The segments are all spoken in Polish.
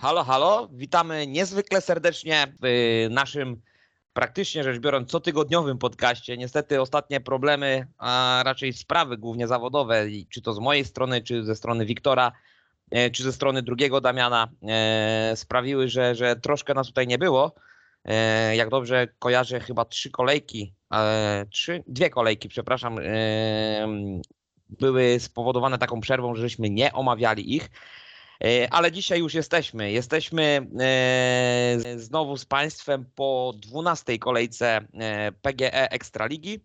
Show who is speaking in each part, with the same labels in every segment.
Speaker 1: Halo, halo, witamy niezwykle serdecznie w naszym praktycznie rzecz biorąc cotygodniowym podcaście. Niestety ostatnie problemy, a raczej sprawy głównie zawodowe, czy to z mojej strony, czy ze strony Wiktora, e, czy ze strony drugiego Damiana, e, sprawiły, że, że troszkę nas tutaj nie było. Jak dobrze kojarzę, chyba trzy kolejki, trzy, dwie kolejki, przepraszam, były spowodowane taką przerwą, że żeśmy nie omawiali ich. E, ale dzisiaj już jesteśmy. Jesteśmy e, znowu z Państwem po 12 kolejce e, PGE Ekstraligi,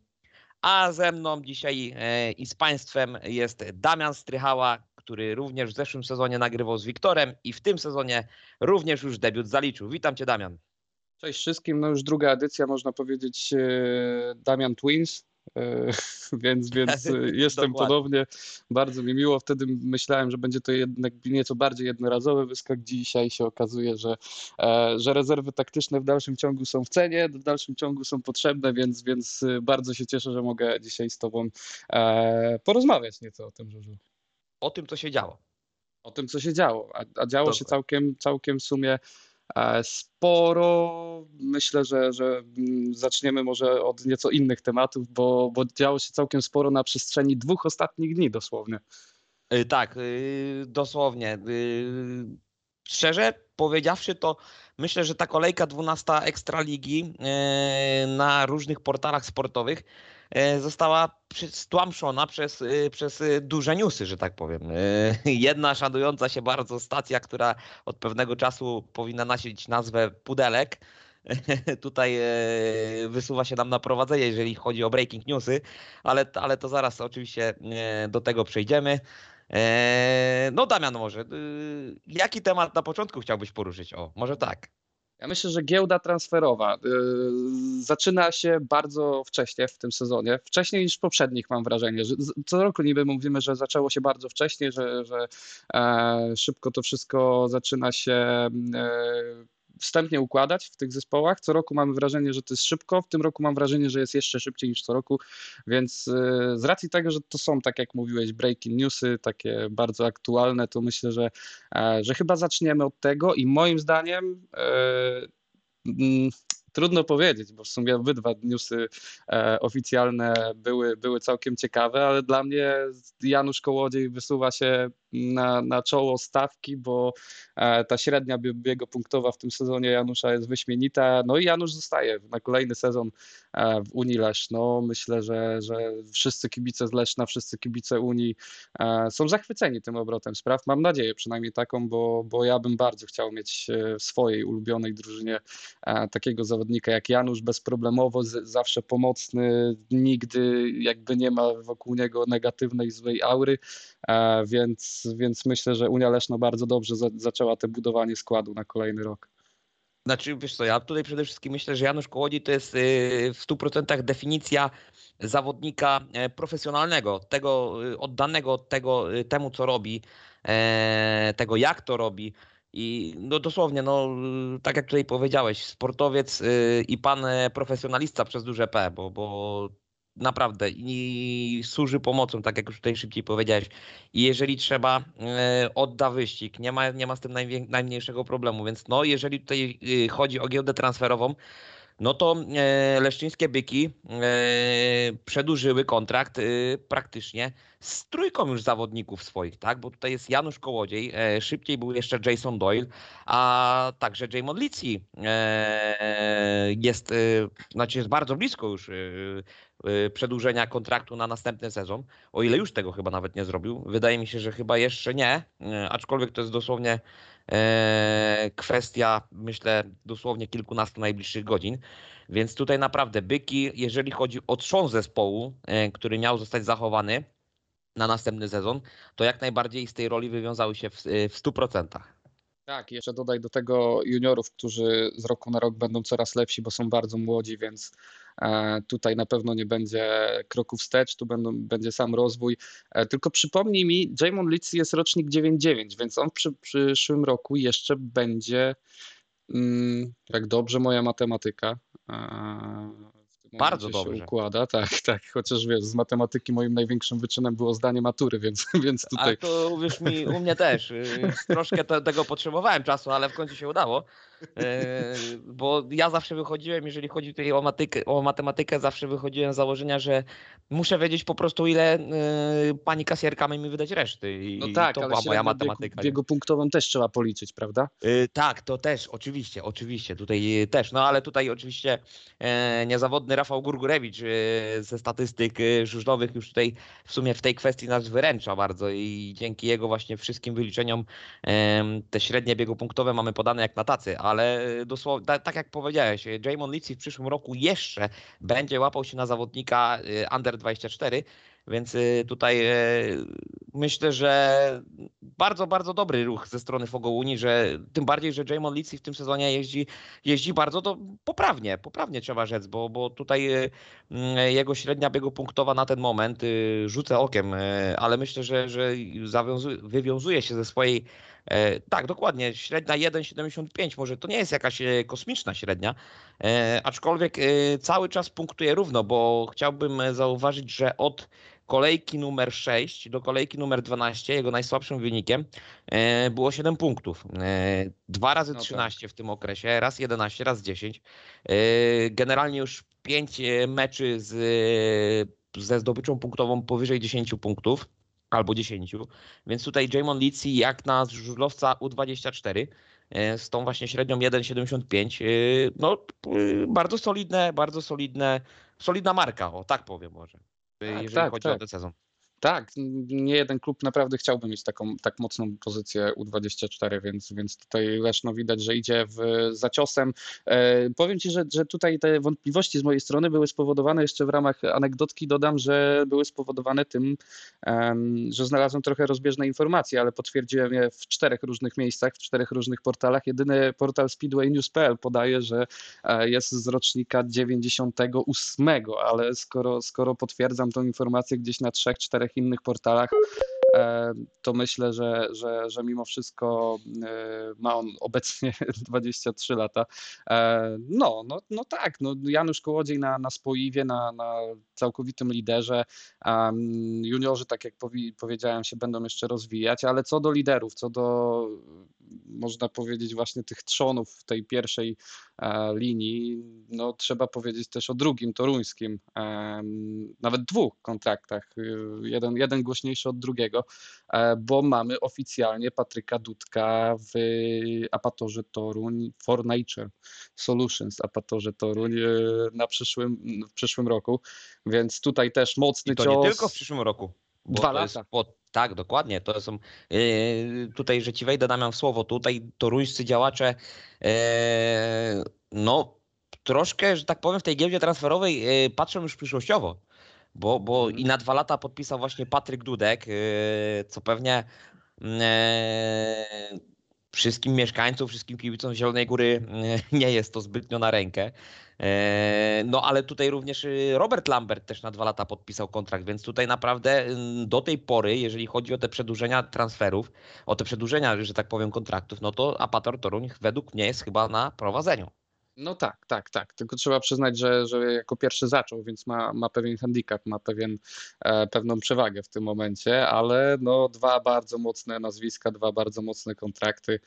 Speaker 1: a ze mną dzisiaj i z Państwem jest Damian Strychała, który również w zeszłym sezonie nagrywał z Wiktorem i w tym sezonie również już debiut zaliczył. Witam Cię Damian.
Speaker 2: Cześć wszystkim, no już druga edycja, można powiedzieć, Damian Twins. E, więc, więc jestem podobnie. Bardzo mi miło. Wtedy myślałem, że będzie to jednak nieco bardziej jednorazowy wyskok. Dzisiaj się okazuje, że, e, że rezerwy taktyczne w dalszym ciągu są w cenie, w dalszym ciągu są potrzebne, więc, więc bardzo się cieszę, że mogę dzisiaj z Tobą e, porozmawiać nieco o tym, że.
Speaker 1: O tym, co się działo.
Speaker 2: O tym, co się działo. A, a działo Dobra. się całkiem, całkiem w sumie E, sporo. Myślę, że, że mm, zaczniemy może od nieco innych tematów, bo, bo działo się całkiem sporo na przestrzeni dwóch ostatnich dni dosłownie.
Speaker 1: E, tak, e, dosłownie. Szczerze powiedziawszy, to myślę, że ta kolejka 12 Ekstraligi na różnych portalach sportowych E, została stłamszona przez, e, przez e, duże newsy, że tak powiem. Jedna szanująca się bardzo stacja, która od pewnego czasu powinna nosić nazwę Pudelek, tutaj wysuwa się nam na prowadzenie, jeżeli chodzi o breaking newsy, ale, ale to zaraz oczywiście do tego przejdziemy. No Damian może, jaki temat na początku chciałbyś poruszyć? O, może tak.
Speaker 2: Ja myślę, że giełda transferowa y, zaczyna się bardzo wcześnie w tym sezonie. Wcześniej niż poprzednich, mam wrażenie. Że co roku niby mówimy, że zaczęło się bardzo wcześnie, że, że e, szybko to wszystko zaczyna się e, wstępnie układać w tych zespołach. Co roku mamy wrażenie, że to jest szybko, w tym roku mam wrażenie, że jest jeszcze szybciej niż co roku, więc y, z racji tego, że to są, tak jak mówiłeś, breaking newsy, takie bardzo aktualne, to myślę, że, e, że chyba zaczniemy od tego i moim zdaniem e, mm, trudno powiedzieć, bo w sumie obydwa newsy e, oficjalne były, były całkiem ciekawe, ale dla mnie Janusz Kołodziej wysuwa się na, na czoło stawki, bo e, ta średnia biegu punktowa w tym sezonie Janusza jest wyśmienita. No i Janusz zostaje na kolejny sezon e, w Unii Leszno. Myślę, że, że wszyscy kibice z Leszna, wszyscy kibice Unii są zachwyceni tym obrotem spraw. Mam nadzieję przynajmniej taką, bo, bo ja bym bardzo chciał mieć w swojej ulubionej drużynie takiego zawodnika jak Janusz, bezproblemowo, zawsze pomocny, nigdy jakby nie ma wokół niego negatywnej, złej aury, więc więc, myślę, że Unia Leszno bardzo dobrze za, zaczęła te budowanie składu na kolejny rok.
Speaker 1: Znaczy, wiesz co, ja tutaj przede wszystkim myślę, że Janusz Kołodzi to jest y, w 100% definicja zawodnika e, profesjonalnego, tego y, oddanego tego, y, temu, co robi, e, tego, jak to robi. I no dosłownie, no, tak jak tutaj powiedziałeś, sportowiec i pan e, profesjonalista przez duże P, bo, bo naprawdę i służy pomocą, tak jak już tutaj szybciej powiedziałeś. I jeżeli trzeba, e, odda wyścig. Nie ma, nie ma z tym najmniejszego problemu. Więc no, jeżeli tutaj e, chodzi o giełdę transferową, no to e, leszczyńskie byki przedłużyły kontrakt praktycznie z trójką już zawodników swoich, tak? Bo tutaj jest Janusz Kołodziej, szybciej był jeszcze Jason Doyle, a także Jamon Litsi jest, znaczy jest bardzo blisko już przedłużenia kontraktu na następny sezon, o ile już tego chyba nawet nie zrobił. Wydaje mi się, że chyba jeszcze nie, aczkolwiek to jest dosłownie e, kwestia, myślę, dosłownie kilkunastu najbliższych godzin. Więc tutaj naprawdę byki, jeżeli chodzi o trzon zespołu, e, który miał zostać zachowany na następny sezon, to jak najbardziej z tej roli wywiązały się w, w 100%.
Speaker 2: Tak, jeszcze dodaj do tego juniorów, którzy z roku na rok będą coraz lepsi, bo są bardzo młodzi, więc E, tutaj na pewno nie będzie kroków wstecz, tu będą, będzie sam rozwój. E, tylko przypomnij mi, Jamon Litzy jest rocznik 9-9, więc on w przy, przyszłym roku jeszcze będzie, mm, jak dobrze moja matematyka, e,
Speaker 1: Bardzo dobrze.
Speaker 2: się układa, tak, tak. Chociaż wiesz, z matematyki moim największym wyczynem było zdanie matury, więc, więc tutaj.
Speaker 1: Ale to uwierz mi, u mnie też. Y, troszkę te, tego potrzebowałem czasu, ale w końcu się udało. Y, bo ja zawsze wychodziłem, jeżeli chodzi tutaj o, matykę, o matematykę, zawsze wychodziłem z założenia, że muszę wiedzieć po prostu, ile y, pani kasjerka ma mi wydać reszty. I
Speaker 2: no tak,
Speaker 1: to była moja matematyka.
Speaker 2: Biegu, biegu punktową też trzeba policzyć, prawda?
Speaker 1: Tak, to też, oczywiście, oczywiście, tutaj też. No ale tutaj oczywiście niezawodny Rafał Gurgurewicz ze statystyk żużlowych już tutaj w sumie w tej kwestii nas wyręcza bardzo i dzięki jego właśnie wszystkim wyliczeniom te średnie biegu punktowe mamy podane jak na tacy, ale dosłownie, tak jak powiedziałeś, Jamon Litsi w przyszłym roku jeszcze będzie łapał się na zawodnika Under 24, więc tutaj myślę, że bardzo, bardzo dobry ruch ze strony Fogołuni, że tym bardziej, że Jamon Litsi w tym sezonie jeździ, jeździ bardzo to poprawnie, poprawnie trzeba rzec, bo, bo tutaj mm, jego średnia biegu punktowa na ten moment y, rzucę okiem, y, ale myślę, że, że wywiązuje się ze swojej tak, dokładnie. Średnia 1,75. Może to nie jest jakaś e, kosmiczna średnia, e, aczkolwiek cały czas punktuje równo, bo chciałbym zauważyć, że od kolejki numer 6 do kolejki numer 12, jego najsłabszym wynikiem e, było 7 punktów. E, dwa razy 13 no tak. w tym okresie, raz 11, raz 10. E, generalnie już 5 meczy z, ze zdobyczą punktową powyżej 10 punktów albo 10. Więc tutaj Jamon Litsi jak na żużlowca U24 z tą właśnie średnią 1,75. No bardzo solidne, bardzo solidne, solidna marka, o tak powiem może tak, jeżeli tak, chodzi tak. o ten sezon.
Speaker 2: Tak, nie jeden klub naprawdę chciałby mieć taką tak mocną pozycję U24, więc, więc tutaj Leszno widać, że idzie w, za ciosem. E, powiem Ci, że, że tutaj te wątpliwości z mojej strony były spowodowane, jeszcze w ramach anegdotki dodam, że były spowodowane tym, że znalazłem trochę rozbieżne informacje, ale potwierdziłem je w czterech różnych miejscach, w czterech różnych portalach. Jedyny portal Speedway News.pl podaje, że e, jest z rocznika 98, ale skoro, skoro potwierdzam tą informację gdzieś na trzech, czterech innych portalach, e, to myślę, że, że, że mimo wszystko e, ma on obecnie 23 lata. E, no, no, no tak, no Janusz Kołodziej na, na spoiwie, na, na całkowitym liderze. Juniorzy, tak jak powiedziałem, się będą jeszcze rozwijać, ale co do liderów, co do można powiedzieć właśnie tych trzonów tej pierwszej linii, no trzeba powiedzieć też o drugim toruńskim, nawet dwóch kontraktach, jeden, jeden głośniejszy od drugiego, e, bo mamy oficjalnie Patryka Dudka w Apatorze Toruń For Nature Solutions Apatorze Toruń e, na przyszłym, w przyszłym roku, więc tutaj też mocny I
Speaker 1: to
Speaker 2: cios.
Speaker 1: nie tylko w przyszłym roku.
Speaker 2: Dwa lata.
Speaker 1: Po, tak, dokładnie. To są. Yy, tutaj, że ci wejdę, Damian, w słowo. Tutaj toruńscy działacze, yy, no, troszkę, że tak powiem, w tej giełdzie transferowej yy, patrzą już przyszłościowo. Bo, bo mhm. i na dwa lata podpisał właśnie Patryk Dudek, co pewnie. Yy, wszystkim mieszkańcom, wszystkim kibicom Zielonej Góry nie jest to zbytnio na rękę. E, no ale tutaj również y, Robert Lambert też na dwa lata podpisał kontrakt, więc tutaj naprawdę mm, do tej pory, jeżeli chodzi o te przedłużenia transferów, o te przedłużenia, że tak powiem, kontraktów, no to Apator Toruń według mnie jest chyba na prowadzeniu.
Speaker 2: No tak, tak, tak. Tylko trzeba przyznać, że, że jako pierwszy zaczął, więc ma, ma pewien handicap, ma pewien, e, pewną przewagę w tym momencie, ale no dwa bardzo mocne nazwiska, dwa bardzo mocne kontrakty.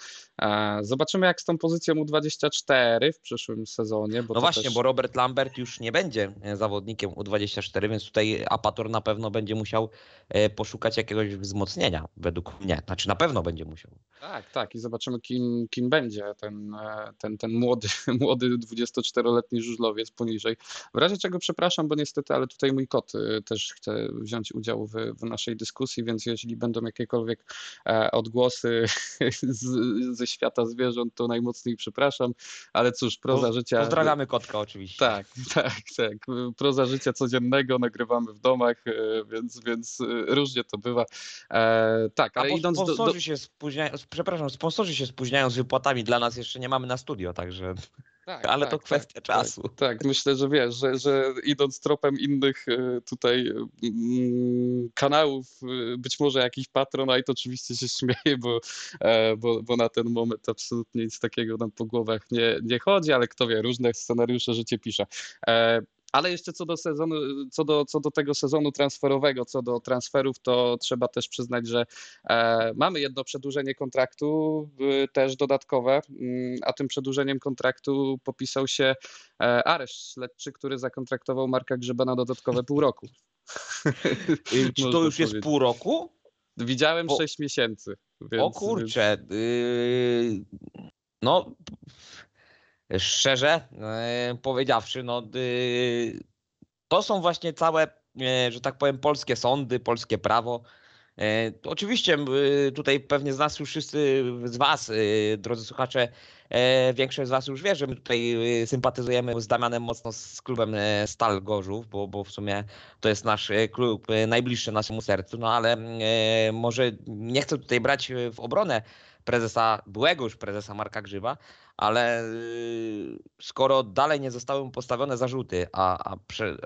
Speaker 2: E, zobaczymy jak z tą pozycją U24 w przyszłym sezonie.
Speaker 1: no właśnie, też... bo Robert Lambert już nie będzie e, zawodnikiem U24, więc tutaj Apator na pewno będzie musiał e, poszukać jakiegoś wzmocnienia, według mnie. Znaczy na pewno będzie musiał.
Speaker 2: Tak, tak i zobaczymy kim, kim będzie ten, e, ten, ten młody, młody młody 24-letni żużlowiec poniżej. W razie czego przepraszam, bo niestety, ale tutaj mój kot y, też chce wziąć udział w, w naszej dyskusji, więc jeśli będą jakiekolwiek e, odgłosy z, ze świata zwierząt, to najmocniej przepraszam, ale cóż, proza życia...
Speaker 1: Pozdrawiamy kotka oczywiście.
Speaker 2: Tak, tak, tak. Proza życia codziennego nagrywamy w domach, e, więc, więc e, różnie to bywa. tak,
Speaker 1: ale idąc do... do... Się spóźniają, przepraszam, sponsorzy się spóźniają z wypłatami, dla nas jeszcze nie mamy na studio, także... Tak, ale tak, to kwestia tak, czasu.
Speaker 2: Tak, tak, myślę, że wiesz, że, że idąc tropem innych e, tutaj mm, kanałów, e, być może jakiś Patronite oczywiście się śmieje, bo, e, bo, bo na ten moment absolutnie nic takiego nam po głowach nie, nie chodzi, ale kto wie, różne scenariusze życie pisze. Ale jeszcze co do sezonu, co do, co do tego sezonu transferowego, co do transferów, to trzeba też przyznać, że e, mamy jedno przedłużenie kontraktu, e, też dodatkowe, mm, a tym przedłużeniem kontraktu popisał się e, areszt śledczy, który zakontraktował Marka Grzyba na dodatkowe pół roku.
Speaker 1: Czy to już jest pół roku?
Speaker 2: Widziałem Bo... 6 miesięcy.
Speaker 1: Więc... O kurczę. Yy... No, szczerze yy, powiedziawszy, no, yy, to są właśnie całe, yy, że tak powiem, polskie sądy, polskie prawo. E, oczywiście tutaj pewnie z nas już wszyscy z Was, drodzy słuchacze, e, większość z Was już wie, że my tutaj sympatyzujemy z Damianem mocno z klubem e, Stal Gorzów, bo, bo w sumie to jest nasz klub najbliższy naszemu sercu, no ale może nie chcę tutaj brać w obronę prezesa, byłego już prezesa Marka Grzyba, ale y, skoro dalej nie zostały mu postawione zarzuty, a, a prze,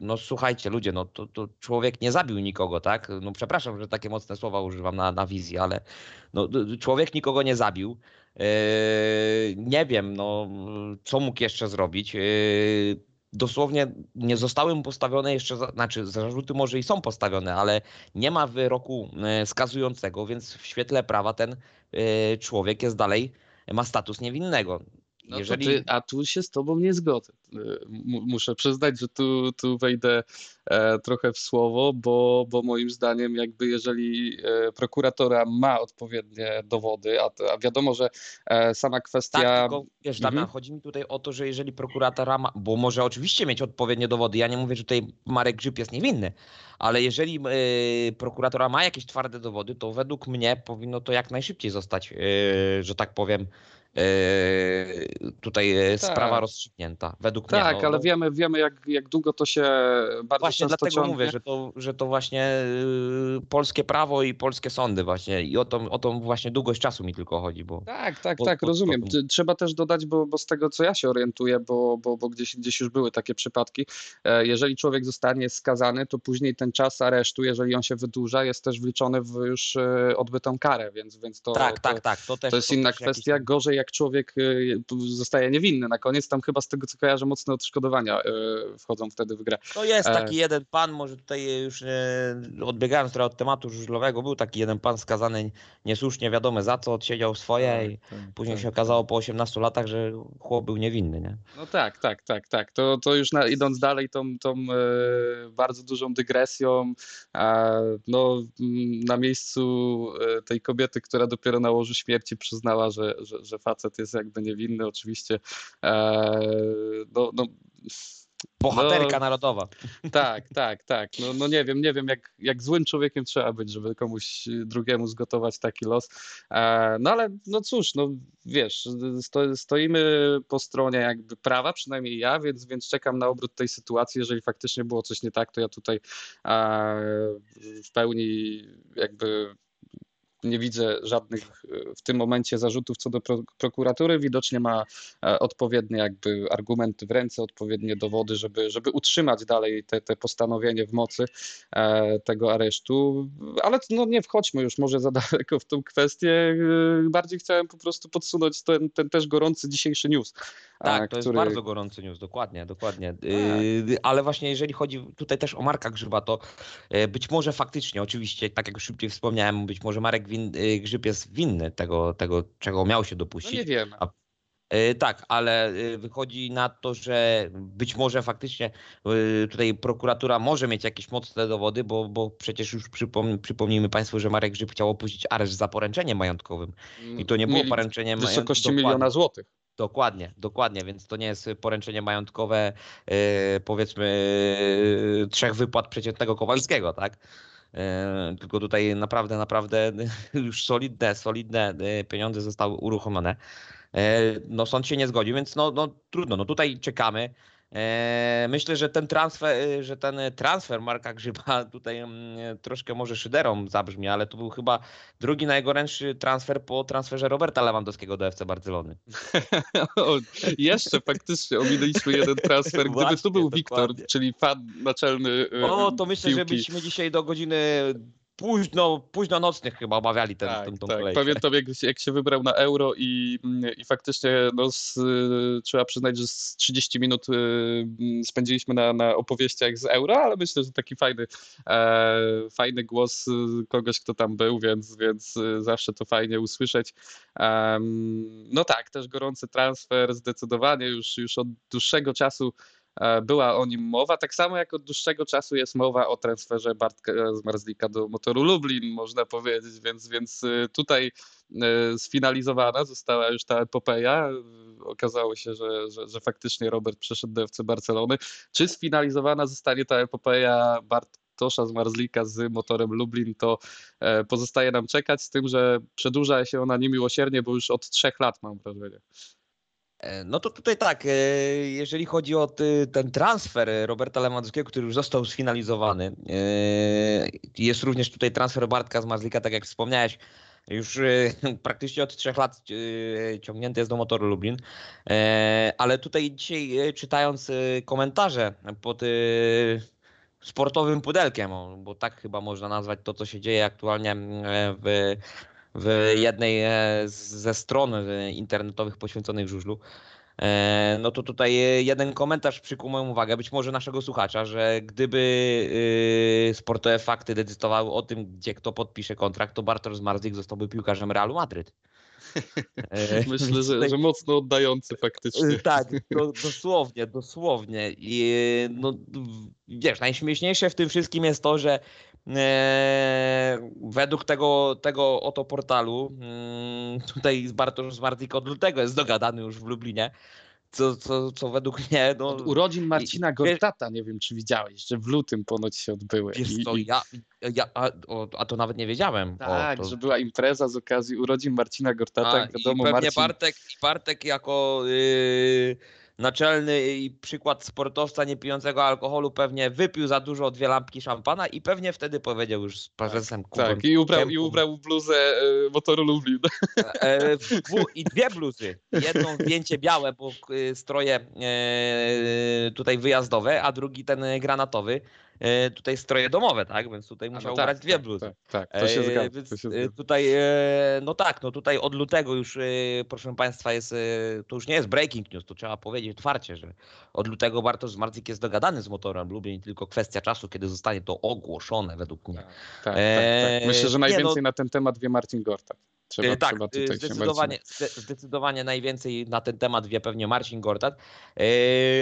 Speaker 1: no słuchajcie ludzie, no to, to, człowiek nie zabił nikogo, tak? No przepraszam, że takie mocne słowa używam na, na wizji, ale no, człowiek nikogo nie zabił. Yy, nie wiem, no, co mógł jeszcze zrobić. Yy, dosłownie nie zostały mu postawione jeszcze, znaczy zarzuty może i są postawione, ale nie ma wyroku yy, skazującego, więc w świetle prawa ten człowiek jest dalej ma status niewinnego.
Speaker 2: No Jeżeli... Ty, a tu się z tobą nie zgodzę. Y, muszę przyznać, że tu, tu wejdę e, trochę w słowo, bo, bo moim zdaniem jakby jeżeli e, prokuratora ma odpowiednie dowody, a, a wiadomo, że e, sama kwestia... Tak,
Speaker 1: tylko wiesz Damian, mhm. chodzi mi tutaj o to, że jeżeli prokuratora ma, bo może oczywiście mieć odpowiednie dowody, ja nie mówię, że tutaj Marek Grzyb jest niewinny, ale jeżeli prokuratora ma jakieś twarde dowody, to według mnie powinno to jak najszybciej zostać, że tak powiem, tutaj tak. sprawa rozstrzygnięta, według
Speaker 2: tak,
Speaker 1: mnie.
Speaker 2: Tak, no, ale no. wiemy, wiemy jak, jak długo to się bardzo
Speaker 1: Właśnie
Speaker 2: dlatego
Speaker 1: ciągnie. mówię, że to, że to właśnie yy, polskie prawo i polskie sądy właśnie i o tą, o tą właśnie długość czasu mi tylko chodzi. Bo,
Speaker 2: tak, tak, bo, tak, rozumiem. Trzeba też dodać, bo, bo z tego co ja się orientuję, bo, bo, bo gdzieś, gdzieś już były takie przypadki, e, jeżeli człowiek zostanie skazany, to później ten czas aresztu, jeżeli on się wydłuża, jest też wliczony w już e, odbytą karę, więc, więc to,
Speaker 1: tak,
Speaker 2: to,
Speaker 1: tak, tak. To, też,
Speaker 2: to jest to inna kwestia. Jakiś... Gorzej jak człowiek y, zostaje niewinny na koniec, tam chyba z tego co kojarzę mocne odszkodowania y, wchodzą wtedy w grę.
Speaker 1: No jest e, taki jeden pan, może tutaj już odbiegając trochę od tematu żużlowego, był taki jeden pan skazany niesłusznie, wiadomo za co, odsiedział swoje tak, i tak, później tak, się okazało po 18 latach, że chłop był niewinny, nie?
Speaker 2: No tak, tak, tak, tak. To, to już na, idąc dalej tą, tą e, bardzo dużą dygresją, no na miejscu e, tej kobiety, która dopiero na łożu śmierci przyznała, że, że, że facet jest jakby niewinny, oczywiście. E, no, no,
Speaker 1: Bohaterka no, narodowa.
Speaker 2: Tak, tak, tak. No, no nie wiem, nie wiem, jak, jak złym człowiekiem trzeba być, żeby komuś drugiemu zgotować taki los. E, no ale no cóż, no wiesz, sto, stoimy po stronie jakby prawa, przynajmniej ja, więc, więc czekam na obrót tej sytuacji. Jeżeli faktycznie było coś nie tak, to ja tutaj e, w pełni jakby nie widzę żadnych e, w tym momencie zarzutów co do prokuratury. Widocznie ma e, odpowiednie jakby argumenty w ręce, odpowiednie dowody, żeby, żeby utrzymać dalej te, te postanowienie w mocy e, tego aresztu. Ale no nie wchodźmy już może za daleko w tą kwestię. Bardziej chciałem po prostu podsunąć ten, ten też gorący dzisiejszy news.
Speaker 1: Tak, to który... jest bardzo gorący news, dokładnie, dokładnie. Tak. Ale właśnie jeżeli chodzi tutaj też o Marka Grzyba, to być może faktycznie, oczywiście, tak jak już szybciej wspomniałem, być może Marek win, y, Grzyb jest winny tego, tego, czego miał się dopuścić. No
Speaker 2: nie wiem. A,
Speaker 1: y, tak, ale y, wychodzi na to, że być może faktycznie tutaj prokuratura może mieć jakieś mocne dowody, bo, bo przecież już przypom przypomnijmy Państwu, że Marek Grzyb chciał opuścić areszt za poręczeniem majątkowym. I to nie było poręczeniem
Speaker 2: majątkowym. Wysokości miliona złotych.
Speaker 1: Dokładnie, dokładnie, więc to nie jest poręczenie majątkowe, powiedzmy, trzech wypłat przeciętnego Kowalskiego, tak? E, tylko tutaj naprawdę, naprawdę już solidne, solidne e, pieniądze zostały uruchomione. E, no sąd się nie zgodził, więc no, no trudno, no tutaj czekamy. E, myślę, że ten transfer, e, że ten transfer Marka Grzyba tutaj mm, troszkę może szyderą zabrzmi, ale to był chyba drugi najgorętszy transfer po transferze Roberta Lewandowskiego do FC Barcelony.
Speaker 2: o, jeszcze faktycznie ominęliśmy jeden transfer. Gdyby Właśnie, tu był Wiktor, czyli fan naczelny.
Speaker 1: O, to myślę, piłki. że byśmy dzisiaj do godziny późno, późno nocnych chyba omawiali ten,
Speaker 2: tak,
Speaker 1: ten, tą
Speaker 2: tak.
Speaker 1: kolejkę.
Speaker 2: Pamiętam jak, jak się wybrał na euro i, i faktycznie no, z, trzeba przyznać, że z 30 minut y, spędziliśmy na, na opowieściach z euro, ale myślę, że taki fajny, e, fajny głos kogoś, kto tam był, więc, więc zawsze to fajnie usłyszeć. Um, no tak, też gorący transfer, zdecydowanie już, już od dłuższego czasu była o nim mowa, tak samo jak od dłuższego czasu jest mowa o transferze Bartka z Marzlika do motoru Lublin, można powiedzieć, więc, więc y, tutaj sfinalizowana została już ta epopeja. Okazało się, że, że, że faktycznie Robert przeszedł do FC Barcelony. Czy sfinalizowana zostanie ta epopeja Bartosza z Marzlika z motorem Lublin, to e, pozostaje nam czekać, z tym, że przedłuża się ona niemiłosiernie, bo już od trzech lat mam wrażenie.
Speaker 1: E, no to tutaj tak, e, jeżeli chodzi o ten transfer Roberta Lewandowskiego, który już został sfinalizowany, e, jest również tutaj transfer Bartka z Mazlika, tak jak wspomniałeś, już praktycznie od trzech lat ciągnięty jest do motoru Lublin, ale tutaj dzisiaj czytając komentarze pod sportowym pudelkiem, bo tak chyba można nazwać to, co się dzieje aktualnie w w jednej e, ze stron e, internetowych poświęconych żużlu. E, no to tutaj jeden komentarz przykuł moją uwagę, być może naszego słuchacza, że gdyby sportowe fakty decydowały o tym, gdzie kto podpisze kontrakt, to Bartosz Zmarzlik zostałby piłkarzem Realu Madryt.
Speaker 2: Myślę, że, że mocno oddający faktycznie.
Speaker 1: Tak, do, dosłownie, dosłownie. I no, wiesz, najśmieszniejsze w tym wszystkim jest to, że według tego, tego oto portalu, mm, tutaj Bartosz Zmartik od lutego jest dogadany już w Lublinie, co, co, co według mnie... No,
Speaker 2: od urodzin Marcina Gortata, nie wiem czy widziałeś, że w lutym ponoć się odbyły.
Speaker 1: Wiesz co, ja, ja a, a, to nawet nie wiedziałem.
Speaker 2: Tak,
Speaker 1: o,
Speaker 2: to... że była impreza z okazji urodzin Marcina Gortata. A,
Speaker 1: wiadomo, i pewnie Marcin... Bartek, Bartek jako... Yy naczelny i przykład sportowca niepijącego alkoholu pewnie wypił za dużo dwie lampki szampana i pewnie wtedy powiedział już z prezesem
Speaker 2: tak, tak, i ubrał, i ubrał bluzę e, motoru Lublin.
Speaker 1: E, I dwie bluzy. Jedną zdjęcie białe, bo e, stroje e, tutaj wyjazdowe, a drugi ten granatowy. E, tutaj stroje domowe, tak? Więc tutaj musiał no tak, dwie tak, bluzy.
Speaker 2: Tak, tak, to się zgadza. To się zgadza.
Speaker 1: Tutaj, no tak, no tutaj od lutego już, proszę Państwa, jest, to już nie jest breaking news, to trzeba powiedzieć otwarcie, że od lutego Bartosz Zmarcyk jest dogadany z motorem Lublin, tylko kwestia czasu, kiedy zostanie to ogłoszone według mnie. Tak,
Speaker 2: tak, tak. Myślę, że najwięcej nie, no, na ten temat wie Marcin Gortat. Trzeba,
Speaker 1: tak,
Speaker 2: trzeba
Speaker 1: zdecydowanie, zdecydowanie najwięcej na ten temat wie pewnie Marcin Gortat,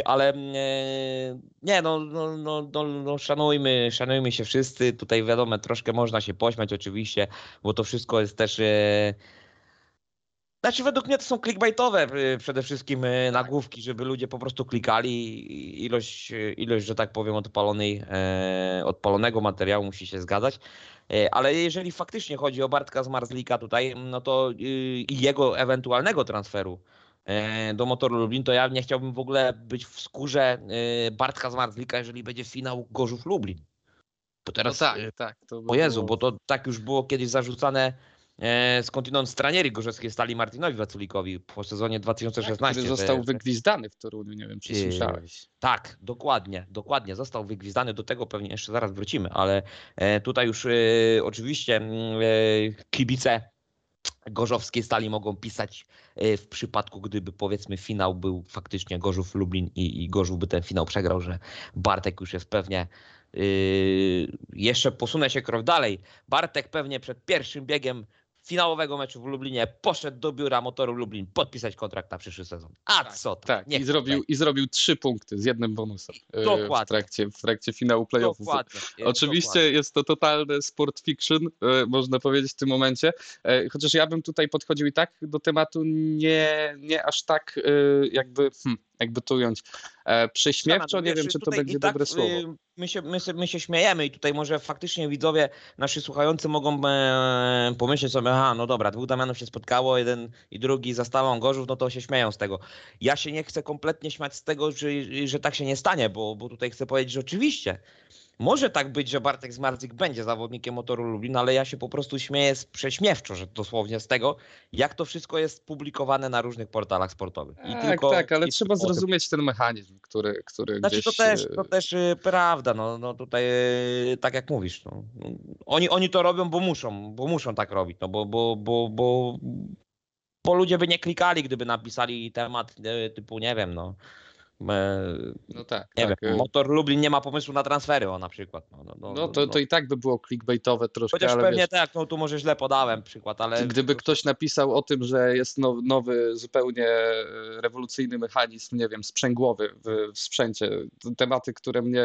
Speaker 1: ale nie, no, no, no, no, no szanujmy, szanujmy się wszyscy. Tutaj wiadomo, troszkę można się pośmiać oczywiście, bo to wszystko jest też znaczy według mnie to są clickbaitowe przede wszystkim nagłówki, żeby ludzie po prostu klikali. Ilość, ilość że tak powiem, odpalonej, odpalonego materiału musi się zgadzać. E, ale jeżeli faktycznie chodzi o Bartka z Marzlika tutaj, no to y, i jego ewentualnego transferu e, do Motoru Lublin, to ja nie chciałbym w ogóle być w skórze y, Bartka z Marzlika, jeżeli będzie finał Gorzów Lublin.
Speaker 2: To teraz, no tak, y, tak.
Speaker 1: To o Jezu, było... bo to tak już było kiedyś zarzucane E, skądinąd stranieri gorzowskiej stali Martinowi Waculikowi po sezonie 2016.
Speaker 2: Który został wygwizdany w Toruniu, nie wiem czy e, słyszałeś.
Speaker 1: Tak, dokładnie, dokładnie. Został wygwizdany, do tego pewnie jeszcze zaraz wrócimy, ale e, tutaj już oczywiście mm, kibice gorzowskiej stali mogą pisać w przypadku, gdyby powiedzmy finał był faktycznie Gorzów Lublin i, i Gorzów by ten finał przegrał, że Bartek już jest pewnie yy, jeszcze posunę się krok dalej. Bartek pewnie przed pierwszym biegiem finałowego meczu w Lublinie poszedł do biura motoru Lublin podpisać kontrakt na przyszły sezon. A tak, co?
Speaker 2: Tak, i zrobił, i zrobił trzy punkty z jednym bonusem e, dokładnie. w trakcie, w trakcie finału playoffów. Dokładnie. Oczywiście dokładnie. jest to totalny sport fiction, e, można powiedzieć w tym momencie, e, chociaż ja bym tutaj podchodził i tak do tematu nie, nie aż tak jakby, hmm, jakby to ująć, prześmiewczo, nie wiem czy to będzie tak, dobre słowo. Y,
Speaker 1: my się, my, my się śmiejemy i tutaj może faktycznie widzowie, nasi słuchający mogą e, pomyśleć sobie, aha, no dobra, dwóch Damianów się spotkało, jeden i drugi za stałą Gorzów, no to się śmieją z tego. Ja się nie chcę kompletnie śmiać z tego, że, że tak się nie stanie, bo, bo tutaj chcę powiedzieć, że oczywiście może tak być, że Bartek Zmarzyk będzie zawodnikiem motoru Lublin, ale ja się po prostu śmieję prześmiewczo, że dosłownie z tego, jak to wszystko jest publikowane na różnych portalach sportowych.
Speaker 2: I tak, tylko, tak, ale trzeba zrozumieć ten mechanizm, który, który
Speaker 1: znaczy,
Speaker 2: gdzieś...
Speaker 1: To też, to też y, prawda, no, no tutaj y, tak jak mówisz, no. oni, oni to robią, bo muszą, bo muszą tak robić, no bo, bo, bo, bo, bo ludzie by nie klikali, gdyby napisali temat typu, nie wiem, no no tak. Nie tak. wiem, Motor Lublin nie ma pomysłu na transfery, o na przykład.
Speaker 2: No, no, no, no to, to i tak by było clickbaitowe troszkę.
Speaker 1: Chociaż pewnie
Speaker 2: wiesz,
Speaker 1: tak, no tu może źle podałem przykład, ale.
Speaker 2: Gdyby ktoś napisał o tym, że jest nowy, zupełnie e, rewolucyjny mechanizm, nie wiem, sprzęgłowy w, w sprzęcie, tematy, które mnie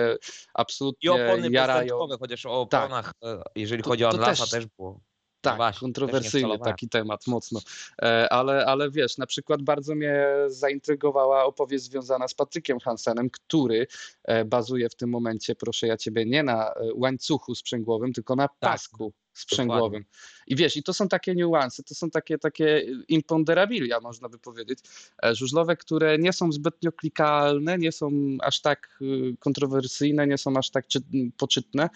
Speaker 2: absolutnie I
Speaker 1: opony
Speaker 2: jarają.
Speaker 1: chociaż o tak. oponach, tak. jeżeli to, chodzi o Anlasa też, też było.
Speaker 2: Tak, właśnie, kontrowersyjny taki temat, mocno. E, ale, ale wiesz, na przykład bardzo mnie zaintrygowała opowieść związana z Patrykiem Hansenem, który e, bazuje w tym momencie, proszę ja ciebie, nie na e, łańcuchu sprzęgłowym, tylko na tak, pasku sprzęgłowym. I wiesz, i to są takie niuanse, to są takie, takie imponderabilia, można by powiedzieć, żużlowe, które nie są zbytnio klikalne, nie są aż tak kontrowersyjne, nie są aż tak poczytne,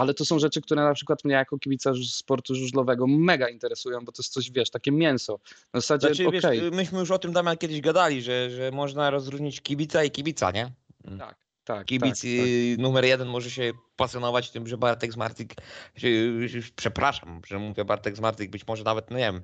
Speaker 2: ale to są rzeczy, które na przykład mnie jako kibica sportu żużlowego mega interesują, bo to jest coś, wiesz, takie mięso.
Speaker 1: Na zasadzie, znaczy, okay. wiesz, myśmy już o tym, Damian, kiedyś gadali, że, że można rozróżnić kibica i kibica, nie?
Speaker 2: Mm. Tak. Tak,
Speaker 1: Kibic
Speaker 2: tak,
Speaker 1: tak. numer jeden może się pasjonować tym, że Bartek Zmartyk, przepraszam, że mówię Bartek Zmartyk, być może nawet, no nie wiem,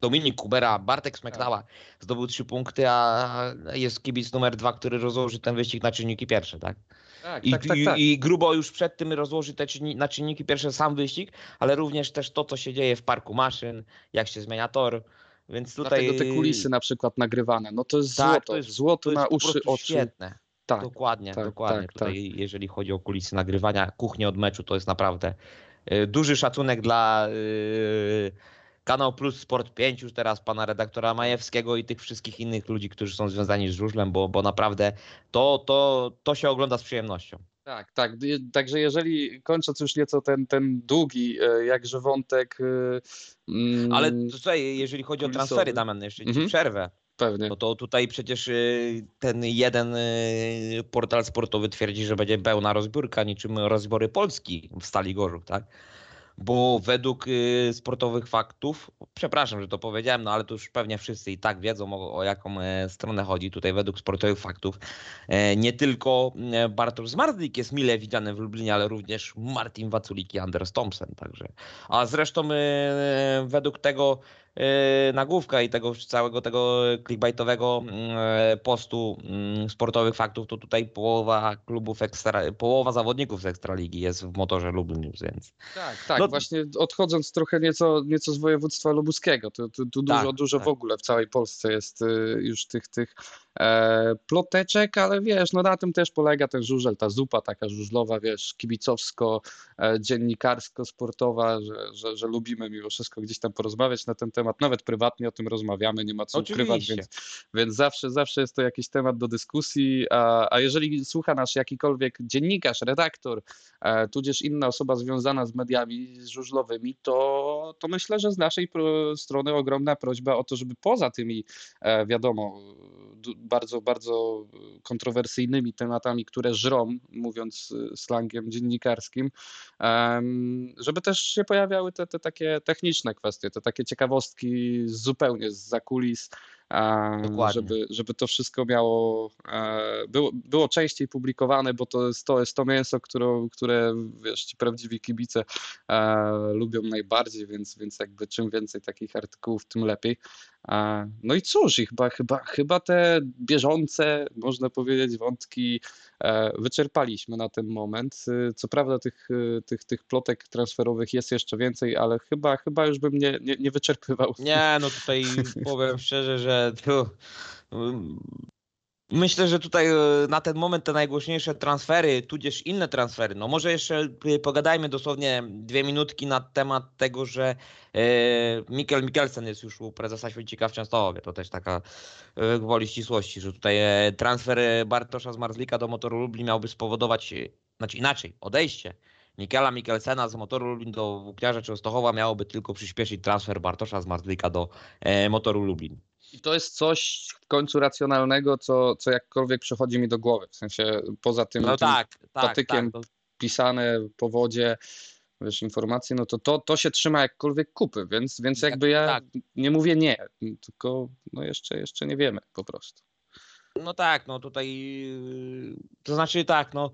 Speaker 1: Dominik Kubera, Bartek Smektała tak. zdobył trzy punkty, a jest kibic numer dwa, który rozłoży ten wyścig na czynniki pierwsze, tak?
Speaker 2: Tak,
Speaker 1: I,
Speaker 2: tak, tak,
Speaker 1: tak. I, grubo już przed tym rozłoży te czynni, na czynniki pierwsze sam wyścig, ale również też to, co się dzieje w parku maszyn, jak się zmienia tor. Więc tutaj.
Speaker 2: Dlatego te kulisy na przykład nagrywane, no to jest tak, złoto, to jest, złoto to jest na uszy, oczy.
Speaker 1: Świetne. Tak, dokładnie, tak, dokładnie. Tak, tutaj, tak. jeżeli chodzi o kulisy nagrywania, kuchnię od meczu, to jest naprawdę y, duży szacunek dla y, Kanał Plus Sport 5 już teraz pana redaktora Majewskiego i tych wszystkich innych ludzi, którzy są związani z żużlem, bo, bo naprawdę to, to, to się ogląda z przyjemnością.
Speaker 2: Tak, tak. Także jeżeli kończąc już nieco ten, ten długi e, jakże wątek. E,
Speaker 1: mm, Ale tutaj, jeżeli chodzi kulisowy. o transfery, Damian, jeszcze mhm. przerwę.
Speaker 2: Pewnie.
Speaker 1: No to tutaj przecież e, ten jeden portal sportowy twierdzi, że będzie pełna rozbiórka, niczym rozbory Polski w Stali Gorzów, tak? Bo według y, sportowych faktów, przepraszam, że to powiedziałem, no ale to już pewnie wszyscy i tak wiedzą o, o jaką e, stronę chodzi tutaj według sportowych faktów. E, nie tylko e, Bartosz Zmardlik jest mile widziany w Lublinie, ale również Martin Waculik i Anders Thompson. Także. A zresztą według tego nagłówka i tego całego tego clickbaitowego yy, postu yy, sportowych faktów, to tutaj połowa klubów ekstra, połowa zawodników z Ekstraligi jest w motorze Lublin, więc...
Speaker 2: Tak, tak, no, właśnie odchodząc trochę nieco, nieco z województwa lubuskiego, to, to, to dużo, tak, dużo tak. w ogóle w całej Polsce jest już tych, tych e, ploteczek, ale wiesz, no na tym też polega ten żużel, ta zupa taka żużlowa, wiesz, kibicowsko, e, że, że, że lubimy mimo wszystko gdzieś tam porozmawiać na ten temat, nawet prywatnie o tym rozmawiamy, nie ma co
Speaker 1: Oczywiście.
Speaker 2: ukrywać, więc, więc zawsze, zawsze jest to jakiś temat do dyskusji, a, a jeżeli słucha nas jakikolwiek dziennikarz, redaktor, e, tudzież inna osoba związana z mediami żużlowymi, to, to myślę, że z naszej strony ogromna prośba o to, żeby poza tymi, e, wiadomo, bardzo, bardzo kontrowersyjnymi tematami, które żrą, mówiąc y, slangiem dziennikarskim, żeby też się pojawiały te, te takie techniczne kwestie, te takie ciekawostki zupełnie z zakulis, żeby, żeby to wszystko miało, e, było, było częściej publikowane, bo to jest to, jest to mięso, które, które wiesz, ci prawdziwi kibice e, lubią najbardziej, więc, więc jakby czym więcej takich artykułów, tym lepiej. No i cóż, i chyba, chyba, chyba te bieżące, można powiedzieć, wątki e, wyczerpaliśmy na ten moment. Co prawda tych, tych, tych plotek transferowych jest jeszcze więcej, ale chyba, chyba już bym nie, nie, nie wyczerpywał.
Speaker 1: Nie, no tutaj powiem szczerze, że tu Myślę, że tutaj e, na ten moment te najgłośniejsze transfery, tudzież inne transfery, no może jeszcze e, pogadajmy dosłownie dwie minutki na temat tego, że e, Mikkel Mikkelsen jest już u prezesa Święcika w Częstochowie. To też taka gwoli ścisłości, że tutaj transfer Bartosza z Marzlika do Motoru Lublin miałby spowodować, znaczy inaczej, odejście Mikela Mikkelsena z Motoru Lublin do Włókniarza Częstochowa miałoby tylko przyspieszyć transfer Bartosza z Marzlika do Motoru Lublin.
Speaker 2: I to jest coś w końcu racjonalnego, co, co jakkolwiek przychodzi mi do głowy. W sensie poza tym,
Speaker 1: no
Speaker 2: tym
Speaker 1: tak, tak,
Speaker 2: patykiem
Speaker 1: tak,
Speaker 2: podpisane po wodzie wiesz, informacje, no to, to to się trzyma jakkolwiek kupy, więc, więc jakby ja
Speaker 1: tak.
Speaker 2: nie mówię nie, tylko no jeszcze, jeszcze nie wiemy po prostu.
Speaker 1: No tak, no tutaj yy, to znaczy tak, no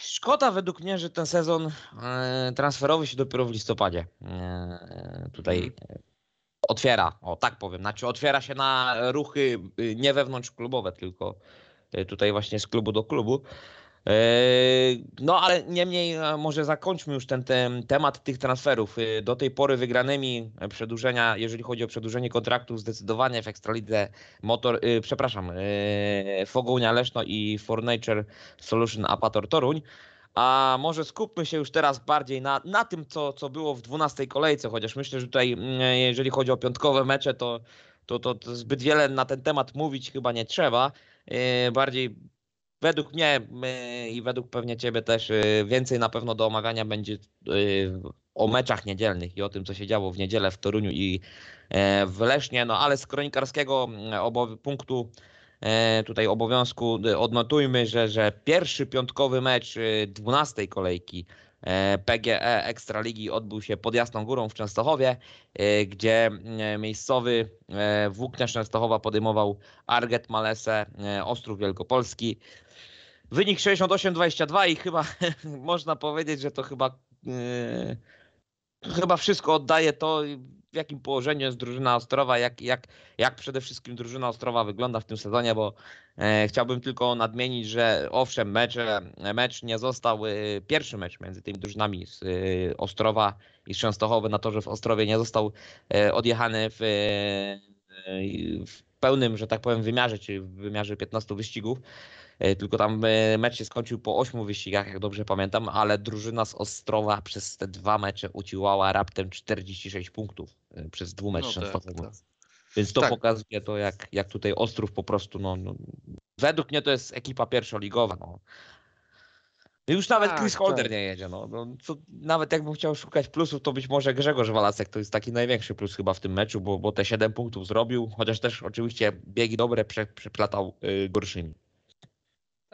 Speaker 1: szkoda według mnie, że ten sezon e, transferowy się dopiero w listopadzie e, tutaj
Speaker 2: Mhm.
Speaker 1: Otwiera, o tak powiem, znaczy otwiera się na ruchy y, nie wewnątrzklubowe, tylko y, tutaj właśnie z klubu do klubu. Eee, No ale niemniej może zakończmy już ten, ten temat tych transferów. Y, Do tej pory wygranymi przedłużenia, jeżeli chodzi o przedłużenie kontraktów zdecydowanie w Ekstralidze Motor, y, przepraszam, y, Fogołnia Leszno i For Nature Solution Apator Toruń. A może skupmy się już teraz bardziej na, na tym, co, co było w 12 kolejce, chociaż myślę, że tutaj, mm, jeżeli chodzi o piątkowe mecze, to, to, to, to zbyt wiele na ten temat mówić chyba nie trzeba. Yy, Bardziej według mnie i według pewnie Ciebie też yy, więcej na pewno do omawiania będzie yy, o meczach niedzielnych i o tym, co się działo w niedzielę w Toruniu i e, w Lesznie. No ale z kronikarskiego punktu e, tutaj obowiązku y, odnotujmy, że, że pierwszy piątkowy mecz y, 12 kolejki e, PGE Ekstraligi odbył się pod Jasną Górą w Częstochowie, e, gdzie e, miejscowy e, Włókniarz Częstochowa podejmował Arget Malesę e, Ostrów Wielkopolski. Wynik 68-22 i chyba można powiedzieć, że to chyba e, chyba wszystko oddaje to, w jakim położeniu jest drużyna Ostrowa, jak, jak, jak przede wszystkim drużyna Ostrowa wygląda w tym sezonie, bo e, chciałbym tylko nadmienić, że owszem, mecz, mecz nie został, e, pierwszy mecz między tymi drużynami z e, Ostrowa i z Częstochowy na torze w Ostrowie nie został e, odjechany w, e, w pełnym, że tak powiem, wymiarze, czyli w wymiarze 15 wyścigów. E, Tylko tam e, mecz się skończył po 8 wyścigach, jak dobrze pamiętam, ale drużyna z Ostrowa przez te dwa mecze uciłała raptem 46 punktów e, przez dwumecz
Speaker 3: No tak, tak.
Speaker 1: Więc to
Speaker 2: Tak.
Speaker 1: pokazuje to, jak, jak tutaj Ostrów po prostu, no, no według mnie to jest ekipa pierwszoligowa. No. Już nawet
Speaker 2: Tak,
Speaker 1: Chris Holder
Speaker 2: tak.
Speaker 1: nie jedzie. No. No, co, nawet jakbym chciał szukać plusów, to być może Grzegorz Walasek to jest taki największy plus chyba w tym meczu, bo, bo te 7 punktów zrobił, chociaż też oczywiście biegi dobre prze, przeplatał y, gorszymi.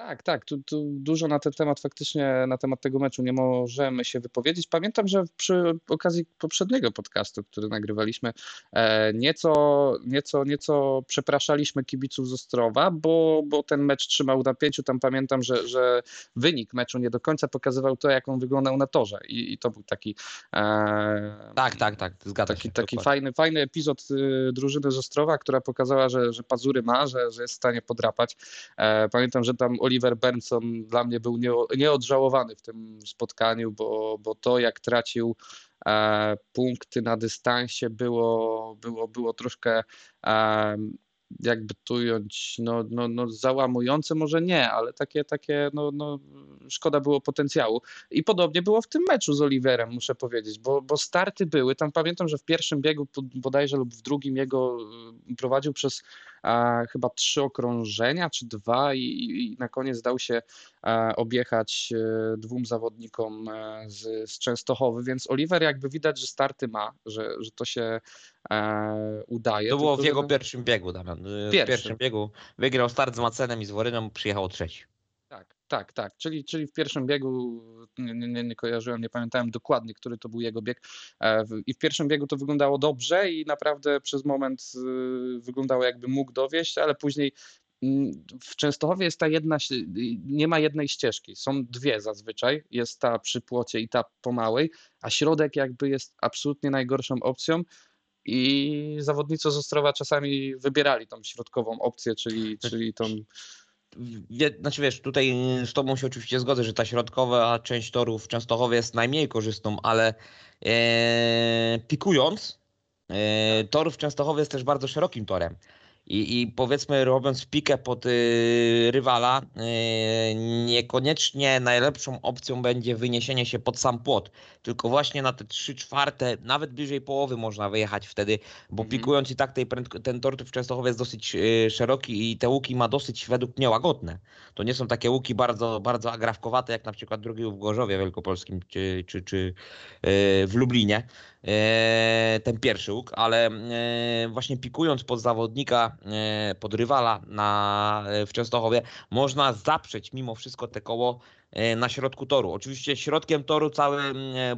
Speaker 2: Tak, tak, tu, tu dużo na ten temat faktycznie, na temat tego meczu nie możemy się wypowiedzieć. Pamiętam, że przy okazji poprzedniego podcastu, który nagrywaliśmy, e, nieco, nieco, nieco przepraszaliśmy kibiców z Ostrowa, bo, bo ten mecz trzymał w napięciu. Tam pamiętam, że, że wynik meczu nie do końca pokazywał to, jak on wyglądał na torze i, i to był taki e,
Speaker 1: Tak, tak, tak, zgadza
Speaker 2: taki,
Speaker 1: się.
Speaker 2: taki
Speaker 1: dokładnie.
Speaker 2: fajny, fajny epizod y, drużyny z Ostrowa, która pokazała, że, że pazury ma, że, że jest w stanie podrapać. E, pamiętam, że tam Oliver Benson dla mnie był nie, nieodżałowany w tym spotkaniu, bo, bo to jak tracił e, punkty na dystansie było, było, było troszkę e, jakby tu no, no, no załamujące może nie, ale takie, takie no, no, szkoda było potencjału. I podobnie było w tym meczu z Oliverem, muszę powiedzieć, bo, bo starty były. Tam pamiętam, że w pierwszym biegu bodajże lub w drugim jego y, prowadził przez e, chyba trzy okrążenia czy dwa i, i na koniec dał się e, objechać e, dwóm zawodnikom e, z, z Częstochowy, więc Oliver jakby widać, że starty ma, że, że to się e, udaje.
Speaker 1: To było w jego
Speaker 2: że-
Speaker 1: pierwszym biegu, Damian. W
Speaker 2: Pierwszym.
Speaker 1: pierwszym biegu wygrał start z Macenem i z Woryną, przyjechał trzeci.
Speaker 2: Tak, tak, tak. Czyli, czyli w pierwszym biegu nie, nie, nie- kojarzyłem, nie pamiętałem dokładnie, który to był jego bieg. E, I w pierwszym biegu to wyglądało dobrze i naprawdę przez moment y, wyglądało jakby mógł dowieść, ale później mm, w Częstochowie jest ta jedna, ś- nie ma jednej ścieżki, są dwie zazwyczaj. Jest ta przy płocie i ta po małej, a środek jakby jest absolutnie najgorszą opcją. I zawodnicy z Ostrowa czasami wybierali tą środkową opcję, czyli, czyli tą
Speaker 1: Wie, znaczy wiesz, tutaj z Tobą się oczywiście zgodzę, że ta środkowa część torów w Częstochowie jest najmniej korzystną, ale e, pikując, e, tor w Częstochowie jest też bardzo szerokim torem. I, I powiedzmy, robiąc pikę pod y, rywala, y, niekoniecznie najlepszą opcją będzie wyniesienie się pod sam płot, tylko właśnie na te 3 czwarte, nawet bliżej połowy można wyjechać wtedy, bo
Speaker 2: Mhm.
Speaker 1: pikując i tak tej ten tor w Częstochowie jest dosyć y, szeroki i te łuki ma dosyć według mnie łagodne. To nie są takie łuki bardzo, bardzo agrafkowate, jak na przykład drugi w Gorzowie Wielkopolskim czy, czy, czy y, w Lublinie. E, ten pierwszy łuk, ale e, właśnie pikując pod zawodnika, e, pod rywala na, w Częstochowie, można zaprzeć mimo wszystko te koło na środku toru. Oczywiście środkiem toru całe,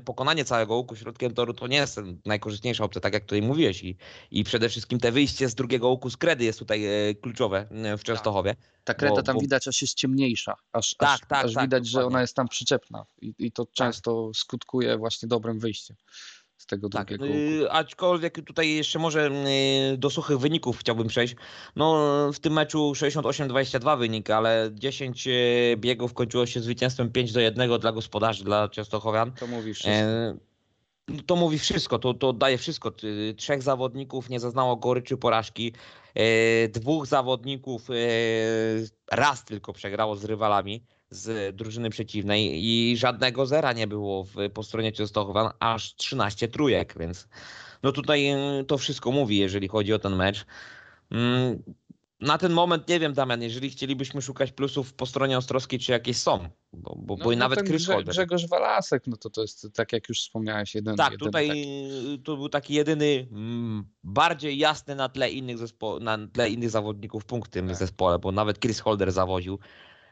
Speaker 1: pokonanie całego łuku środkiem toru to nie jest najkorzystniejsza opcja, tak jak tutaj mówiłeś i, i przede wszystkim te wyjście z drugiego łuku z kredy jest tutaj kluczowe w Częstochowie.
Speaker 2: Ta kreda bo, tam bo... widać aż jest ciemniejsza, aż, tak, aż, tak, aż tak, widać, dokładnie. że ona jest tam przyczepna i, i to tak. często skutkuje właśnie dobrym wyjściem z tego tak, drugiego.
Speaker 1: Yy, aczkolwiek tutaj jeszcze może yy, do suchych wyników chciałbym przejść. No w tym meczu 68-22 wynik, ale 10 yy, biegów kończyło się zwycięstwem 5 do 1 dla gospodarzy, dla Częstochowian.
Speaker 2: To mówi wszystko. Yy,
Speaker 1: to mówi wszystko, to, to daje wszystko. Trzech zawodników nie zaznało goryczy porażki. Yy, dwóch zawodników yy, raz tylko przegrało z rywalami z drużyny przeciwnej i żadnego zera nie było w, po stronie Częstochowan, aż 13 trójek, więc no tutaj y, to wszystko mówi, jeżeli chodzi o ten mecz. Mm, na ten moment nie wiem, Damian, jeżeli chcielibyśmy szukać plusów po stronie Ostrowskiej, czy jakieś są, bo, bo, no, bo i no nawet Holder.
Speaker 2: Grzegorz Walasek, no to to jest, tak jak już wspomniałeś, jeden
Speaker 1: Tak, tutaj taki. to był taki jedyny, mm, bardziej jasny na tle innych, zespo- na tle innych zawodników punkt w tym tak. zespole, bo nawet Chris Holder zawoził.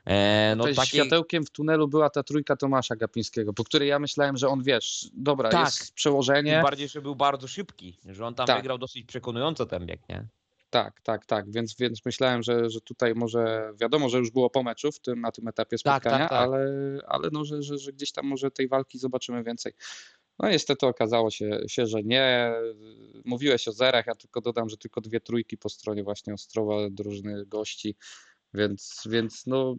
Speaker 2: E, no, takie... Światełkiem w tunelu była ta trójka Tomasza Gapińskiego, po której ja myślałem, że on wiesz, dobra, tak. jest przełożenie. Tym
Speaker 1: bardziej, że był bardzo szybki, że on tam tak. wygrał dosyć przekonująco ten bieg, nie?
Speaker 2: Tak, tak, tak, więc, więc myślałem, że, że tutaj może, wiadomo, że już było po meczu w tym, na tym etapie tak, tak, spotkania, tak, ale, ale no, że, że, że gdzieś tam może tej walki zobaczymy więcej. No niestety okazało się, się, że nie. Mówiłeś o zerach, ja tylko dodam, że tylko dwie trójki po stronie właśnie Ostrowa, drużyny gości. Więc, więc no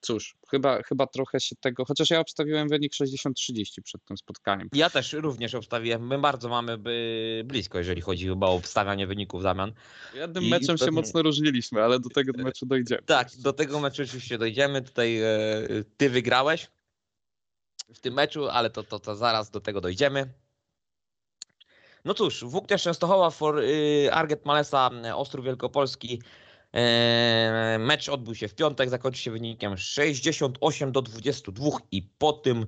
Speaker 2: cóż, chyba, chyba trochę się tego, chociaż ja obstawiłem wynik 60-30 przed tym spotkaniem.
Speaker 1: Ja też również obstawiłem. My bardzo mamy by blisko, jeżeli chodzi chyba o obstawianie wyników zamian.
Speaker 2: Jednym I meczem się mocno różniliśmy, ale do tego meczu dojdziemy.
Speaker 1: Tak, do tego meczu oczywiście dojdziemy. Tutaj e, ty wygrałeś w tym meczu, ale to, to, to zaraz do tego dojdziemy. No cóż, Włókniarz Częstochowa for y, Arget Malesa Ostrów Wielkopolski mecz odbył się w piątek, zakończył się wynikiem 68 do 22 i po tym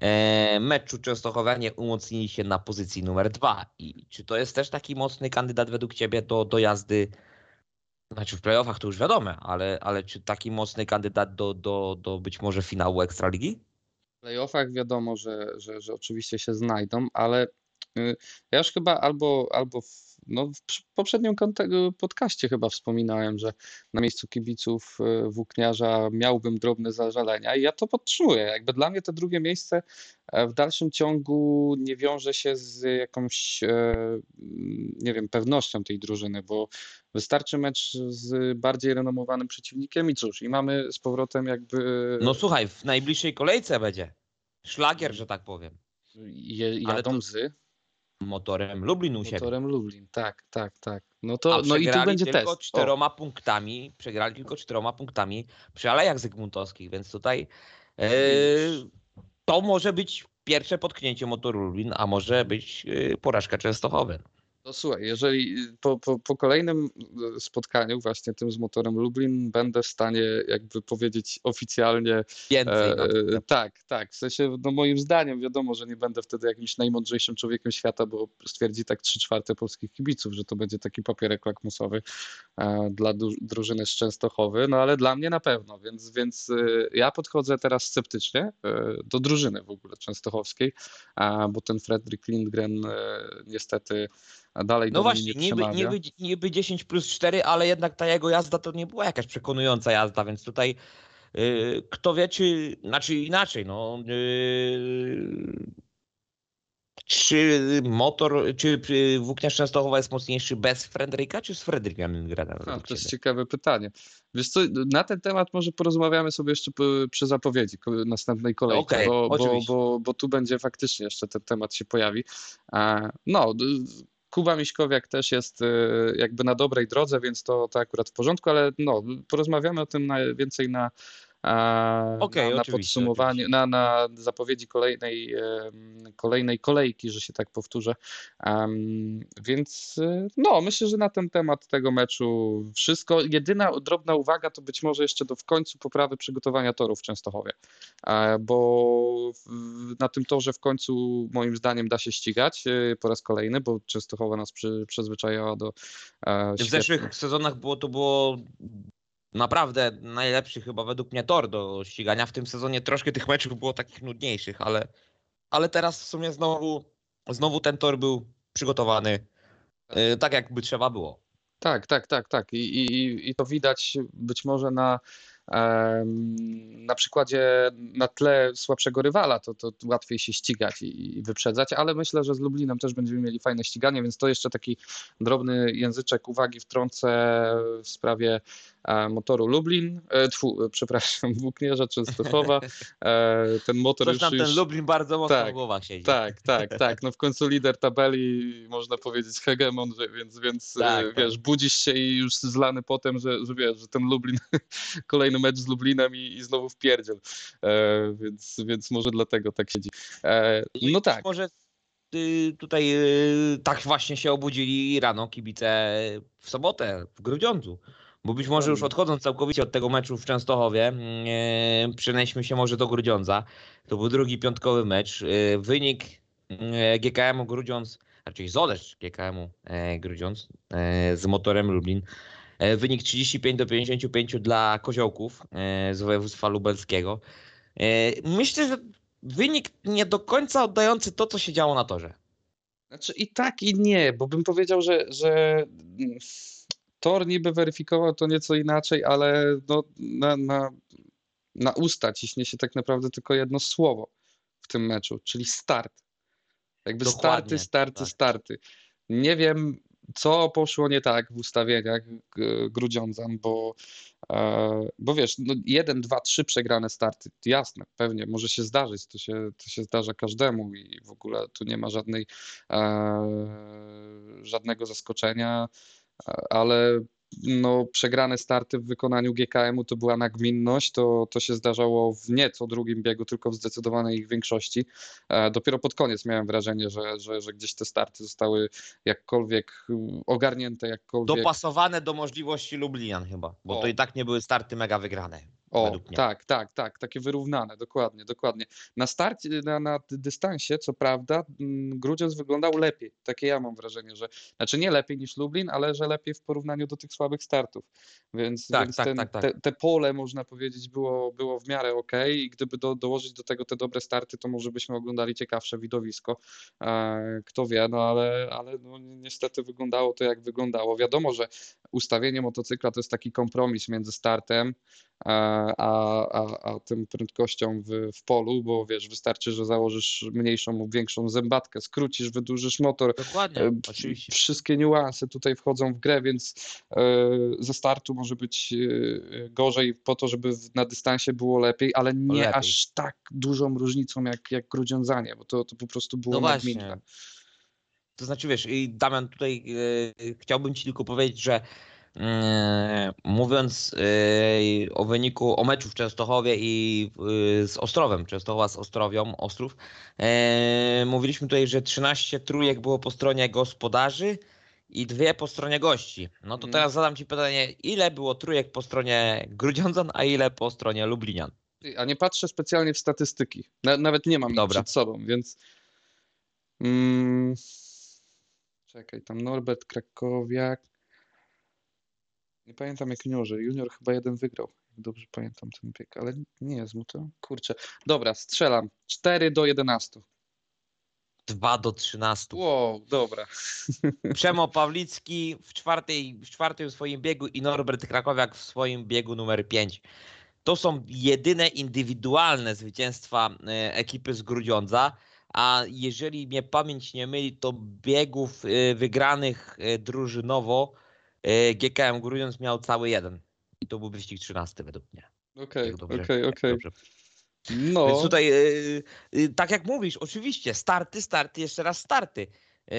Speaker 1: eee, meczu Częstochowianie umocnili się na pozycji numer dwa. I czy to jest też taki mocny kandydat według Ciebie do, do jazdy? Znaczy w playoffach to już wiadomo, ale, ale czy taki mocny kandydat do, do, do być może finału Ekstraligi?
Speaker 2: W playoffach wiadomo, że, że, że oczywiście się znajdą, ale y, ja już chyba albo, albo w no, w poprzednim podcaście chyba wspominałem, że na miejscu kibiców e, włókniarza miałbym drobne zażalenia i ja to podtrzymuję. Jakby dla mnie to drugie miejsce e, w dalszym ciągu nie wiąże się z jakąś, e, nie wiem, pewnością tej drużyny, bo wystarczy mecz z bardziej renomowanym przeciwnikiem i cóż, i mamy z powrotem jakby...
Speaker 1: No słuchaj, w najbliższej kolejce będzie. Szlagier, że tak powiem.
Speaker 2: Je, jadą to... z
Speaker 1: motorem Lublin u
Speaker 2: siebie. Motorem Lublin, tak, tak, tak. No to no i tu będzie
Speaker 1: tylko test. czteroma o. punktami, przegrali tylko czteroma punktami przy Alejach Zygmuntowskich, więc tutaj e, to może być pierwsze potknięcie motoru Lublin, a może być e, porażka Częstochowy.
Speaker 2: No słuchaj, jeżeli po, po, po, kolejnym e, spotkaniu właśnie tym z motorem Lublin będę w stanie jakby powiedzieć oficjalnie
Speaker 1: więcej. E,
Speaker 2: no. tak, tak, w sensie no moim zdaniem wiadomo, że nie będę wtedy jakimś najmądrzejszym człowiekiem świata, bo stwierdzi tak trzy czwarte polskich kibiców, że to będzie taki papierek lakmusowy e, dla drużyny z Częstochowy, no ale dla mnie na pewno, więc, więc e, ja podchodzę teraz sceptycznie e, do drużyny w ogóle częstochowskiej, bo ten Fredrik Lindgren niestety a dalej
Speaker 1: No właśnie, nie niby, niby, niby 10 plus 4, ale jednak ta jego jazda to nie była jakaś przekonująca jazda, więc tutaj yy, kto wie, czy, znaczy inaczej, no yy, czy motor, czy włókniarz Częstochowa jest mocniejszy bez Fredryka, czy z Fredrykiem Lindgrena?
Speaker 2: No, to jest ciekawe pytanie. Wiesz co, na ten temat może porozmawiamy sobie jeszcze przy zapowiedzi następnej kolejki, okay, bo, bo, bo, bo, tu będzie faktycznie jeszcze ten temat się pojawi. No, Kuba Miśkowiak też jest y, jakby na dobrej drodze, więc to, to akurat w porządku, ale no, porozmawiamy o tym na, więcej na,
Speaker 1: okay,
Speaker 2: na, na podsumowanie, na, na zapowiedzi kolejnej, kolejnej kolejki, że się tak powtórzę. Więc no, myślę, że na ten temat tego meczu wszystko. Jedyna drobna uwaga to być może jeszcze do w końcu poprawy przygotowania torów w Częstochowie, bo na tym torze w końcu moim zdaniem da się ścigać e, po raz kolejny, bo Częstochowa nas przy, przyzwyczajała do
Speaker 1: e, W zeszłych sezonach było to było naprawdę najlepszy chyba według mnie tor do ścigania. W tym sezonie troszkę tych meczów było takich nudniejszych, ale, ale teraz w sumie znowu, znowu ten tor był przygotowany e, tak, jakby trzeba było.
Speaker 2: Tak, tak, tak, tak. I, i, i to widać być może na na przykładzie na tle słabszego rywala to, to łatwiej się ścigać i, i wyprzedzać, ale myślę, że z Lublinem też będziemy mieli fajne ściganie, więc to jeszcze taki drobny języczek uwagi wtrącę w sprawie e, motoru Lublin, e, tfu, przepraszam, Włóknierza Częstochowa. E, ten motor
Speaker 1: Coś
Speaker 2: już, już...
Speaker 1: ten Lublin bardzo mocno tak, w głowach siedzi.
Speaker 2: Tak, tak, tak. No w końcu lider tabeli, można powiedzieć hegemon, więc, więc tak, wiesz, tak. budzisz się i już zlany potem, że, że wiesz, że ten Lublin kolejny kolejny mecz z Lublinem i, i znowu w pierdziel. E, więc, więc może dlatego tak siedzi. E, no tak.
Speaker 1: Może y, tutaj y, tak właśnie się obudzili rano kibice w sobotę w Grudziądzu. Bo być może już odchodząc całkowicie od tego meczu w Częstochowie, e, przenieśmy się może do Grudziądza. To był drugi piątkowy mecz. E, wynik e, GKM-u Grudziądz, raczej Zolesz GKM-u Grudziądz z motorem Lublin wynik 35 do 55 dla Koziołków e, z województwa lubelskiego. E, myślę, że wynik nie do końca oddający to, co się działo na torze.
Speaker 2: Znaczy i tak, i nie, bo bym powiedział, że, że mm, tor niby weryfikował to nieco inaczej, ale no, na, na, na usta ciśnie się tak naprawdę tylko jedno słowo w tym meczu, czyli start. Jakby Dokładnie, starty, starty, tak. starty. Nie wiem, co poszło nie tak w ustawieniach Grudziądzan, bo, e, bo wiesz, no jeden, dwa, trzy przegrane starty, jasne, pewnie, może się zdarzyć, to się, to się zdarza każdemu i w ogóle tu nie ma żadnej, e, żadnego zaskoczenia, ale no, przegrane starty w wykonaniu GKM-u to była nagminność, to, to się zdarzało w nieco drugim biegu, tylko w zdecydowanej ich większości. E, dopiero pod koniec miałem wrażenie, że, że, że gdzieś te starty zostały jakkolwiek mm, ogarnięte, jakkolwiek...
Speaker 1: Dopasowane do możliwości Lublinian chyba, bo o. to i tak nie były starty mega wygrane.
Speaker 2: O, tak, tak, tak, takie wyrównane, dokładnie, dokładnie. Na starcie, na, na dystansie, co prawda, mm, Grudziądz wyglądał lepiej. Takie ja mam wrażenie, że, znaczy nie lepiej niż Lublin, ale że lepiej w porównaniu do tych słabych startów. Więc, tak, więc tak, ten, tak, tak. Te, te, pole, można powiedzieć, było, było w miarę ok i gdyby do, dołożyć do tego te dobre starty, to może byśmy oglądali ciekawsze widowisko. E, kto wie, no ale, ale no, niestety wyglądało to jak wyglądało. Wiadomo, że ustawienie motocykla to jest taki kompromis między startem, a, a, a tym prędkością w, w polu, bo wiesz, wystarczy, że założysz mniejszą lub większą zębatkę, skrócisz, wydłużysz motor.
Speaker 1: Dokładnie, e, oczywiście.
Speaker 2: Wszystkie niuanse tutaj wchodzą w grę, więc e, ze startu może być e, gorzej po to, żeby na dystansie było lepiej, ale nie lepiej. aż tak dużą różnicą jak, jak grudziądzanie, bo to, to po prostu było no nagminne.
Speaker 1: To znaczy, wiesz, i Damian, tutaj yy, chciałbym ci tylko powiedzieć, że mówiąc yy, o wyniku, o meczu w Częstochowie i yy, z Ostrowem, Częstochowa z Ostrowią, Ostrów, mówiliśmy tutaj, że 13 trójek było po stronie gospodarzy i dwie po stronie gości. No to mhm. teraz zadam Ci pytanie, ile było trójek po stronie Grudziądzan, a ile po stronie Lublinian?
Speaker 2: A nie patrzę specjalnie w statystyki. Nawet nie mam Dobra. przed sobą, więc... Mm... Czekaj, tam Norbert Krakowiak, nie pamiętam jak juniorzy. Junior chyba jeden wygrał. Dobrze pamiętam ten bieg, ale nie jest mu to. Kurczę. Dobra, strzelam. 4 do 11.
Speaker 1: 2 do 13.
Speaker 2: Wow, dobra.
Speaker 1: Przemo Pawlicki w, czwartej, w czwartym swoim biegu i Norbert Krakowiak w swoim biegu numer 5. To są jedyne indywidualne zwycięstwa e, ekipy z Grudziądza, a jeżeli mnie pamięć nie myli, to biegów e, wygranych e, drużynowo GKM Grudziądz miał cały jeden. I to był wyścig 13 według mnie.
Speaker 2: Okej, okej, okej.
Speaker 1: No. Więc tutaj, yy, yy, tak jak mówisz, oczywiście, starty, starty, jeszcze raz starty. Yy,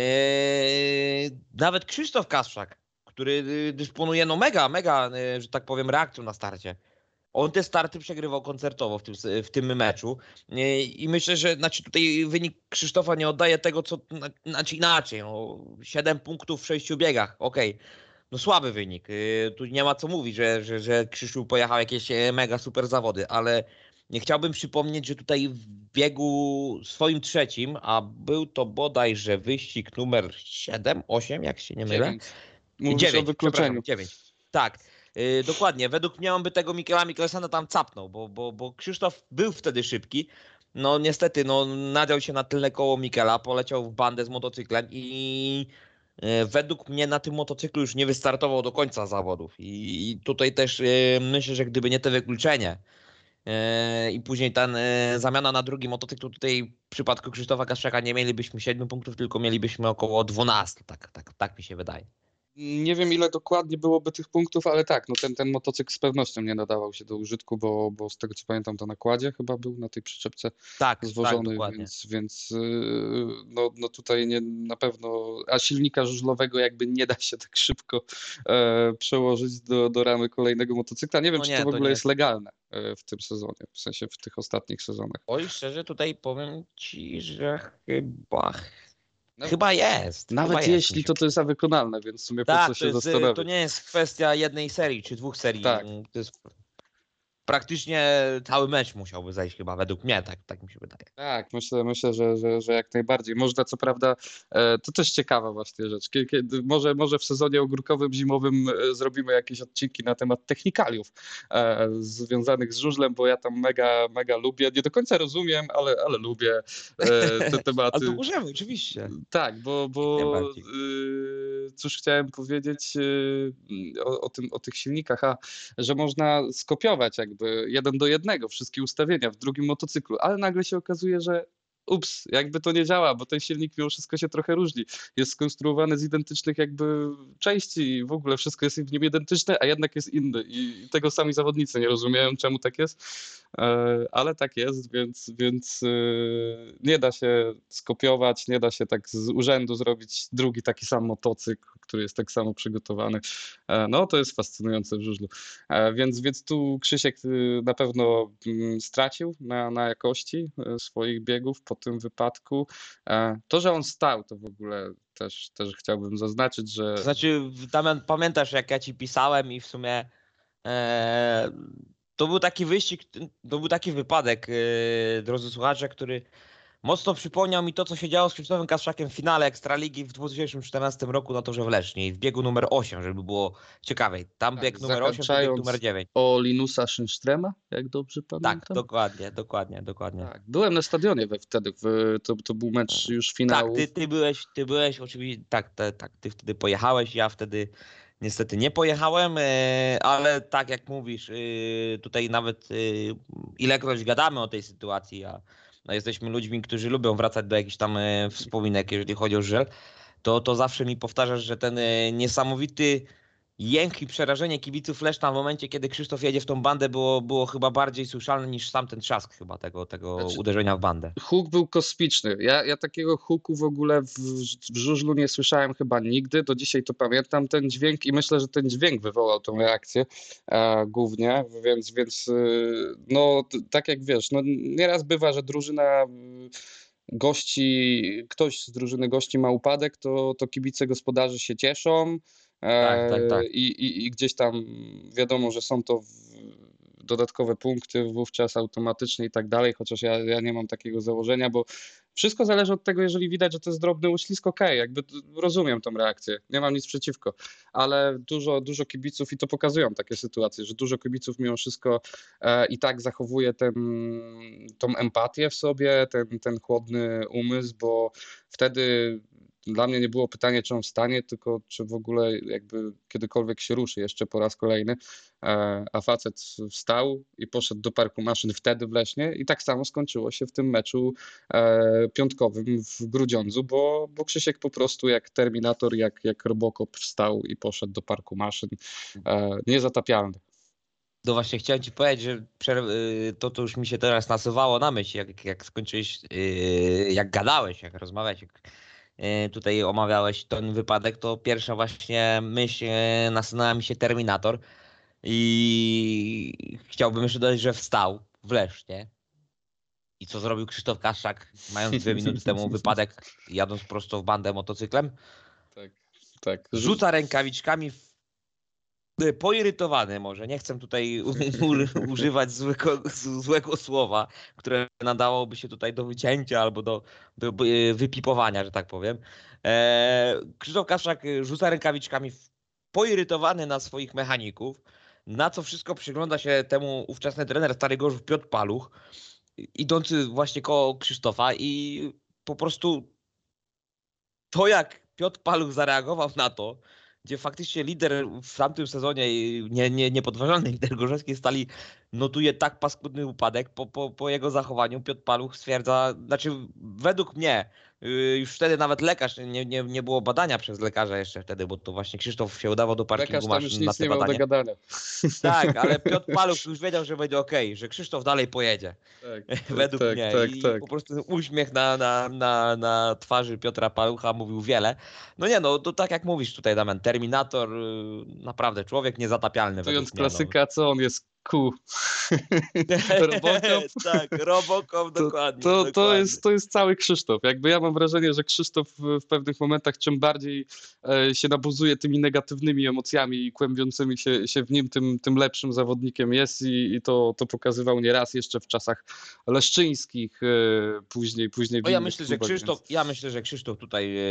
Speaker 1: nawet Krzysztof Kaszczak, który dysponuje no mega, mega, że tak powiem, reakcją na starcie. On te starty przegrywał koncertowo w tym, w tym meczu i myślę, że znaczy tutaj wynik Krzysztofa nie oddaje tego, co znaczy inaczej. No, 7 punktów w 6 biegach, okej. Okay. No słaby wynik. Y, tu nie ma co mówić, że, że, że Krzysztof pojechał jakieś e, mega super zawody, ale nie chciałbym przypomnieć, że tutaj w biegu swoim trzecim, a był to bodajże wyścig numer 7, 8, jak się nie mylę.
Speaker 2: 9. 9 o wykluczeniu.
Speaker 1: 9. Tak. Yy, dokładnie. Według mnie on by tego Mikiela Mikkelsena tam capnął, bo, bo, bo Krzysztof był wtedy szybki. No niestety, no nadział się na tylne koło Mikela, poleciał w bandę z motocyklem i według mnie na tym motocyklu już nie wystartował do końca zawodów. I, tutaj też yy, myślę, że gdyby nie te wykluczenie, yy, i później yy, zamiana na drugi motocykl, tutaj w przypadku Krzysztofa Kaszczaka nie mielibyśmy 7 punktów, tylko mielibyśmy około 12, tak, tak, tak mi się wydaje.
Speaker 2: Nie wiem, ile dokładnie byłoby tych punktów, ale tak, no ten, ten motocykl z pewnością nie nadawał się do użytku, bo, bo z tego co pamiętam, to na kładzie chyba był na tej przyczepce tak, zwożony, tak, więc, więc y, no, no tutaj nie, na pewno, a silnika żużlowego jakby nie da się tak szybko e, przełożyć do, do ramy kolejnego motocykla. Nie wiem, no czy nie, to w ogóle to jest legalne e, w tym sezonie, w sensie w tych ostatnich sezonach.
Speaker 1: Oj, szczerze tutaj powiem Ci, że chyba no, chyba jest.
Speaker 2: Nawet
Speaker 1: chyba
Speaker 2: jeśli jest. to to jest wykonalne, więc w sumie tak, po co się
Speaker 1: jest,
Speaker 2: zastanawiać.
Speaker 1: To nie jest kwestia jednej serii czy dwóch serii. Tak. To jest praktycznie cały mecz musiałby zejść chyba, według mnie, tak, tak mi się wydaje.
Speaker 2: Tak, myślę, myślę że, że, że jak najbardziej. Można co prawda, e, to też ciekawa właśnie rzecz, kiedy, może, może w sezonie ogórkowym, zimowym e, zrobimy jakieś odcinki na temat technikaliów e, związanych z żużlem, bo ja tam mega, mega lubię, nie do końca rozumiem, ale, ale lubię te tematy.
Speaker 1: ale to możemy, oczywiście.
Speaker 2: Tak, bo, bo cóż chciałem powiedzieć o, o, tym, o tych silnikach, a że można skopiować jakby jakby jeden do jednego, wszystkie ustawienia w drugim motocyklu, ale nagle się okazuje, że ups, jakby to nie działa, bo ten silnik mimo wszystko się trochę różni. Jest skonstruowany z identycznych jakby części i w ogóle wszystko jest w nim identyczne, a jednak jest inny i tego sami zawodnicy nie rozumieją, czemu tak jest, e, ale tak jest, więc, więc e, nie da się skopiować, nie da się tak z urzędu zrobić drugi taki sam motocykl, który jest tak samo przygotowany. E, no to jest fascynujące w żużlu. Więc, więc tu Krzysiek na pewno mm, stracił na, na jakości swoich biegów, po tym wypadku. E, to, że on stał, to w ogóle też, też chciałbym zaznaczyć, że.
Speaker 1: Znaczy, Damian, pamiętasz, jak ja ci pisałem i w sumie. E, to był taki wyścig, to był taki wypadek, e, drodzy słuchacze, który Mocno przypomniał mi to, co się działo z Krzysztofem Kaszakiem w finale Ekstraligi w 2014 roku na torze w Lesznie w biegu numer 8, żeby było ciekawej. Tam tak, bieg numer 8, to bieg numer 9.
Speaker 2: O Linusa Szynstrema, jak dobrze pamiętam?
Speaker 1: Tak, dokładnie, dokładnie, dokładnie. Tak,
Speaker 2: byłem na stadionie we, wtedy, w, to, to był mecz już finału.
Speaker 1: Tak, ty, ty byłeś, ty byłeś oczywiście, tak, te, tak, ty wtedy pojechałeś, ja wtedy niestety nie pojechałem, e, ale tak jak mówisz, e, tutaj nawet e, ilekroć gadamy o tej sytuacji, a no jesteśmy ludźmi, którzy lubią wracać do jakichś tam e, wspominek, jeżeli chodzi o żel, to, to zawsze mi powtarzasz, że ten e, niesamowity jęk i przerażenie kibiców Leszna w momencie, kiedy Krzysztof jedzie w tą bandę było, było chyba bardziej słyszalne niż sam ten trzask chyba tego, tego znaczy, uderzenia w bandę.
Speaker 2: Huk był kosmiczny. Ja, ja takiego huku w ogóle w, w żużlu nie słyszałem chyba nigdy. Do dzisiaj to pamiętam ten dźwięk i myślę, że ten dźwięk wywołał tą reakcję e, głównie, więc, więc e, no tak jak wiesz, no nieraz bywa, że drużyna gości, ktoś z drużyny gości ma upadek, to, to kibice gospodarzy się cieszą, tak, tak, tak. I, i, I gdzieś tam wiadomo, że są to dodatkowe punkty wówczas automatycznie i tak dalej, chociaż ja, ja nie mam takiego założenia, bo wszystko zależy od tego, jeżeli widać, że to jest drobny uślizg, okej, okay, jakby rozumiem tą reakcję, nie mam nic przeciwko, ale dużo, dużo kibiców i to pokazują takie sytuacje, że dużo kibiców mimo wszystko e, i tak zachowuje ten, tą empatię w sobie, ten, ten chłodny umysł, bo wtedy dla mnie nie było pytanie, czy on wstanie, tylko czy w ogóle jakby kiedykolwiek się ruszy jeszcze po raz kolejny. E, a facet wstał i poszedł do parku maszyn wtedy w i tak samo skończyło się w tym meczu e, piątkowym w Grudziądzu, bo, bo Krzysiek po prostu jak Terminator, jak, jak Robocop wstał i poszedł do parku maszyn. E, niezatapialny.
Speaker 1: No właśnie chciałem ci powiedzieć, że y, to, to już mi się teraz nasuwało na myśl, jak, jak skończyłeś, y, jak gadałeś, jak rozmawiałeś, jak tutaj omawiałeś ten wypadek, to pierwsza właśnie myśl e, nasunęła mi się Terminator. I chciałbym jeszcze dodać, że wstał w Lesznie. I co zrobił Krzysztof Kaszak, mając dwie minuty temu wypadek, jadąc prosto w bandę motocyklem?
Speaker 2: Tak, tak.
Speaker 1: Rzuca rękawiczkami w poirytowany może, nie chcę tutaj używać złego, złego, słowa, które nadałoby się tutaj do wycięcia albo do, do y, wypipowania, że tak powiem. E, Krzysztof Kaszak rzuca rękawiczkami poirytowany na swoich mechaników, na co wszystko przygląda się temu ówczesny trener Stary Gorzów Piotr Paluch, idący właśnie koło Krzysztofa i po prostu to jak Piotr Paluch zareagował na to, gdzie faktycznie lider w tamtym sezonie, nie, nie, niepodważalny lider Gorzewskiej Stali notuje tak paskudny upadek, po, po, po jego zachowaniu Piotr Paluch stwierdza, znaczy według mnie, Y, już wtedy nawet lekarz, nie, nie, nie było badania przez lekarza jeszcze wtedy, bo to właśnie Krzysztof się udawał do parkingu
Speaker 2: lekarz na te badania. do gadania.
Speaker 1: Tak, ale Piotr Paluch już wiedział, że będzie ok, że Krzysztof dalej pojedzie. Tak, tak według tak, mnie. Tak, I tak. po prostu uśmiech na, na, na, na twarzy Piotra Palucha mówił wiele. No nie, no to tak jak mówisz tutaj, Damian, Terminator, y, naprawdę człowiek niezatapialny.
Speaker 2: Mówiąc klasyka, no. co on jest Q.
Speaker 1: Robocop. tak, Robocop, dokładnie.
Speaker 2: To, to,
Speaker 1: dokładnie.
Speaker 2: To, jest, to jest cały Krzysztof. Jakby ja mam wrażenie, że Krzysztof w pewnych momentach czym bardziej e, się nabuzuje tymi negatywnymi emocjami i kłębiącymi się, się w nim, tym, tym lepszym zawodnikiem jest i, i to, to pokazywał nieraz jeszcze w czasach leszczyńskich, e, później, później w
Speaker 1: ja myślę, klubach, że Krzysztof, więc... Ja myślę, że Krzysztof tutaj e,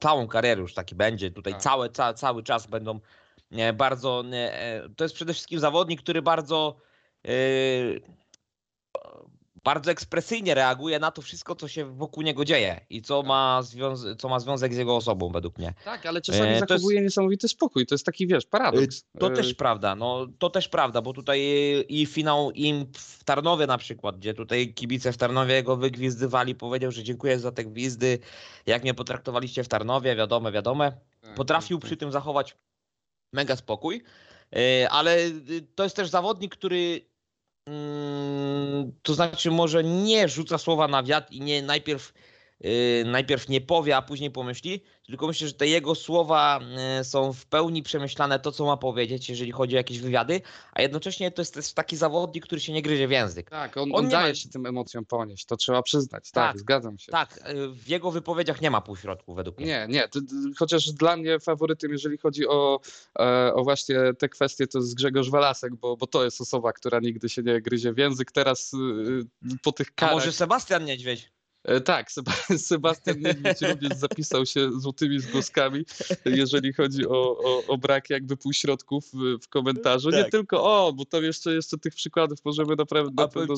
Speaker 1: całą karierę już taki będzie, tutaj tak. cały, ca, cały czas będą bardzo. E, to jest przede wszystkim zawodnik, który bardzo. E, bardzo ekspresyjnie reaguje na to wszystko, co się wokół niego dzieje i co ma, związ- co ma związek z jego osobą, według mnie.
Speaker 2: Tak, ale czasami e, zachowuje jest... niesamowity spokój. To jest taki, wiesz, paradoks.
Speaker 1: To też prawda, no to też prawda, bo tutaj i finał im w Tarnowie na przykład, gdzie tutaj kibice w Tarnowie go wygwizdywali, powiedział, że dziękuję za te gwizdy, jak mnie potraktowaliście w Tarnowie, wiadome, wiadome. Tak, Potrafił tak, przy tak. tym zachować mega spokój, e, ale y, to jest też zawodnik, który mm, to znaczy może nie rzuca słowa na wiatr i nie najpierw najpierw nie powie, a później pomyśli, tylko myślę, że te jego słowa y, są w pełni przemyślane to, co ma powiedzieć, jeżeli chodzi o jakieś wywiady, a jednocześnie to jest też taki zawodnik, który się nie gryzie w język.
Speaker 2: Tak, on, on, on daje ma... się tym emocjom ponieść, to trzeba przyznać. Tak, tak, zgadzam się.
Speaker 1: Tak, y, w jego wypowiedziach nie ma półśrodku według mnie.
Speaker 2: Nie, nie, chociaż dla mnie faworytem, jeżeli chodzi o, e, o właśnie te kwestie, to jest Grzegorz Walasek, bo, bo to jest osoba, która nigdy się nie gryzie w język. Teraz po tych karach...
Speaker 1: A może Sebastian Niedźwiedź?
Speaker 2: E, tak, Sebastian Niedźwiedź również zapisał się złotymi zgłoskami, jeżeli chodzi o, o, o brak jakby półśrodków w, komentarzu. Tak. Nie tylko o, bo tam jeszcze, jeszcze tych przykładów możemy naprawdę... Na pewno...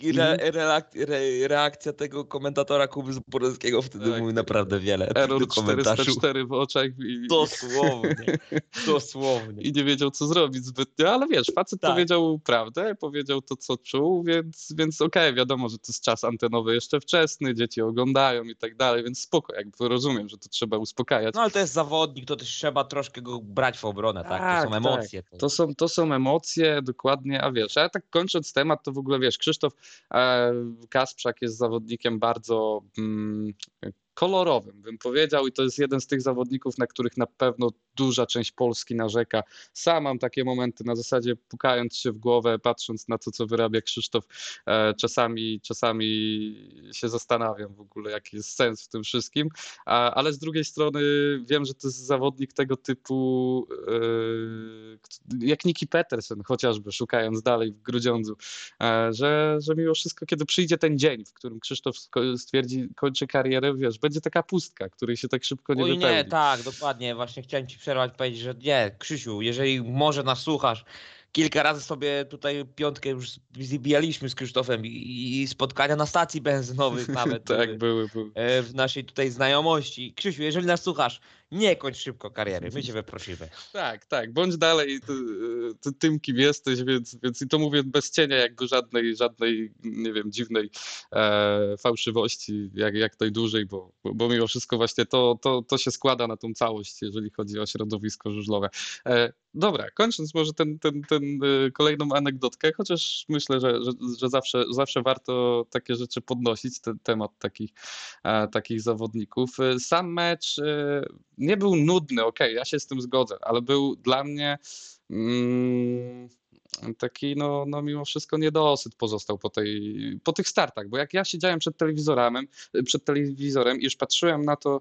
Speaker 1: I re, reak, re, reakcja tego komentatora Kuby Zaporowskiego wtedy tak. mówi naprawdę wiele.
Speaker 2: Error 404 w oczach.
Speaker 1: I... Dosłownie, dosłownie.
Speaker 2: I nie wiedział, co zrobić zbytnio, ale wiesz, facet tak. powiedział prawdę, powiedział to, co czuł, więc, więc okej, okay, wiadomo, że to jest czas antenowy jeszcze wczesny, dzieci oglądają i tak dalej, więc spoko, jakby rozumiem, że to trzeba uspokajać.
Speaker 1: No ale to jest zawodnik, to też trzeba troszkę go brać w obronę, tak? tak to są tak, emocje.
Speaker 2: Tak. To, są, to są emocje, dokładnie, a wiesz, a tak kończąc temat, to w ogóle wiesz, Krzysztof e, Kasprzak jest zawodnikiem bardzo mm, kolorowym, bym powiedział, i to jest jeden z tych zawodników, na których na pewno duża część Polski narzeka. Sam mam takie momenty na zasadzie pukając się w głowę, patrząc na to, co wyrabia Krzysztof, e, czasami, czasami się zastanawiam w ogóle, jaki jest sens w tym wszystkim, ale z drugiej strony wiem, że to jest zawodnik tego typu, e, jak Niki Petersen chociażby, szukając dalej w Grudziądzu, e, że, że mimo wszystko, kiedy przyjdzie ten dzień, w którym Krzysztof stwierdzi, kończy karierę, wiesz, będzie taka pustka, której się tak szybko nie Oj, wypełni.
Speaker 1: nie, tak, dokładnie, właśnie chciałem ci przerwać, powiedzieć, że nie, Krzysiu, jeżeli może nas słuchasz, kilka razy sobie tutaj piątkę już zbijaliśmy z Krzysztofem i, i spotkania na stacji benzynowych nawet.
Speaker 2: tak, były, były.
Speaker 1: E, w naszej tutaj znajomości. Krzysiu, jeżeli nas słuchasz, nie kończ szybko kariery, my cię prosimy.
Speaker 2: Tak, tak, bądź dalej ty, ty, tym, kim jesteś, więc, więc i to mówię bez cienia jakby żadnej, żadnej nie wiem, dziwnej e, fałszywości, jak, jak najdłużej, bo, bo, bo mimo wszystko właśnie to, to, to się składa na tą całość, jeżeli chodzi o środowisko żużlowe. E, dobra, kończąc może ten, ten, ten e, kolejną anegdotkę, chociaż myślę, że, że, że zawsze, zawsze warto takie rzeczy podnosić, ten temat takich, e, takich zawodników. E, sam mecz nie był nudny, okej, okay, ja się z tym zgodzę, ale był dla mnie mm, taki, no, no mimo wszystko niedosyt pozostał po, tej, po tych startach, bo jak ja siedziałem przed telewizorem, przed telewizorem i już patrzyłem na to,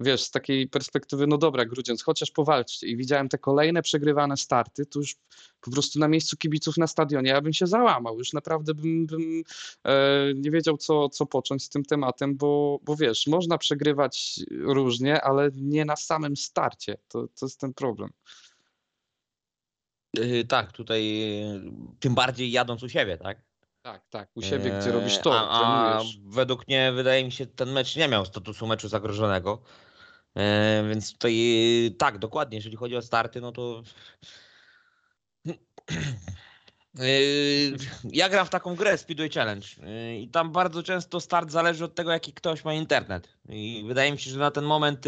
Speaker 2: wiesz, z takiej perspektywy, no dobra, Grudziądz, chociaż powalczcie i widziałem te kolejne przegrywane starty, to już po prostu na miejscu kibiców na stadionie ja bym się załamał, już naprawdę bym, bym e, nie wiedział, co, co począć z tym tematem, bo, bo wiesz, można przegrywać różnie, ale nie na samym starcie, to, to jest ten problem.
Speaker 1: Yy, tak, tutaj tym bardziej jadąc u siebie, tak?
Speaker 2: Tak, tak, u siebie, gdzie robisz to,
Speaker 1: a, a według mnie, wydaje mi się, ten mecz nie miał statusu meczu zagrożonego. E, więc tutaj tak, dokładnie, jeżeli chodzi o starty, no to e, ja gram w taką grę Speedway Challenge e, i tam bardzo często start zależy od tego, jaki ktoś ma internet. I wydaje mi się, że na ten moment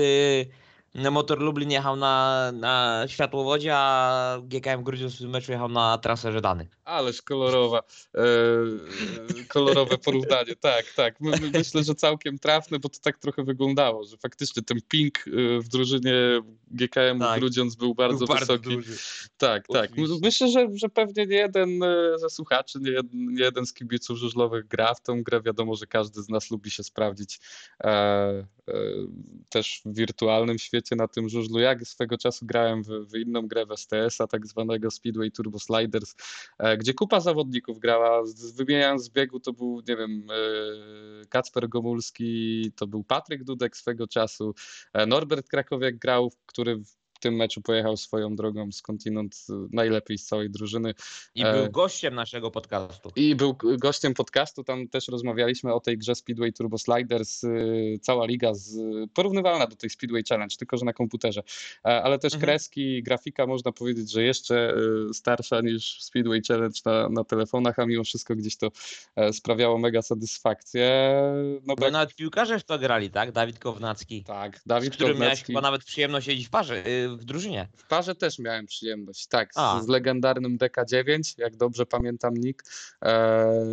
Speaker 1: Motor Lublin jechał na, na światłowodzie, a GKM Grudziądz w tym meczu jechał na traserze danych.
Speaker 2: Ależ kolorowa, e, kolorowe porównanie, tak, tak. My, my myślę, że całkiem trafne, bo to tak trochę wyglądało, że faktycznie ten ping e, w drużynie GKM tak, Grudziądz był bardzo, był wysoki. Bardzo tak, tak. Myślę, że, że pewnie nie jeden e, ze słuchaczy, nie jeden, nie jeden z kibiców żużlowych gra w tą grę. Wiadomo, że każdy z nas lubi się sprawdzić e, też w wirtualnym świecie na tym żużlu. Jak swego czasu grałem w, w inną grę w STS-a, tak zwanego Speedway Turbo Sliders, e, gdzie kupa zawodników grała. Wymieniając z biegu, to był, nie wiem, e, Kacper Gomulski, to był Patryk Dudek swego czasu, e, Norbert Krakowiak grał, który tym meczu pojechał swoją drogą skądinąd y, najlepiej z całej drużyny.
Speaker 1: I był e, gościem naszego podcastu.
Speaker 2: I był gościem podcastu, tam też rozmawialiśmy o tej grze Speedway Turbo Sliders, y, cała liga z, porównywalna do tej Speedway Challenge, tylko że na komputerze, e, ale też mhm. kreski, grafika można powiedzieć, że jeszcze y, starsza niż Speedway Challenge na, na telefonach, a mimo wszystko gdzieś to e, sprawiało mega satysfakcję.
Speaker 1: No, Bo nawet piłkarze w to grali, tak? Dawid Kownacki.
Speaker 2: Tak, Dawid
Speaker 1: z którym Kownacki. miałeś chyba nawet przyjemność siedzieć w parze, w drużynie.
Speaker 2: W parze też miałem przyjemność, tak, z, z, legendarnym DK9, jak dobrze pamiętam nick, e,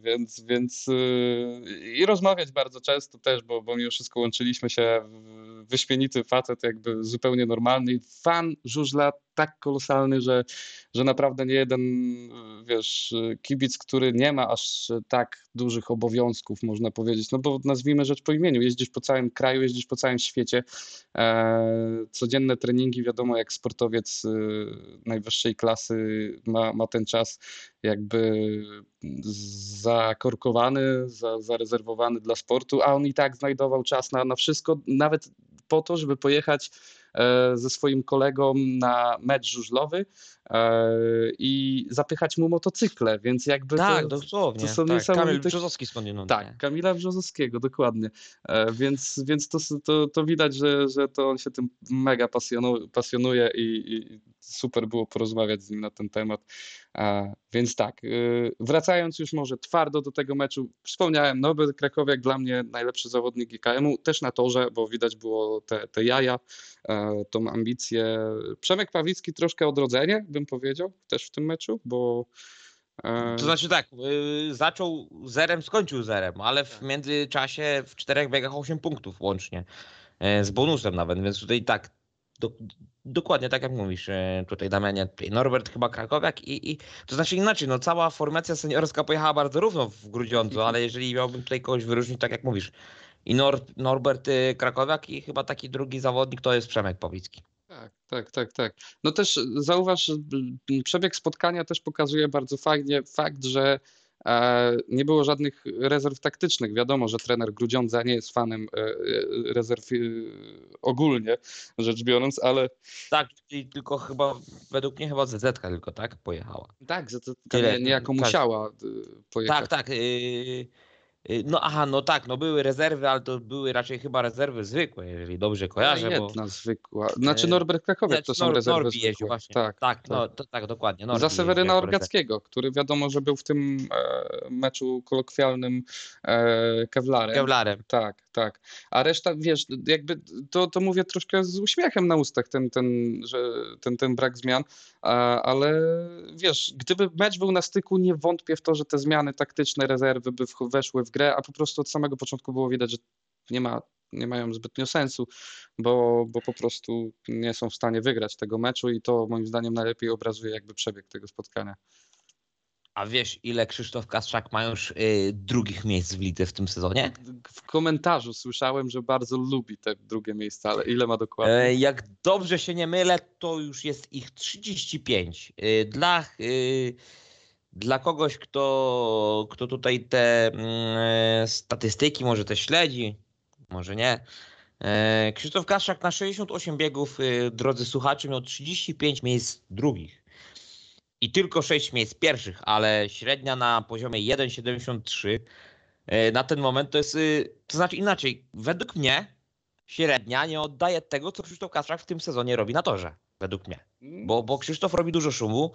Speaker 2: więc, więc e, i rozmawiać bardzo często też, bo, bo mimo wszystko łączyliśmy się, wyśmienity facet, jakby zupełnie normalny, fan żużla tak kolosalny, że, że naprawdę nie jeden, wiesz, kibic, który nie ma aż tak dużych obowiązków, można powiedzieć, no bo nazwijmy rzecz po imieniu, jeździsz po całym kraju, jeździsz po całym świecie, e, codzienne treningi, wiadomo, jak sportowiec e, najwyższej klasy ma, ma ten czas jakby zakorkowany, za, zarezerwowany dla sportu, a on i tak znajdował czas na, na wszystko, nawet po to, żeby pojechać ze swoim kolegą na mecz żużlowy e, i zapychać mu motocykle, więc jakby
Speaker 1: tak, to, dosłownie. to są tak, niesamowite... Kamil Brzozowski skądinąd.
Speaker 2: Tak, Kamila Brzozowskiego, dokładnie. E, więc, więc to, to, to widać, że, że to on się tym mega pasjonuje i, i super było porozmawiać z nim na ten temat. Więc tak, y, wracając już może twardo do tego meczu, wspomniałem, Norbert Krakowiak dla mnie najlepszy zawodnik GKM-u, też na torze, bo widać było te, te jaja, e, tą ambicję. Przemek Pawlicki troszkę odrodzenie, bym powiedział, też w tym meczu, bo
Speaker 1: e, to znaczy tak, y, zaczął zerem, skończył zerem, ale w tak. międzyczasie w czterech biegach 8 punktów łącznie, e, z bonusem nawet, więc tutaj tak, do, dokładnie tak jak mówisz e, tutaj Damianie, Norbert chyba Krakowiak i, i to znaczy inaczej, no cała formacja seniorska pojechała bardzo równo w Grudziądzu, ale jeżeli miałbym tutaj kogoś wyróżnić, tak jak mówisz, i Nor Norbert y, Krakowiak i chyba taki drugi zawodnik to jest Przemek Pawlicki.
Speaker 2: Tak, tak, tak, tak. No też zauważ, przebieg spotkania też pokazuje bardzo fajnie fakt, że nie było żadnych rezerw taktycznych. Wiadomo, że trener Grudziądza nie jest fanem e, e, rezerw ogólnie rzecz biorąc, ale...
Speaker 1: Tak, czyli tylko chyba, według mnie chyba ZZ tylko, tak? Pojechała.
Speaker 2: Tak, ZZ nie, niejako musiała pojechać.
Speaker 1: Tak, tak. Yy no aha, no tak, no były rezerwy, ale to były raczej chyba rezerwy zwykłe, jeżeli dobrze kojarzę.
Speaker 2: No jedna bo... zwykła. Znaczy y, Norbert Krakowiak to są Nor rezerwy Norbi zwykłe.
Speaker 1: Właśnie. Tak, tak, no, tak. To, tak dokładnie.
Speaker 2: Norbi Za Seweryna Orgackiego, który wiadomo, że był w tym e, meczu kolokwialnym e, Kevlarem.
Speaker 1: Kevlarem.
Speaker 2: Tak, tak. A reszta, wiesz, jakby to, to mówię troszkę z uśmiechem na ustach, ten, ten, że, ten, ten brak zmian, ale wiesz, gdyby mecz był na styku, nie wątpię w to, że te zmiany taktyczne, rezerwy by weszły w grę, a po prostu od samego początku było widać, że nie ma nie mają zbytnio sensu, bo, bo po prostu nie są w stanie wygrać tego meczu i to moim zdaniem najlepiej obrazuje jakby przebieg tego spotkania.
Speaker 1: A wiesz, ile Krzysztof Kasprzak ma już y, drugich miejsc w lidze w tym sezonie?
Speaker 2: W komentarzu słyszałem, że bardzo lubi te drugie miejsca, ale ile ma dokładnie?
Speaker 1: E, jak dobrze się nie mylę, to już jest ich 35. Y, dla, y, dla kogoś, kto, kto tutaj te mm, statystyki może te śledzi, może nie. E, Krzysztof Kaszak na 68 biegów, y, drodzy słuchacze, miał 35 miejsc drugich i tylko 6 miejsc pierwszych, ale średnia na poziomie 1,73 e, na ten moment to jest, y, to znaczy inaczej, według mnie średnia nie oddaje tego, co Krzysztof Kaszak w tym sezonie robi na torze, według mnie. Bo, bo Krzysztof robi dużo szumu,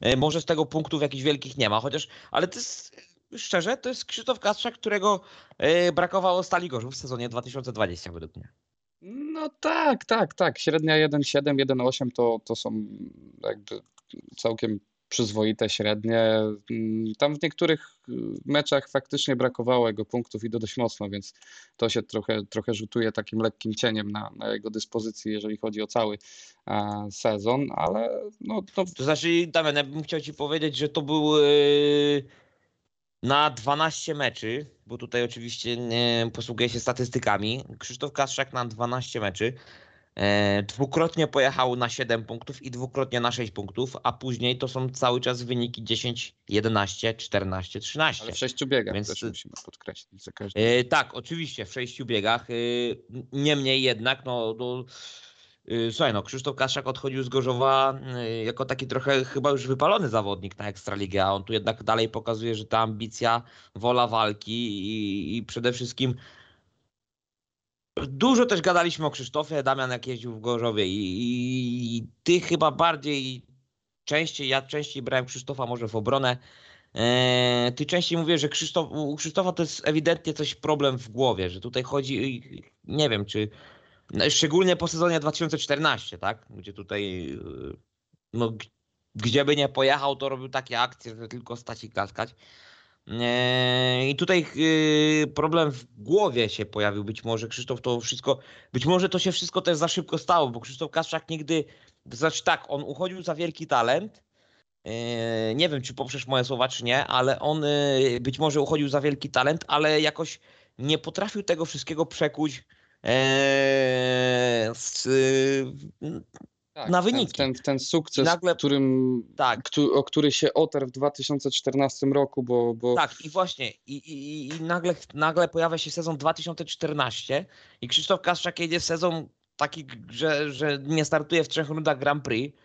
Speaker 1: e, może z tego punktów jakichś wielkich nie ma, chociaż, ale to jest szczerze, to jest Krzysztof Kasprzak, którego e, brakowało Stali Gorzów w sezonie 2020 według mnie.
Speaker 2: No tak, tak, tak. Średnia 1,7, 1,8 to, to są jakby całkiem przyzwoite średnie. Tam w niektórych meczach faktycznie brakowało jego punktów i to dość mocno, więc to się trochę, trochę rzutuje takim lekkim cieniem na, na jego dyspozycji, jeżeli chodzi o cały sezon, ale no
Speaker 1: to... To znaczy, Damian, ja bym chciał ci powiedzieć, że to był... Yy na 12 meczy, bo tutaj oczywiście nie posługuję się statystykami, Krzysztof Kaszczak na 12 meczy dwukrotnie pojechał na 7 punktów i dwukrotnie na 6 punktów, a później to są cały czas wyniki 10, 11, 14, 13.
Speaker 2: Ale w sześciu biegach Więc, też musimy podkreślić za każdym. E,
Speaker 1: tak, oczywiście w sześciu biegach. E, niemniej jednak, no, no Y, słuchaj, no Krzysztof Kaszak odchodził z Gorzowa y, jako taki trochę chyba już wypalony zawodnik na Ekstraligę, a on tu jednak dalej pokazuje, że ta ambicja, wola walki i, i przede wszystkim dużo też gadaliśmy o Krzysztofie, Damian jak jeździł w Gorzowie i, i, i ty chyba bardziej, częściej, ja częściej brałem Krzysztofa może w obronę, e, ty częściej mówisz, że Krzysztof, u Krzysztofa to jest ewidentnie coś problem w głowie, że tutaj chodzi, nie wiem, czy no szczególnie po sezonie 2014, tak? Gdzie tutaj, y, no, gdzie by nie pojechał, to robił takie akcje, że tylko stać i klaskać. I tutaj y, problem w głowie się pojawił. Być może Krzysztof to wszystko, być może to się wszystko też za szybko stało, bo Krzysztof Kaszczak nigdy, znaczy tak, on uchodził za wielki talent. Y, nie wiem, czy poprzesz moje słowa, czy nie, ale on być może uchodził za wielki talent, ale jakoś nie potrafił tego wszystkiego przekuć Eee, z, tak, na wyniki.
Speaker 2: Ten, ten, ten sukces, nagle, którym, tak. o który się otarł w 2014 roku, bo... bo...
Speaker 1: Tak, i właśnie, i, i, i nagle, nagle pojawia się sezon 2014 i Krzysztof Kaszczak jedzie sezon taki, że, że nie startuje w trzech rundach Grand Prix.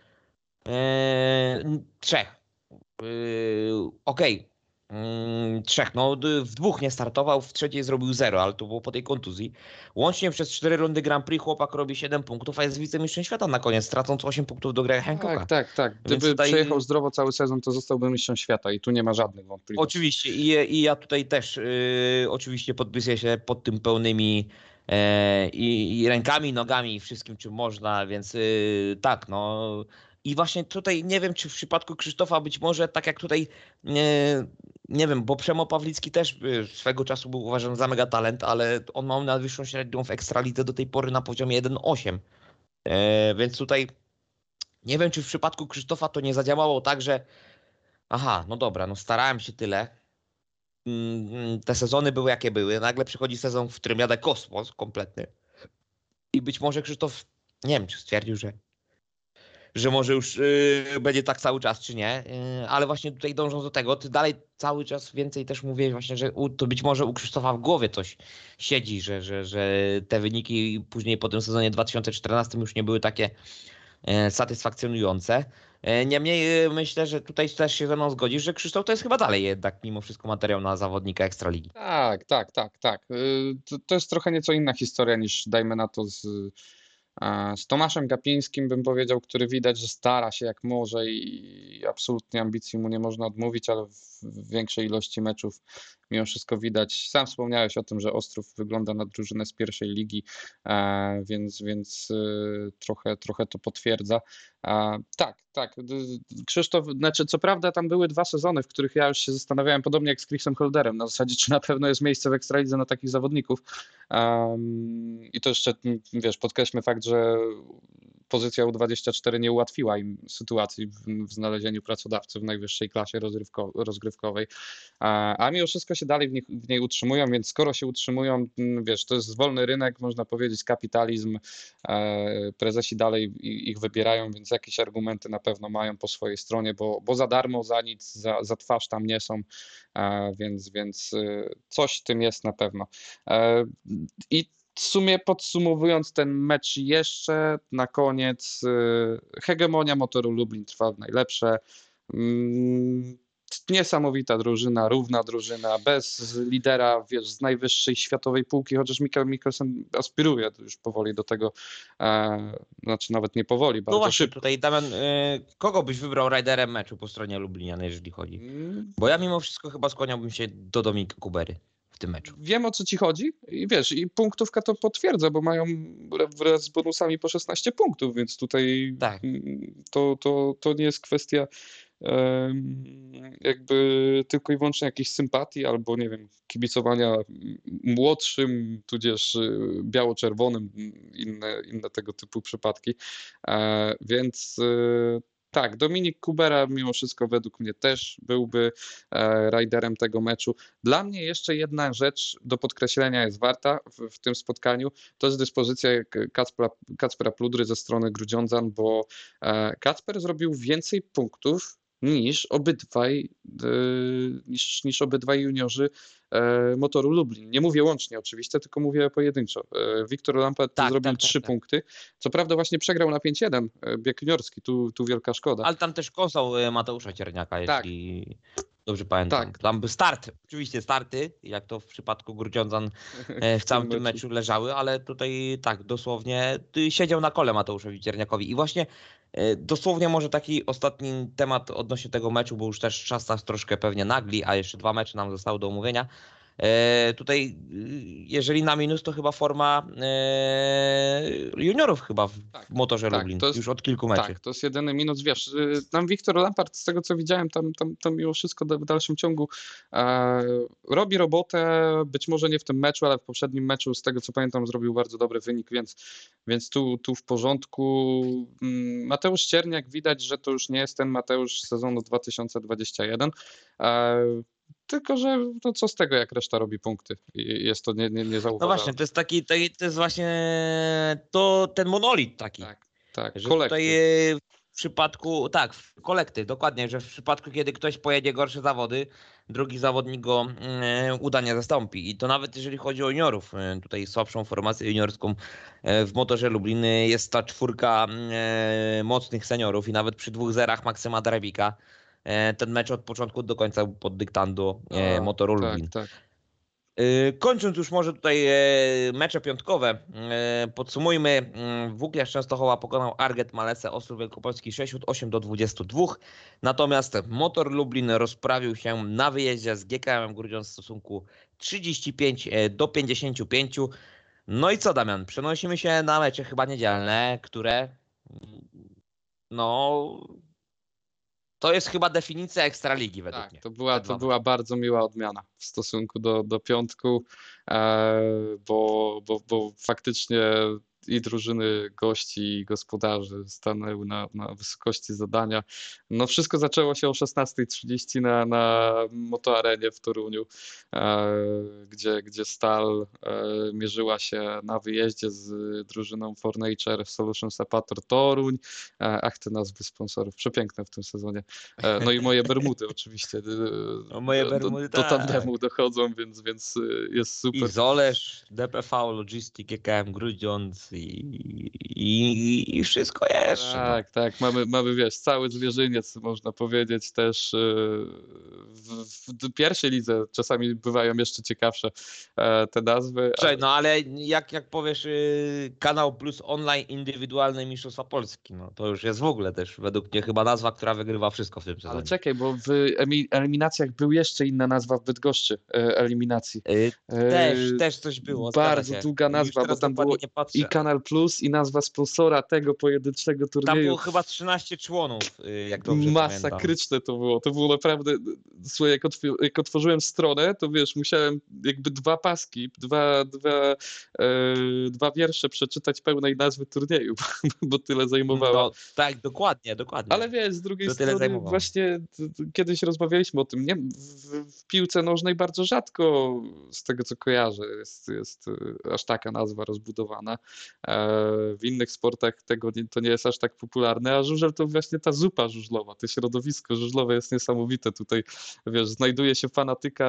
Speaker 1: Eee, trzech. Eee, Okej, okay. Mm, trzech, no w dwóch nie startował, w trzeciej zrobił zero, ale to było po tej kontuzji. Łącznie przez cztery rundy Grand Prix chłopak robi 7 punktów, a jest wicemistrzem świata na koniec, tracąc 8 punktów do Greya Hancocka.
Speaker 2: Tak, tak, tak. Gdyby tutaj... przejechał zdrowo cały sezon, to zostałby mistrzem świata i tu nie ma żadnych wątpliwości.
Speaker 1: Oczywiście i, i ja tutaj też yy, oczywiście podpisuję się pod tym pełnymi i, i, rękami, nogami i wszystkim czym można, więc yy, tak, no i właśnie tutaj nie wiem, czy w przypadku Krzysztofa być może tak jak tutaj nie, nie wiem, bo Przemo Pawlicki też y, swego czasu był uważany za mega talent, ale on ma najwyższą średnią w Ekstralidze do tej pory na poziomie 1,8. E, więc tutaj nie wiem, czy w przypadku Krzysztofa to nie zadziałało tak, że aha, no dobra, no starałem się tyle. Mm, te sezony były jakie były. Nagle przychodzi sezon, w którym jadę kosmos kompletny. I być może Krzysztof, nie wiem, czy stwierdził, że że może już yy, będzie tak cały czas, czy nie. Yy, ale właśnie tutaj dążąc do tego, ty dalej cały czas więcej też mówię właśnie, że u, to być może u Krzysztofa w głowie coś siedzi, że, że, że te wyniki później po tym sezonie 2014 już nie były takie yy, satysfakcjonujące. Yy, niemniej yy, myślę, że tutaj też się ze mną zgodzisz, że Krzysztof to jest chyba dalej jednak mimo wszystko materiał na zawodnika Ekstraligi.
Speaker 2: Tak, tak, tak, tak. Yy, to, to jest trochę nieco inna historia niż dajmy na to z z Tomaszem Gapińskim bym powiedział, który widać, że stara się jak może i absolutnie ambicji mu nie można odmówić, ale w większej ilości meczów mimo wszystko widać. Sam wspomniałeś o tym, że Ostrów wygląda na drużynę z pierwszej ligi, więc, więc trochę, trochę to potwierdza. Tak, tak. Krzysztof, znaczy co prawda tam były dwa sezony, w których ja już się zastanawiałem, podobnie jak z Chrisem Holderem, na zasadzie czy na pewno jest miejsce w Ekstralidze na takich zawodników. Um, I to jeszcze, wiesz, podkreślmy fakt, że pozycja U24 nie ułatwiła im sytuacji w, w znalezieniu pracodawcy w najwyższej klasie rozrywko, rozgrywkowej, a, a mimo wszystko się dalej w, nich, w niej utrzymują, więc skoro się utrzymują, wiesz, to jest wolny rynek, można powiedzieć, kapitalizm, e, prezesi dalej ich wybierają, więc jakieś argumenty na pewno mają po swojej stronie, bo, bo za darmo, za nic, za, za twarz tam nie są, e, więc, więc e, coś w tym jest na pewno. E, I w sumie podsumowując ten mecz jeszcze na koniec, y, hegemonia motoru Lublin trwa w najlepsze. Mm, niesamowita drużyna, równa drużyna, bez lidera, wiesz, z najwyższej światowej półki, chociaż Mikael Mikkelsen aspiruje już powoli do tego, e, znaczy nawet nie powoli, no bardzo no właśnie, szybko.
Speaker 1: tutaj Damian, y, kogo byś wybrał riderem meczu po stronie Lublinian, jeżeli chodzi? Mm. Bo ja mimo wszystko chyba skłaniałbym się do Dominika Kubery tym meczu.
Speaker 2: Wiem o co ci chodzi i wiesz, i punktówka to potwierdza, bo mają wraz z bonusami po 16 punktów, więc tutaj tak. to, to, to nie jest kwestia jakby tylko i wyłącznie jakiejś sympatii albo nie wiem, kibicowania młodszym, tudzież y, biało-czerwonym, inne, inne tego typu przypadki. E, więc y, tak, Dominik Kubera mimo wszystko według mnie też byłby e, riderem tego meczu. Dla mnie jeszcze jedna rzecz do podkreślenia jest warta w, w tym spotkaniu, to jest dyspozycja Kacpra, Kacpra Pludry ze strony Grudziądzan, bo e, Kacper zrobił więcej punktów niż obydwaj, e, niż, niż obydwaj juniorzy e, motoru Lublin. Nie mówię łącznie oczywiście, tylko mówię pojedynczo. E, Wiktor Lampert tak, zrobił tak, trzy tak, tak, punkty. Co prawda właśnie przegrał na 5-1 bieg juniorski, tu, tu wielka szkoda.
Speaker 1: Ale tam też kosał Mateusza Cierniaka, tak. jeśli dobrze pamiętam. Tak. Tam by start, oczywiście starty, jak to w przypadku Grudziądzan w całym tym meczu leżały, ale tutaj tak, dosłownie siedział na kole Mateuszowi Cierniakowi i właśnie dosłownie może taki ostatni temat odnośnie tego meczu, bo już też czas nas troszkę pewnie nagli, a jeszcze dwa mecze nam zostały do omówienia. E, tutaj, y, jeżeli na minus, to chyba forma e, juniorów chyba w tak, motorze tak, Lublin, jest, już od kilku meczów.
Speaker 2: Tak, to jest jedyny minus, wiesz, y, tam Wiktor Lampard, z tego co widziałem, tam, tam, tam mimo wszystko w dalszym ciągu e, robi robotę, być może nie w tym meczu, ale w poprzednim meczu, z tego co pamiętam, zrobił bardzo dobry wynik, więc, więc tu, tu w porządku. Mm, Mateusz Cierniak, widać, że to już nie jest ten Mateusz sezonu 2021. E, tylko, że no co z tego, jak reszta robi punkty i jest to nie, nie, nie
Speaker 1: No właśnie, to jest taki, to, jest właśnie to ten monolit taki. Tak, tak. Że kolektyw. tutaj w przypadku, tak, kolektyw, dokładnie, że w przypadku, kiedy ktoś pojedzie gorsze zawody, drugi zawodnik go y, udanie zastąpi. I to nawet jeżeli chodzi o juniorów, y, tutaj słabszą formację juniorską y, w motorze Lublin jest ta czwórka mocnych seniorów i nawet przy dwóch zerach Maksyma Drewika E, ten mecz od początku do końca pod dyktando e, motoru tak, Lublin. Tak. E, kończąc już może tutaj mecze piątkowe, podsumujmy. Mm, Włókniarz Częstochowa pokonał Arget Malese Ostrów Wielkopolski 68 do 22. Natomiast Motor Lublin rozprawił się na wyjeździe z GKM Grudziądz w stosunku 35 do 55. No i co Damian, przenosimy się na mecze chyba niedzielne, które mm, no to jest chyba definicja ekstraligi według tak, mnie.
Speaker 2: To była, to była bardzo miła odmiana w stosunku do, do piątku, e, bo, bo, bo faktycznie i drużyny gości i gospodarzy stanęły na, na wysokości zadania. No wszystko zaczęło się o 16.30 na, na motoarenie w Toruniu, e, gdzie, gdzie Stal e, mierzyła się na wyjeździe z drużyną For Nature Solutions Apator Toruń. E, ach, te nazwy sponsorów, przepiękne w tym sezonie. E, no i moje Bermudy oczywiście.
Speaker 1: E, o moje Bermudy,
Speaker 2: do, do, tandemu dochodzą, więc, więc jest super.
Speaker 1: I Zolesz, DPV, Logistic, GKM, Grudziądz. I, i, i wszystko jeszcze.
Speaker 2: No. Tak, tak, mamy, mamy, wiesz, cały zwierzyniec, można powiedzieć, też w, w pierwszej lidze czasami bywają jeszcze ciekawsze te nazwy.
Speaker 1: Cześć, no ale jak, jak powiesz kanał plus online indywidualne Mistrzostwa Polski, no to już jest w ogóle też według mnie chyba nazwa, która wygrywa wszystko w tym sezonie.
Speaker 2: Ale czekaj, bo w eliminacjach był jeszcze inna nazwa w Bydgoszczy eliminacji.
Speaker 1: Też, też coś było.
Speaker 2: Bardzo długa nazwa, bo tam było i Kanal Plus i nazwa sponsora tego pojedynczego turnieju.
Speaker 1: Tam było chyba 13 członów, y, jak dobrze
Speaker 2: Masakryczne
Speaker 1: pamiętam.
Speaker 2: to było. To było naprawdę, słuchaj, jak, otw jak otworzyłem stronę, to wiesz, musiałem jakby dwa paski, dwa, dwa, e, dwa wiersze przeczytać pełnej nazwy turnieju, bo tyle zajmowała. No,
Speaker 1: tak, dokładnie, dokładnie.
Speaker 2: Ale wiesz, z drugiej to strony właśnie kiedyś rozmawialiśmy o tym, nie? W, w piłce nożnej bardzo rzadko, z tego co kojarzę, jest, jest e, aż taka nazwa rozbudowana. E, w innych sportach tego nie, to nie jest aż tak popularne, a żużel to właśnie ta zupa żużlowa, to środowisko żużlowe jest niesamowite. Tutaj, wiesz, znajduje się fanatyka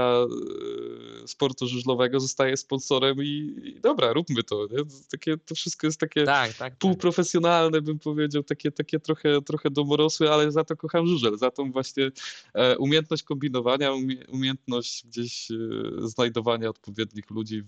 Speaker 2: e, sportu żużlowego, zostaje sponsorem i, i dobra, róbmy to. Nie? Takie, to wszystko jest takie tak, tak, tak. półprofesjonalne, bym powiedział, takie, takie trochę, trochę domorosłe, ale za to kocham żużel, za tą właśnie umiejętność kombinowania, umiejętność gdzieś znajdowania odpowiednich ludzi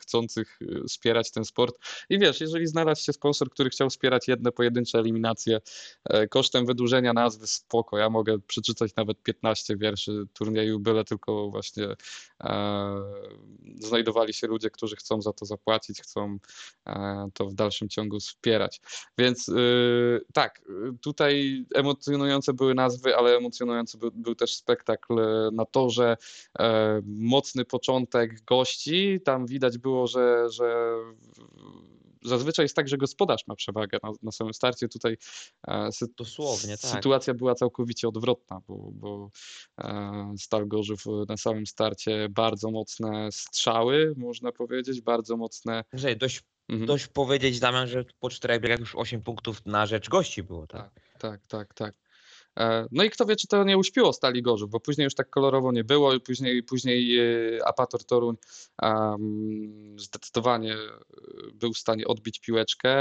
Speaker 2: chcących wspierać ten sport. I wiesz, jeżeli znalazł się sponsor, który chciał wspierać jedne pojedyncze eliminacje e, kosztem wydłużenia nazwy, spoko, ja mogę przeczytać nawet 15 wierszy turnieju, byle tylko właśnie e, znajdowali się ludzie, którzy chcą za to zapłacić, chcą e, to w dalszym ciągu wspierać. Więc e, tak, tutaj emocjonujące były nazwy, ale emocjonujący był, był też spektakl na torze, e, mocny początek gości, tam widać było, że, że zazwyczaj jest tak, że gospodarz ma przewagę na, na samym starcie. Tutaj
Speaker 1: e, sy Dosłownie, tak.
Speaker 2: sytuacja była całkowicie odwrotna, bo, bo e, Stal Gorzów na samym starcie bardzo mocne strzały, można powiedzieć, bardzo mocne.
Speaker 1: Że dość, mhm. dość powiedzieć, Damian, że po czterech biegach już 8 punktów na rzecz gości było, tak?
Speaker 2: Tak, tak, tak. tak. E, no i kto wie, czy to nie uśpiło Stali Gorzów, bo później już tak kolorowo nie było i później, później e, Apator Toruń zdecydowanie e, był w stanie odbić piłeczkę.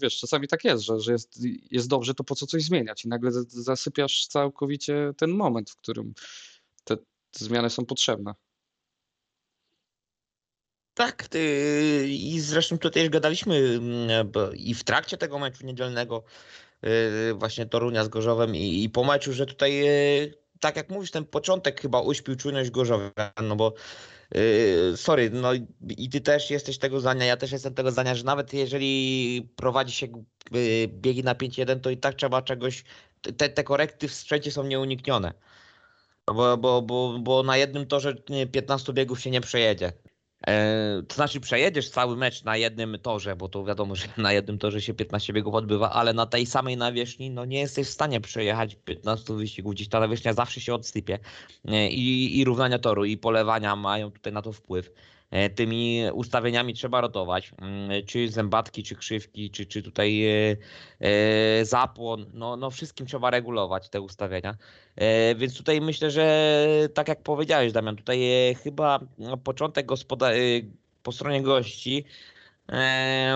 Speaker 2: Wiesz, czasami tak jest, że, że jest, jest dobrze, to po co coś zmieniać i nagle zasypiasz całkowicie ten moment, w którym te, zmiany są potrzebne.
Speaker 1: Tak, i zresztą tutaj już gadaliśmy mm, i w trakcie tego meczu niedzielnego właśnie Torunia z Gorzowem i, i po meczu, że tutaj y, tak jak mówisz, ten początek chyba uśpił czujność Gorzowia, no bo sorry, no i ty też jesteś tego zdania, ja też jestem tego zdania, że nawet jeżeli prowadzi się biegi na 5-1, to i tak trzeba czegoś, te, te korekty w sprzęcie są nieuniknione. Bo, bo, bo, bo na jednym torze 15 biegów się nie przejedzie. E, to znaczy przejedziesz cały mecz na jednym torze, bo to wiadomo, że na jednym torze się 15 biegów odbywa, ale na tej samej nawierzchni no nie jesteś w stanie przejechać 15 wyścigów. Gdzieś ta nawierzchnia zawsze się odsypie e, i, i równania toru i polewania mają tutaj na to wpływ. E, tymi ustawieniami trzeba rotować, mm, czy zębatki, czy krzywki, czy, czy tutaj e, e, zapłon, no, no wszystkim trzeba regulować te ustawienia. Więc tutaj myślę, że tak jak powiedziałeś Damian, tutaj chyba początek gospoda po stronie gości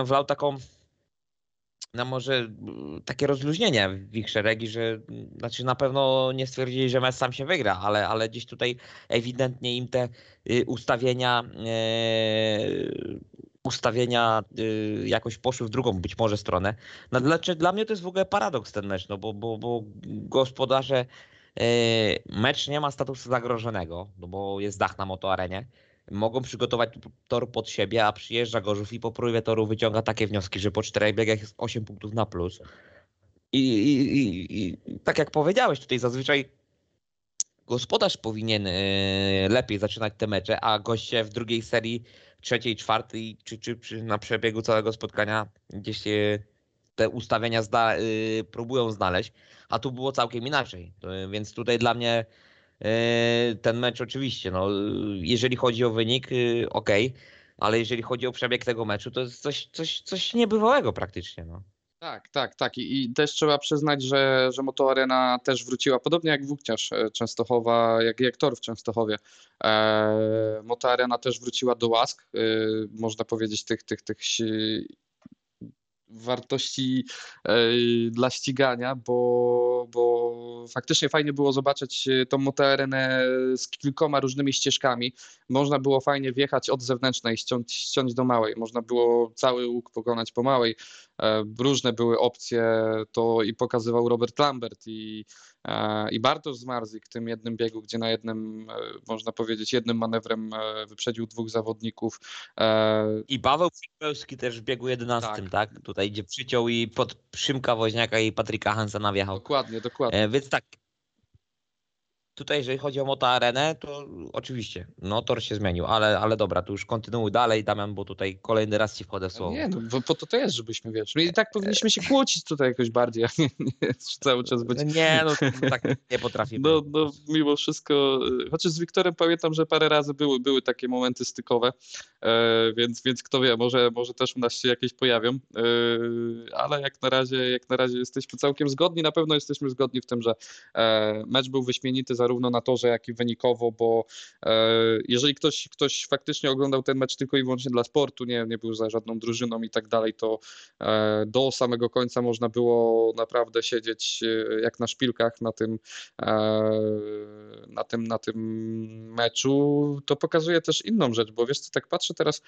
Speaker 1: wlał taką no może mm, takie rozluźnienie w ich szeregi, że znaczy na pewno nie stwierdzili, że mecz sam się wygra, ale, ale gdzieś tutaj ewidentnie im te y, ustawienia e, ustawienia y, jakoś poszły w drugą być może stronę. No, dla, dla mnie to jest w ogóle paradoks ten mecz, no bo, bo, bo gospodarze e, mecz nie ma statusu zagrożonego, no bo jest dach na motoarenie mogą przygotować tor pod siebie, a przyjeżdża Gorzów i po próbie toru wyciąga takie wnioski, że po czterech biegach jest 8 punktów na plus. I, i, i, i tak jak powiedziałeś tutaj zazwyczaj gospodarz powinien e, lepiej zaczynać te mecze, a goście w drugiej serii, trzeciej, czwartej, czy, czy, czy na przebiegu całego spotkania gdzieś się te ustawienia zda, e, próbują znaleźć, a tu było całkiem inaczej. Więc tutaj dla mnie E, ten mecz oczywiście, no, jeżeli chodzi o wynik, y, ok, ale jeżeli chodzi o przebieg tego meczu, to jest coś, coś, coś niebywałego praktycznie. No.
Speaker 2: Tak, tak, tak. I, I, też trzeba przyznać, że, że Moto Arena też wróciła, podobnie jak Włókniarz e, Częstochowa, jak, jak Tor w Częstochowie. E, Moto Arena też wróciła do łask, e, można powiedzieć, tych, tych, tych wartości dla ścigania, bo, bo faktycznie fajnie było zobaczyć tą motoarenę z kilkoma różnymi ścieżkami. Można było fajnie wjechać od zewnętrznej, ściąć, ściąć do małej. Można było cały łuk pokonać po małej. E, różne były opcje, to i pokazywał Robert Lambert i, e, i Bartosz Zmarzik w tym jednym biegu, gdzie na jednym, e, można powiedzieć, jednym manewrem wyprzedził dwóch zawodników.
Speaker 1: I Paweł Przypełski też w biegu 11, tak. tak? Tutaj gdzie przyciął i pod Szymka Woźniaka i Patryka Hansena wjechał.
Speaker 2: Dokładnie, dokładnie.
Speaker 1: Więc tak, Tutaj, jeżeli chodzi o Moto Arenę, to oczywiście, no tor się zmienił, ale, ale dobra, tu już kontynuuj dalej, Damian, bo tutaj kolejny raz ci wchodzę w słowo.
Speaker 2: Nie, no bo po to to jest, żebyśmy, wiesz, i tak powinniśmy się kłócić tutaj jakoś bardziej, a nie, nie cały czas być...
Speaker 1: Nie, no tak nie potrafimy.
Speaker 2: No, no mimo wszystko, chociaż z Wiktorem pamiętam, że parę razy były, były takie momenty stykowe, e, więc, więc kto wie, może, może też u nas się jakieś pojawią, e, ale jak na razie, jak na razie jesteśmy całkiem zgodni, na pewno jesteśmy zgodni w tym, że e, mecz był wyśmienity za zarówno na torze, jak i wynikowo, bo e, jeżeli ktoś, ktoś faktycznie oglądał ten mecz tylko i wyłącznie dla sportu, nie, nie był za żadną drużyną i tak dalej, to e, do samego końca można było naprawdę siedzieć e, jak na szpilkach na tym, na tym, na tym meczu. To pokazuje też inną rzecz, bo wiesz co, tak patrzę teraz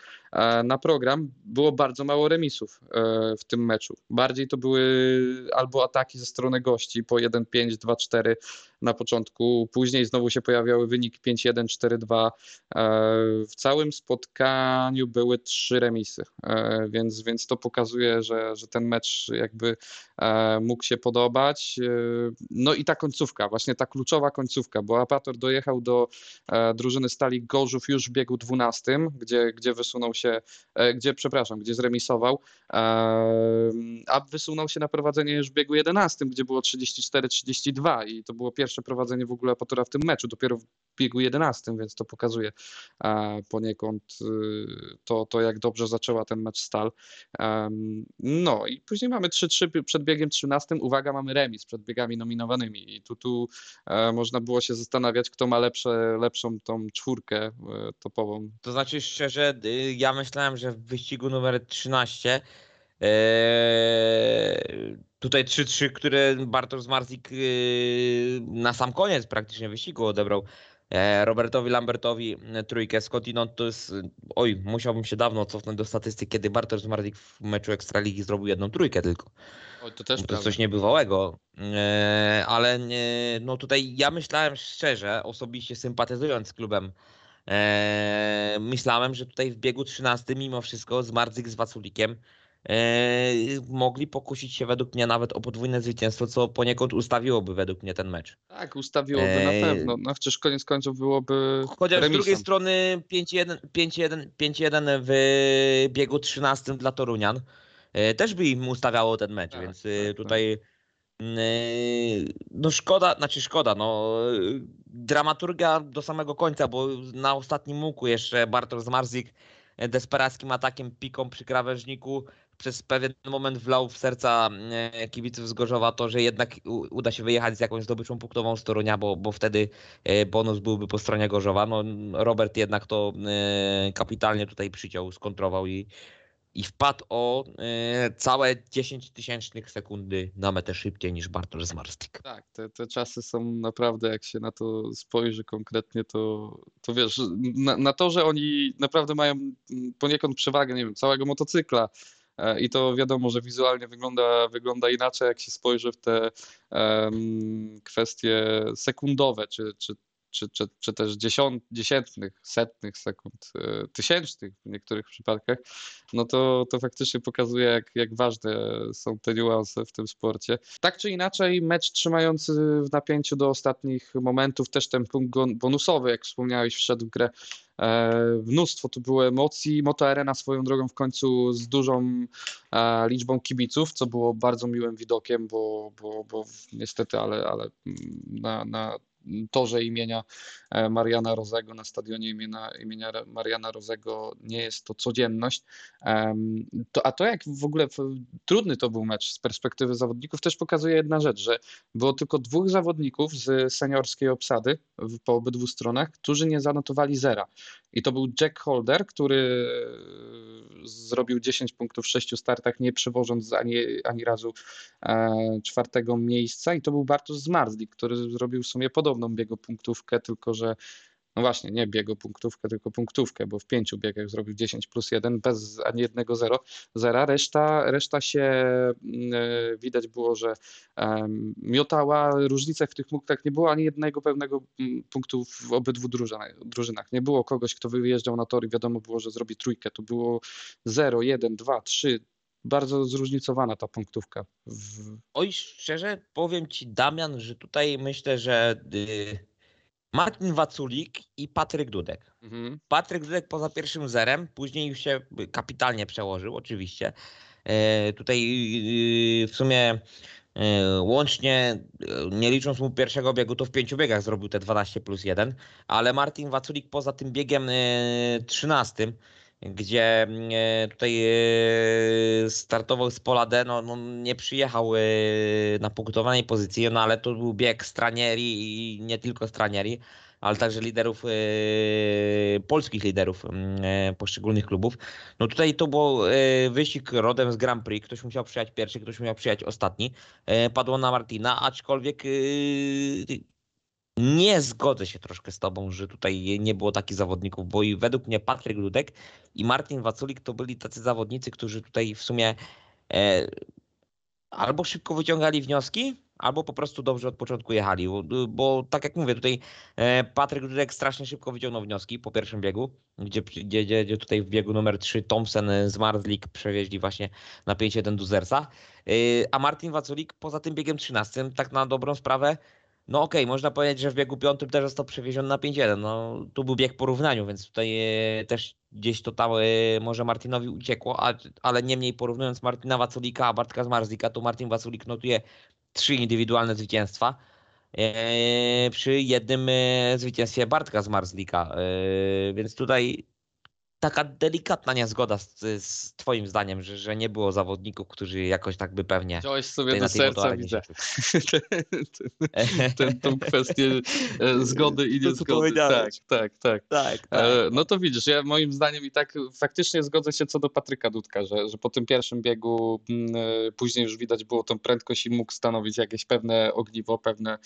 Speaker 2: na program, było bardzo mało remisów w tym meczu. Bardziej to były albo ataki ze strony gości po 1-5, 2-4 na początku, później znowu się pojawiały wynik 5-1, 4-2. E, w całym spotkaniu były trzy remisy, e, więc, więc to pokazuje, że, że ten mecz jakby e, mógł się podobać. No i ta końcówka, właśnie ta kluczowa końcówka, bo Apator dojechał do drużyny Stali Gorzów już w biegu 12, gdzie, gdzie wysunął się, gdzie, przepraszam, gdzie zremisował, a wysunął się na prowadzenie już w biegu 11, gdzie było 34-32 i to było pierwsze prowadzenie w ogóle Apatora w tym meczu, dopiero w biegu 11, więc to pokazuje poniekąd y, to, to jak dobrze zaczęła ten mecz Stal. No i później mamy 3-3 przed biegiem 13, uwaga, mamy remis przed biegami nominowanymi i tu, tu e, można było się zastanawiać, kto ma lepsze, lepszą tą czwórkę e, topową.
Speaker 1: To znaczy szczerze, y, ja myślałem, że w wyścigu numer 13 Eee, tutaj 3-3, które Bartosz Marzik yy, na sam koniec praktycznie wyścigu odebrał eee, Robertowi Lambertowi e, trójkę. Skądinąd to jest, oj, musiałbym się dawno cofnąć do statystyk, kiedy Bartosz Marzik w meczu Ekstraligi zrobił jedną trójkę tylko.
Speaker 2: Oj, to też
Speaker 1: to jest coś niebywałego, ale no tutaj ja myślałem szczerze, osobiście sympatyzując z klubem myślałem, że tutaj w biegu 13 mimo wszystko z Marzyk z Waculikiem E, mogli pokusić się według mnie nawet o podwójne zwycięstwo, co poniekąd ustawiłoby według mnie ten mecz.
Speaker 2: Tak, ustawiłoby na e, pewno. No przecież koniec końców byłoby
Speaker 1: Chociaż
Speaker 2: remisem.
Speaker 1: z drugiej strony 5-1 w biegu 13 dla Torunian e, też by im ustawiało ten mecz, tak, więc tak, tak. tutaj tak. no szkoda, znaczy szkoda, no dramaturgia do samego końca, bo na ostatnim łuku jeszcze Bartosz Zmarzik desperackim atakiem piką przy krawężniku przez pewien moment wlał w serca e, kibiców z Gorzowa to, że jednak uda się wyjechać z jakąś zdobyczą punktową z Torunia, bo, bo wtedy e, bonus byłby po stronie Gorzowa. No, Robert jednak to e, kapitalnie tutaj przyciął, skontrował i, i wpadł o całe 10 tysięcznych sekundy na metę szybciej niż Bartosz Zmarstik.
Speaker 2: Tak, te, te czasy są naprawdę, jak się na to spojrzy konkretnie, to, to wiesz, na, na to, że oni naprawdę mają poniekąd przewagę, nie wiem, całego motocykla, i to wiadomo, że wizualnie wygląda, wygląda inaczej, jak się spojrzy w te um, kwestie sekundowe, czy, czy, czy, czy, czy też dziesiąt, dziesiętnych, setnych sekund, e, tysięcznych w niektórych przypadkach, no to, to faktycznie pokazuje, jak, jak ważne są te niuanse w tym sporcie. Tak czy inaczej, mecz trzymający w napięciu do ostatnich momentów, też ten punkt bonusowy, jak wspomniałeś, wszedł w grę E, mnóstwo tu było emocji. Moto Arena swoją drogą w końcu z dużą e, liczbą kibiców, co było bardzo miłym widokiem, bo, bo, bo niestety, ale, ale na, na torze imienia e, Mariana Rozego, na stadionie imienia, imienia Mariana Rozego nie jest to codzienność. To, a to jak w ogóle trudny to był mecz z perspektywy zawodników, też pokazuje jedna rzecz, że było tylko dwóch zawodników z seniorskiej obsady po obydwu stronach, którzy nie zanotowali zera. I to był Jack Holder, który zrobił 10 punktów w 6 startach, nie przywożąc ani, ani razu e, czwartego miejsca. I to był Bartosz Zmarzlik, który zrobił w sumie podobną biegopunktówkę, tylko że no właśnie, nie biegu punktówkę, tylko punktówkę, bo w pięciu biegach zrobił 10 plus 1 bez ani jednego zero, zera. Reszta, reszta się e, widać było, że um, miotała. Różnice w tych punktach nie było ani jednego pewnego mm, punktu w obydwu drużynach. Nie było kogoś, kto wyjeżdżał na tor i wiadomo było, że zrobi trójkę. To było 0, 1, 2, 3, bardzo zróżnicowana ta punktówka. W...
Speaker 1: Oj, szczerze powiem Ci, Damian, że tutaj myślę, że y, Martin Waculik i Patryk Dudek. Mhm. Patryk Dudek poza pierwszym zerem, później już się kapitalnie przełożył, oczywiście. E, tutaj y, w sumie e, łącznie, e, nie licząc mu pierwszego biegu, to w pięciu biegach zrobił te 12 plus 1, ale Martin Waculik poza tym biegiem 13 gdzie e, tutaj e, startował z pola D, no, nie przyjechał e, na punktowanej pozycji, no ale to był bieg Stranieri i nie tylko Stranieri, ale także liderów, polskich liderów poszczególnych klubów. No tutaj to był wyścig rodem z Grand Prix, ktoś musiał przyjechać pierwszy, ktoś musiał przyjechać ostatni. Padło na Martina, aczkolwiek nie zgodzę się troszkę z tobą, że tutaj nie było takich zawodników, bo i według mnie Patryk Ludek i Martin Waculik to byli tacy zawodnicy, którzy tutaj w sumie e, albo szybko wyciągali wnioski, albo po prostu dobrze od początku jechali. Bo, bo tak jak mówię, tutaj e, Patryk Dudek strasznie szybko wyciągnął wnioski po pierwszym biegu, gdzie, gdzie, gdzie tutaj w biegu numer 3 Thompson z Marslik przewieźli właśnie na 5-1 Duzersa. E, a Martin Waculik poza tym biegiem 13, tak na dobrą sprawę, no okej, okay, można powiedzieć, że w biegu piątym też został przewieziony na 5-1. No, tu był bieg porównaniu, więc tutaj e, też gdzieś to tam e, może Martinowi uciekło, ale niemniej porównując Martina Waculika a Bartka Zmarzlika, to Martin Waculik notuje trzy indywidualne zwycięstwa e, przy jednym zwycięstwie Bartka Zmarzlika. Więc tutaj taka delikatna niezgoda z, z twoim zdaniem, że, że nie było zawodników, którzy jakoś tak by pewnie...
Speaker 2: Wziąłeś sobie do serca, widzę. Tę tą kwestię e, zgody i niezgody. Tak, tak, tak, tak, tak. No to widzisz, ja moim zdaniem i tak faktycznie zgodzę się co do Patryka Dudka, że, że po tym pierwszym biegu mm, e, później już widać było tą prędkość i mógł stanowić jakieś pewne ogniwo, pewne,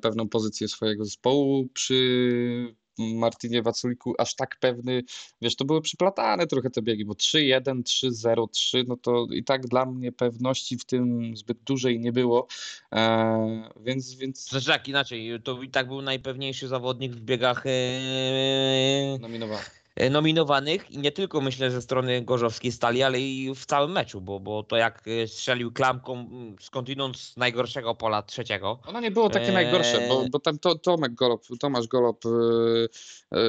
Speaker 2: pewną pozycję swojego zespołu. Przy Martinie Waculiku aż tak pewny, wiesz, to były przyplatane trochę te biegi, bo 3-1, 3-0, 3, no to i tak dla mnie pewności w tym zbyt dużej nie było, e, więc... więc...
Speaker 1: Znaczy tak, inaczej, to i tak był najpewniejszy zawodnik w biegach e,
Speaker 2: nominowany
Speaker 1: nominowanych i nie tylko myślę ze strony gorzowskiej stali, ale i w całym meczu, bo, bo to jak e, strzelił klamką skądinąd z najgorszego pola trzeciego.
Speaker 2: Ono nie było takie najgorsze, bo, bo tam to, Tomek Golob, Tomasz Golob e,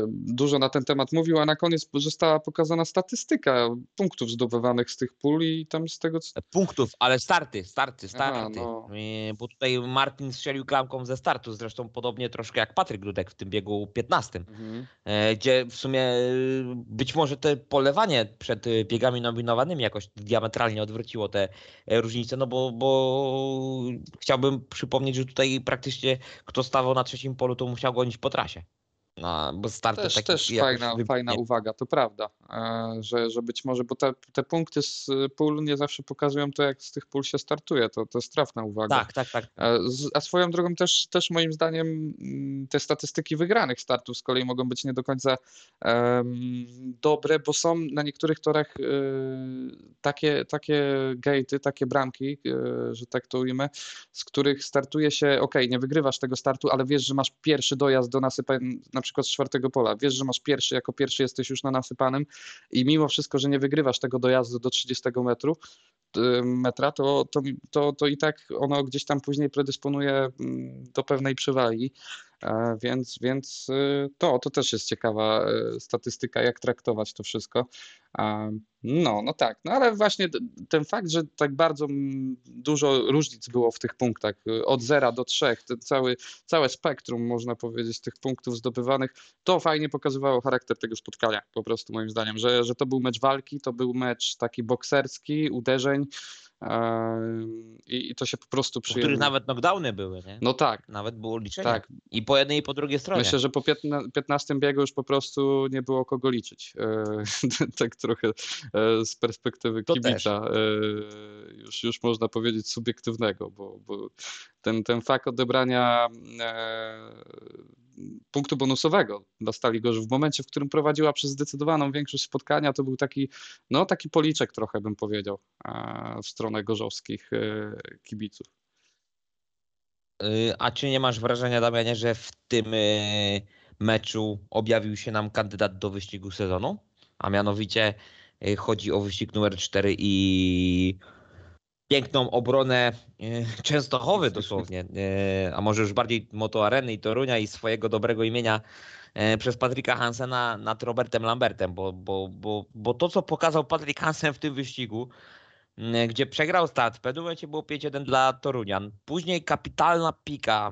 Speaker 2: dużo na ten temat mówił, a na koniec została pokazana statystyka punktów zdobywanych z tych pól i tam z tego...
Speaker 1: Punktów, ale starty, starty, starty. No. Bo tutaj Martin strzelił klamką ze startu, zresztą podobnie troszkę jak Patryk Grudek w tym biegu 15, mhm. gdzie w sumie być może to polewanie przed biegami nominowanymi jakoś diametralnie odwróciło te różnice, no bo, bo chciałbym przypomnieć, że tutaj praktycznie kto stawał na trzecim polu, to musiał gonić po trasie.
Speaker 2: No, bo starty też, też fajna, fajna uwaga, to prawda, e, że, że być może, bo te, te punkty z pól nie zawsze pokazują to, jak z tych pól się startuje, to, to jest trafna uwaga.
Speaker 1: Tak, tak, tak.
Speaker 2: E, a swoją drogą też, też moim zdaniem mm, te statystyki wygranych startów z kolei mogą być nie do końca um, dobre, bo są na niektórych torach um, takie, takie gatey, takie bramki, um, że tak to ujmę, z których startuje się, ok, nie wygrywasz tego startu, ale wiesz, że masz pierwszy dojazd do nasypania, na przykład z czwartego pola, wiesz, że masz pierwszy, jako pierwszy jesteś już na nasypanym i mimo wszystko, że nie wygrywasz tego dojazdu do 30 metru, metra, to, to, to, to i tak ono gdzieś tam później predysponuje mm, do pewnej przewagi. Więc, więc to, to też jest ciekawa statystyka, jak traktować to wszystko. No, no tak, no ale właśnie ten fakt, że tak bardzo dużo różnic było w tych punktach, od 0 do 3, ten cały, całe spektrum, można powiedzieć, tych punktów zdobywanych, to fajnie pokazywało charakter tego spotkania, po prostu moim zdaniem, że, że to był mecz walki, to był mecz taki bokserski, uderzeń, i, I, to się po prostu przyjęło.
Speaker 1: których nawet knockdowny były, nie?
Speaker 2: No tak.
Speaker 1: Nawet było liczenie. Tak. I po jednej i po drugiej stronie.
Speaker 2: Myślę, że po 15 biegu już po prostu nie było kogo liczyć. E, tak trochę e, z perspektywy to kibica. Też. E, już, już można powiedzieć subiektywnego, bo, bo ten, ten fakt odebrania punktu bonusowego dostali go w momencie, w którym prowadziła przez zdecydowaną większość spotkania, to był taki, no taki policzek trochę bym powiedział w stronę gorzowskich e, kibiców.
Speaker 1: Y, a czy nie masz wrażenia, Damianie, że w tym meczu objawił się nam kandydat do wyścigu sezonu? A mianowicie chodzi o wyścig numer 4 i piękną obronę e, Częstochowy dosłownie, e, a może już bardziej Moto Areny i Torunia i swojego dobrego imienia e, przez Patryka Hansena nad Robertem Lambertem, bo, bo, bo, bo to, co pokazał Patryk Hansen w tym wyścigu, gdzie przegrał start, w pewnym momencie było 5-1 dla Torunian, później kapitalna pika,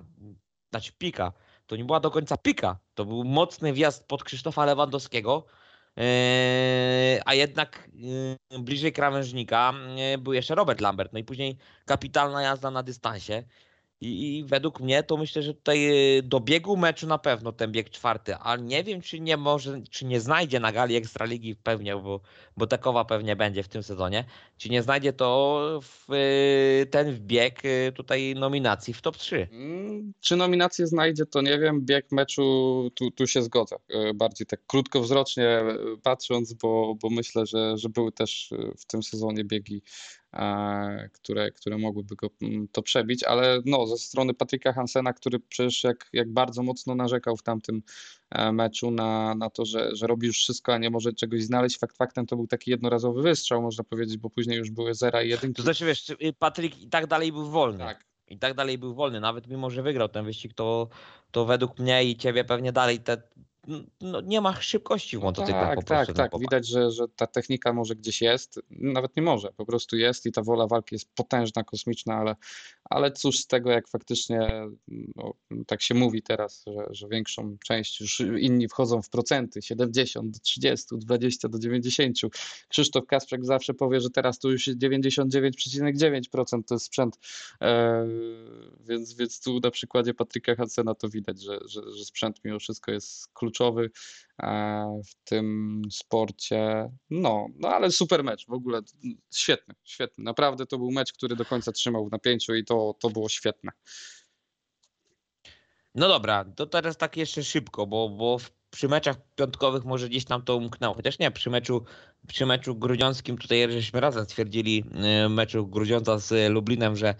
Speaker 1: znaczy pika, to nie była do końca pika, to był mocny wjazd pod Krzysztofa Lewandowskiego, a jednak yy, bliżej krawężnika yy, był jeszcze Robert Lambert. No i później kapitalna jazda na dystansie. I, według mnie to myślę, że tutaj do biegu meczu na pewno ten bieg czwarty, ale nie wiem, czy nie może, czy nie znajdzie na gali Ekstraligi pewnie, bo, bo takowa pewnie będzie w tym sezonie, czy nie znajdzie to w, ten bieg tutaj nominacji w top 3.
Speaker 2: Mm, czy nominację znajdzie, to nie wiem. Bieg meczu tu, tu się zgodzę. Bardziej tak krótkowzrocznie patrząc, bo, bo myślę, że, że były też w tym sezonie biegi które, które mogłyby go mm, to przebić, ale no, ze strony Patryka Hansena, który przecież jak, jak bardzo mocno narzekał w tamtym e, meczu na, na to, że, że robi już wszystko, a nie może czegoś znaleźć. Fakt faktem to był taki jednorazowy wystrzał, można powiedzieć, bo później już były 0 i 1.
Speaker 1: To znaczy wiesz, y, Patryk i tak dalej był wolny. Tak. I tak dalej był wolny, nawet mimo, że wygrał ten wyścig, to, to według mnie i ciebie pewnie dalej te no, nie ma szybkości w motocyklach
Speaker 2: tak,
Speaker 1: po prostu.
Speaker 2: Tak, tak, widać, że, że ta technika może gdzieś jest, nawet nie może, po prostu jest i ta wola walki jest potężna, kosmiczna, ale, ale cóż z tego, jak faktycznie no, tak się mówi teraz, że, że większą część już inni wchodzą w procenty, 70 do 30, 20 do 90. Krzysztof Kasprzak zawsze powie, że teraz to już jest 99,9% to jest sprzęt, e, więc, więc tu na przykładzie Patryka Hansena to widać, że, że, że sprzęt mimo wszystko jest kluczowy w tym sporcie. No, no ale super mecz, w ogóle świetny, świetny. Naprawdę to był mecz, który do końca trzymał w napięciu i to, to było świetne.
Speaker 1: No dobra, to teraz tak jeszcze szybko, bo, bo przy meczach piątkowych może gdzieś tam to umknęło. Chociaż nie, przy meczu, przy meczu grudziąckim tutaj żeśmy razem stwierdzili, e, meczu Grudziąca z Lublinem, że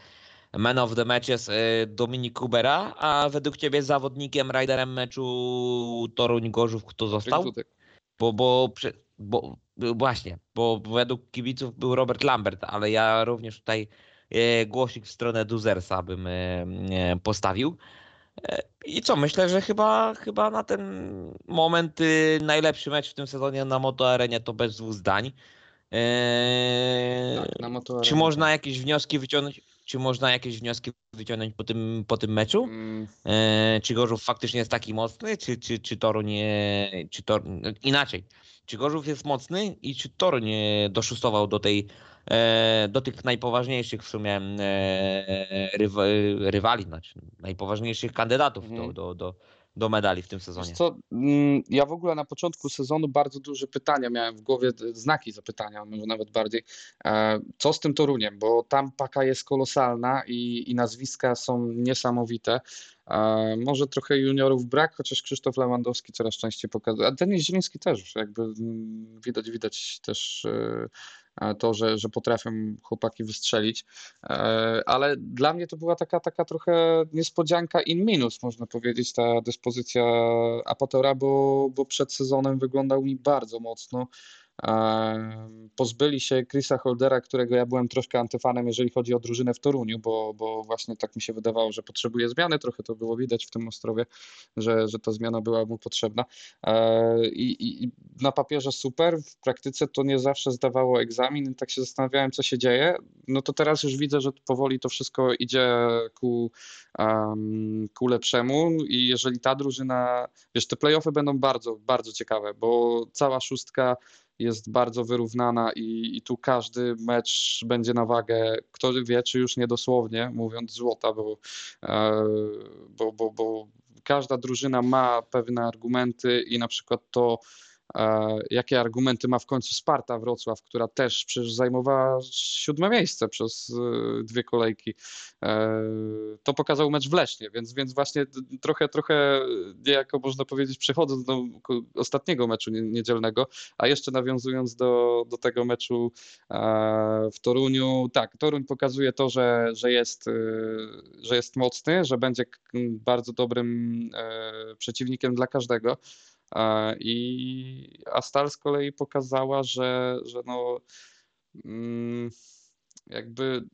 Speaker 1: man of the matches y, Dominik Kubera, a według ciebie zawodnikiem, riderem meczu Toruń Gorzów kto został? Bo, bo, bo, właśnie, bo według kibiców był Robert Lambert, ale ja również tutaj y, głosik w stronę Duzersa bym y, postawił. I co, myślę, że chyba, chyba na ten moment najlepszy mecz w tym sezonie na Moto Arenie to bez dwóch zdań. Tak, na Moto Czy można jakieś wnioski wyciągnąć? Czy można jakieś wnioski wyciągnąć po tym, po tym meczu? Mm. E, czy Gorzów faktycznie jest taki mocny, czy, czy, czy Toruń, czy Tor... inaczej, czy Gorzów jest mocny i czy Toruń doszustował do tej, e, do tych najpoważniejszych w sumie e, rywali, znaczy najpoważniejszych kandydatów do, do, do, do medali w tym sezonie?
Speaker 2: Co, mm, ja w ogóle na początku sezonu bardzo duże pytania miałem w głowie, znaki zapytania, może nawet bardziej. E, co z tym Toruniem? Bo tam paka jest kolosalna i, i nazwiska są niesamowite. E, może trochę juniorów brak, chociaż Krzysztof Lewandowski coraz częściej pokazuje, a Denis Zieliński też, jakby mm, widać, widać też e, E, to, że, że potrafią chłopaki wystrzelić. E, ale dla mnie to była taka, taka trochę niespodzianka in minus, można powiedzieć, ta dyspozycja Apatora, bo, bo przed sezonem wyglądał mi bardzo mocno. Pozbyli się Chrisa Holdera, którego ja byłem troszkę antyfanem, jeżeli chodzi o drużynę w Toruniu, bo, bo właśnie tak mi się wydawało, że potrzebuje zmiany. Trochę to było widać w tym Ostrowie, że, że ta zmiana była mu potrzebna. I, I na papierze super, w praktyce to nie zawsze zdawało egzamin. Tak się zastanawiałem, co się dzieje. No to teraz już widzę, że powoli to wszystko idzie ku, um, ku lepszemu i jeżeli ta drużyna, wiesz, te playoffy będą bardzo, bardzo ciekawe, bo cała szóstka jest bardzo wyrównana i, i tu każdy mecz będzie na wagę, kto wie, czy już nie dosłownie, mówiąc złota, bo, e, bo, bo, bo każda drużyna ma pewne argumenty i na przykład to, jakie argumenty ma w końcu Sparta Wrocław, która też przecież zajmowała siódme miejsce przez e, dwie kolejki. E, to pokazał mecz w Lesznie, więc, więc właśnie trochę, trochę niejako można powiedzieć, przechodząc do ostatniego meczu niedzielnego, a jeszcze nawiązując do, do tego meczu w Toruniu, tak, Toruń pokazuje to, że, że, jest, że jest mocny, że będzie bardzo dobrym przeciwnikiem dla każdego. I Astal z kolei pokazała, że, że no mm, jakby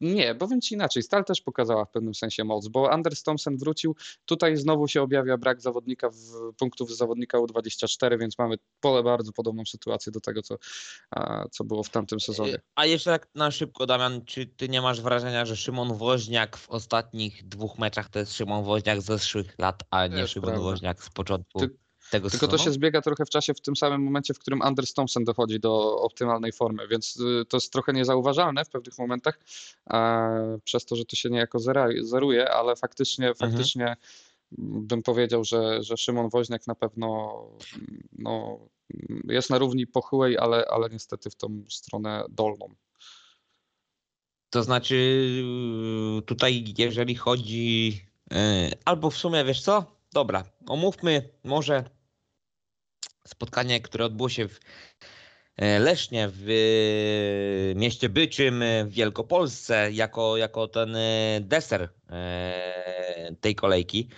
Speaker 2: nie, powiem Ci inaczej, Stal też pokazała w pewnym sensie moc, bo Anders Thompson wrócił, tutaj znowu się objawia brak zawodnika, w, punktów zawodnika U24, więc mamy pole bardzo podobną sytuację do tego, co, co było w tamtym sezonie.
Speaker 1: A jeszcze tak na szybko, Damian, czy Ty nie masz wrażenia, że Szymon Woźniak w ostatnich dwóch meczach to jest Szymon Woźniak z zeszłych lat, a nie Szymon prawda. Woźniak z początku? Ty tego
Speaker 2: Tylko to się zbiega trochę w czasie w tym samym momencie, w którym Anders Thompson dochodzi do optymalnej formy, więc y, to jest trochę niezauważalne w pewnych momentach, przez to, że to się niejako zeruje, ale faktycznie, mhm. faktycznie bym powiedział, że, że Szymon Woźniak na pewno no, jest na równi pochyłej, ale, ale niestety w tą stronę dolną.
Speaker 1: To znaczy y, tutaj jeżeli chodzi y, albo w sumie wiesz co? Dobra, omówmy może spotkanie, które odbyło się w e, Lesznie, w e, mieście Byczym, w Wielkopolsce, jako, jako ten e, deser tej kolejki.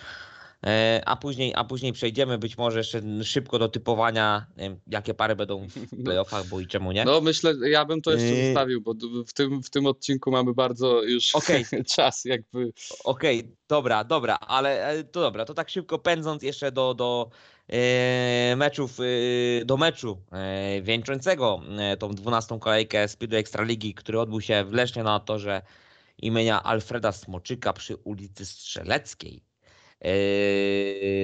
Speaker 1: A później, a później przejdziemy być może jeszcze szybko do typowania, jakie pary będą w playoffach, bo i czemu nie.
Speaker 2: No myślę, ja bym to jeszcze zostawił, bo w tym, w tym odcinku mamy bardzo już okay. czas jakby.
Speaker 1: Okej, okay, dobra, dobra, ale to dobra, to tak szybko pędząc jeszcze do, do E, meczów, e, do meczu e, wieńczącego tą 12 kolejkę Speedway Ekstraligi, który odbył się w Lesznie na torze imienia Alfreda Smoczyka przy ulicy Strzeleckiej.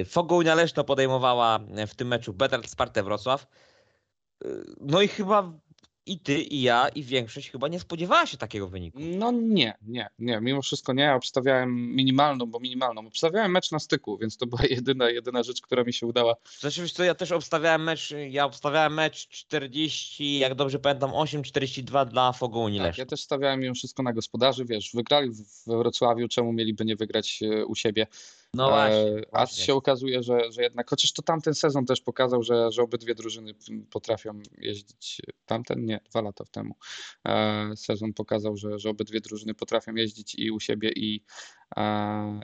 Speaker 1: Fogołnia Leszno podejmowała w tym meczu Betel Spartę Wrocław. No i chyba i ty, i ja, i większość chyba nie spodziewała się takiego wyniku.
Speaker 2: No nie, nie, nie. Mimo wszystko nie. Ja obstawiałem minimalną, bo minimalną. Obstawiałem mecz na styku, więc to była jedyna, jedyna rzecz, która mi się udała.
Speaker 1: Rzeczywiście, co ja też obstawiałem mecz, ja obstawiałem mecz 40, jak dobrze pamiętam, 8-42 dla Fogołni tak,
Speaker 2: Ja też stawiałem mimo wszystko na gospodarzy, wiesz, wygrali we Wrocławiu, czemu mieliby nie wygrać e, u siebie.
Speaker 1: No właśnie. E,
Speaker 2: a się okazuje, że, że jednak, chociaż to tamten sezon też pokazał, że, że obydwie drużyny potrafią jeździć. Tamten nie, dwa lata temu. E, sezon pokazał, że, że obydwie drużyny potrafią jeździć i u siebie, i,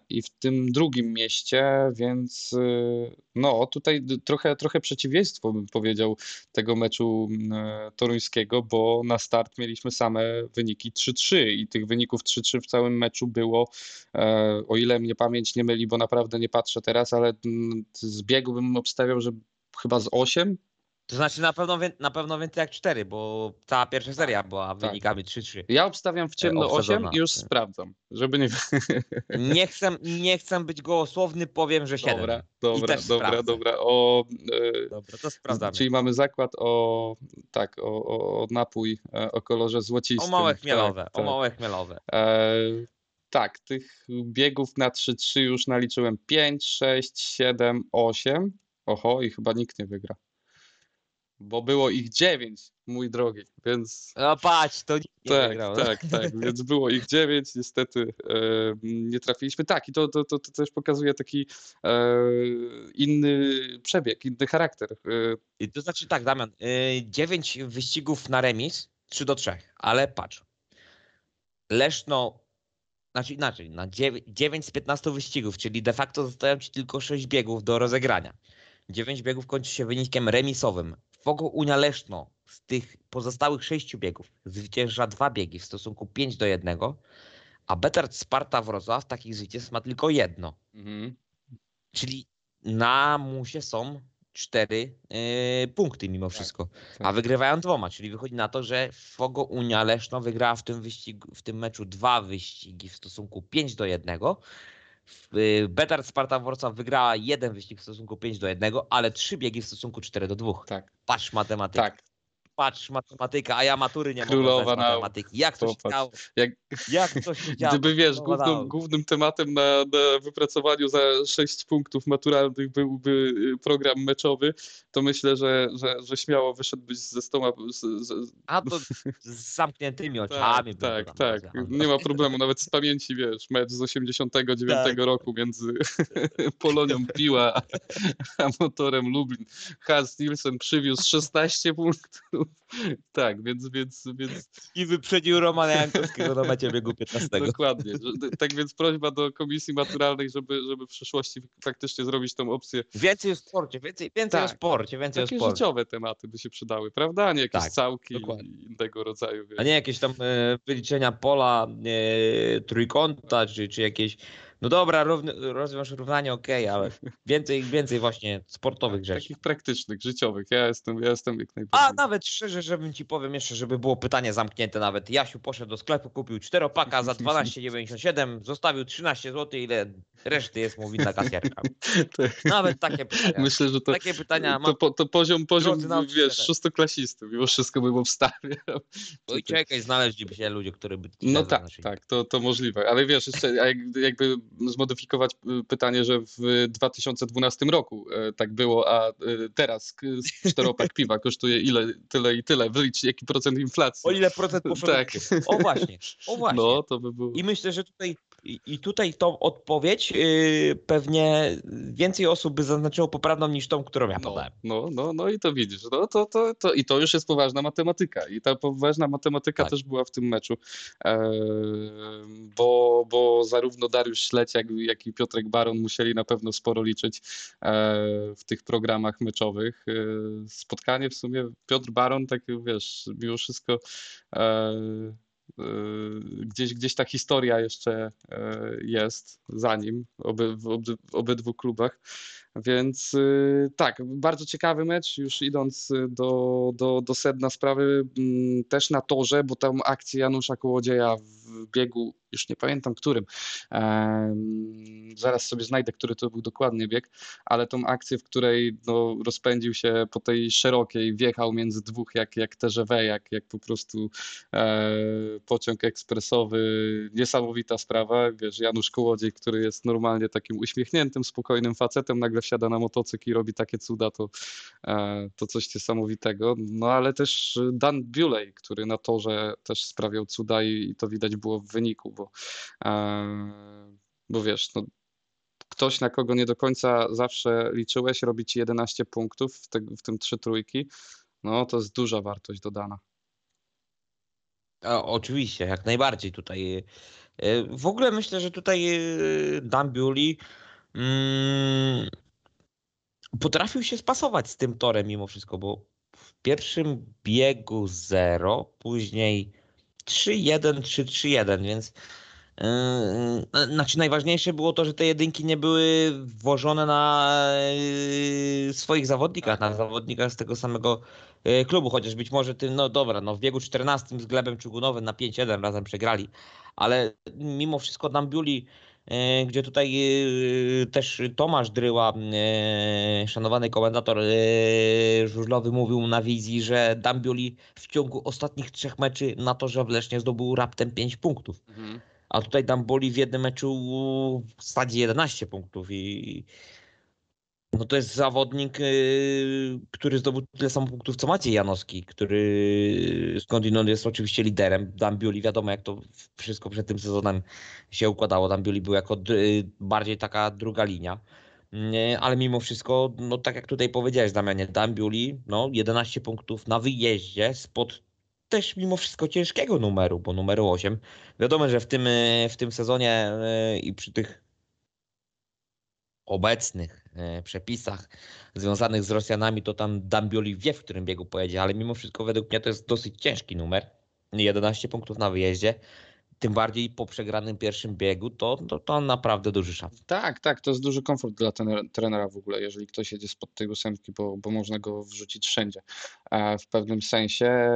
Speaker 2: i w tym drugim mieście, więc y, no tutaj trochę, trochę przeciwieństwo bym powiedział tego meczu e, toruńskiego, bo na start mieliśmy same wyniki 3-3 i tych wyników 3-3 w całym meczu było, e, o ile mnie pamięć nie myli, bo naprawdę nie patrzę teraz, ale z biegu bym obstawiał, że chyba z 8
Speaker 1: to znaczy na pewno, na pewno więcej jak 4, bo cała pierwsza seria była tak. wynikami 3-3.
Speaker 2: Ja obstawiam w ciemno 8 i już sprawdzam, żeby nie...
Speaker 1: nie, chcę, nie chcę być gołosłowny, powiem, że 7.
Speaker 2: Dobra, dobra, dobra, sprawdzę. dobra. O,
Speaker 1: e, dobra, to sprawdzamy.
Speaker 2: Czyli mamy zakład o, tak, o, o napój e, o kolorze złocistym.
Speaker 1: O małe chmielowe, tak, o tak. małe chmielowe. E,
Speaker 2: tak, tych biegów na 3-3 już naliczyłem 5, 6, 7, 8. Oho, i chyba nikt nie wygra bo było ich dziewięć, mój drogi, więc...
Speaker 1: No patrz, to nikt nie
Speaker 2: tak,
Speaker 1: wygrał.
Speaker 2: Tak, tak, więc było ich dziewięć, niestety e, nie trafiliśmy. Tak, i to, to, to, to też pokazuje taki e, inny przebieg, inny charakter.
Speaker 1: E, to znaczy tak, Damian, e, dziewięć wyścigów na remis, trzy do trzech, ale patrz, Leszno znaczy inaczej, na 9 z 15 wyścigów, czyli de facto zostają ci tylko 6 biegów do rozegrania. 9 biegów kończy się wynikiem remisowym. Fogo Unia Leszno z tych pozostałych sześciu biegów zwycięża dwa biegi w stosunku 5 do 1, a Betard Sparta Wrocław takich zwycięstw ma tylko jedno. Mhm. Czyli na musie są cztery yy, punkty mimo tak, wszystko, tak. a wygrywają dwoma, czyli wychodzi na to, że Fogo Unia Leszno wygrała w tym, wyścigu, w tym meczu dwa wyścigi w stosunku 5 do 1. Y, Betard Sparta Wrocław wygrała jeden wyścig w stosunku 5 do 1, ale trzy biegi w stosunku 4 do 2. Tak. Patrz matematyka. Tak, patrz, matematyka, a ja matury nie Królowa mogę matematyki. Jak to się stało? Jak, jak to się?
Speaker 2: Gdyby wiesz, głównym, głównym tematem na, na wypracowaniu za 6 punktów maturalnych byłby y, program meczowy, to myślę, że, że, że śmiało wyszedłbyś ze stoma. Z, z...
Speaker 1: A to z zamkniętymi tak, oczami.
Speaker 2: Tak, tak, tak. Nie ma problemu, nawet z pamięci, wiesz, mecz z 89 tak. roku między Polonią Piła a motorem Lublin. Hans Nielsen przywiózł 16 punktów. Tak, więc, więc, więc...
Speaker 1: I wyprzedził Romana Jankowskiego na mecie biegu 15.
Speaker 2: Dokładnie. Tak więc prośba do komisji maturalnej, żeby, żeby w przyszłości faktycznie zrobić tą opcję.
Speaker 1: Więcej o sporcie, więcej, więcej tak. o sporcie, więcej
Speaker 2: Takie
Speaker 1: o sporcie.
Speaker 2: życiowe tematy by się przydały, prawda? A nie jakieś tak, całki dokładnie. innego rodzaju.
Speaker 1: A nie jakieś tam e, wyliczenia pola e, trójkąta, czy, czy jakieś no dobra, równy, rozwiąż równanie, okej, okay, ale więcej, więcej właśnie sportowych rzeczy.
Speaker 2: Takich praktycznych, życiowych. Ja jestem, ja jestem jak najbardziej.
Speaker 1: A nawet szczerze, żebym ci powiem jeszcze, żeby było pytanie zamknięte nawet. Jasiu poszedł do sklepu, kupił czteropaka za 12,97, zostawił 13 zł, ile reszty jest mu winna kasjerka. Nawet takie pytania.
Speaker 2: Myślę, że to, takie pytania to, po, to poziom, poziom wiesz, szóstoklasisty, mimo wszystko bym obstawiał.
Speaker 1: Oj, czekaj, znaleźliby się ludzie, którzy by...
Speaker 2: No tak, tak, to, to możliwe. Ale wiesz, jeszcze jakby zmodyfikować y, pytanie, że w 2012 roku e, tak było, a e, teraz czteropak piwa kosztuje ile, tyle i tyle. Wylicz jaki procent inflacji.
Speaker 1: O ile procent poszło Tak. O właśnie, o właśnie.
Speaker 2: No, to by było...
Speaker 1: I myślę, że tutaj i tutaj tą odpowiedź yy, pewnie więcej osób by zaznaczyło poprawną niż tą, którą ja
Speaker 2: no,
Speaker 1: podałem.
Speaker 2: No, no, no i to widzisz. No, to, to, to, I to już jest poważna matematyka. I ta poważna matematyka tak. też była w tym meczu. E, bo, bo zarówno Dariusz Śleć, jak, i Piotrek Baron musieli na pewno sporo liczyć e, w tych programach meczowych. E, spotkanie w sumie Piotr Baron, tak wiesz, mimo wszystko gdzieś, gdzieś ta historia jeszcze y, jest za nim oby, w obydwu klubach. Więc y, tak, bardzo ciekawy mecz, już idąc do, do, do sedna sprawy, mm, też na torze, bo tam akcja Janusza Kołodzieja w biegu już nie pamiętam którym. Zaraz sobie znajdę, który to był dokładnie bieg, ale tą akcję, w której no, rozpędził się po tej szerokiej, wjechał między dwóch jak, jak TGV, jak, jak po prostu e, pociąg ekspresowy. Niesamowita sprawa. Wiesz, Janusz Kołodziej, który jest normalnie takim uśmiechniętym, spokojnym facetem, nagle wsiada na motocykl i robi takie cuda, to, e, to coś niesamowitego. No ale też Dan Buley, który na torze też sprawiał cuda i, i to widać było w wyniku, bo, e, bo wiesz, no, ktoś, na kogo nie do końca zawsze liczyłeś, robi ci 11 punktów, w, te, w tym trzy trójki, no to jest duża wartość dodana.
Speaker 1: O, oczywiście, jak najbardziej tutaj. E, w ogóle myślę, że tutaj Dan Bewley mm, potrafił się spasować z tym torem mimo wszystko, bo w pierwszym biegu 0, później 3-1, 3-3-1, więc Yy, znaczy najważniejsze było to, że te jedynki nie były włożone na yy, swoich zawodnikach, na zawodnikach z tego samego yy, klubu, chociaż być może tym, no dobra, no w biegu 14 z Glebem Czugunowym na 5-1 razem przegrali, ale mimo wszystko Dambiuli, gdzie tutaj też Tomasz Dryła, szanowany komentator żużlowy mówił na wizji, że Dambiuli w ciągu ostatnich trzech meczy na to, że w Lesznie zdobył raptem 5 punktów. Mhm a tutaj Damboli w jednym meczu wsadzi 11 punktów i no to jest zawodnik, y, który zdobył tyle samo punktów co Maciej Janowski, który skądinąd jest oczywiście liderem. Dambiuli, wiadomo jak to wszystko przed tym sezonem się układało. Dambiuli był jako bardziej taka druga linia. Ale mimo wszystko, no tak jak tutaj powiedziałeś Damianie, Dambiuli, no 11 punktów na wyjeździe spod też mimo wszystko ciężkiego numeru, bo numeru 8. Wiadomo, że w tym, w tym sezonie i przy tych obecnych e, przepisach związanych z Rosjanami, to tam Dambioli wie, w którym biegu pojedzie, ale mimo wszystko według mnie to jest dosyć ciężki numer. 11 punktów na wyjeździe tym bardziej po przegranym pierwszym biegu, to, to, to naprawdę duży szans.
Speaker 2: Tak, tak, to jest duży komfort dla trenera w ogóle, jeżeli ktoś jedzie spod tej ósemki, bo, bo można go wrzucić wszędzie. E, w pewnym sensie,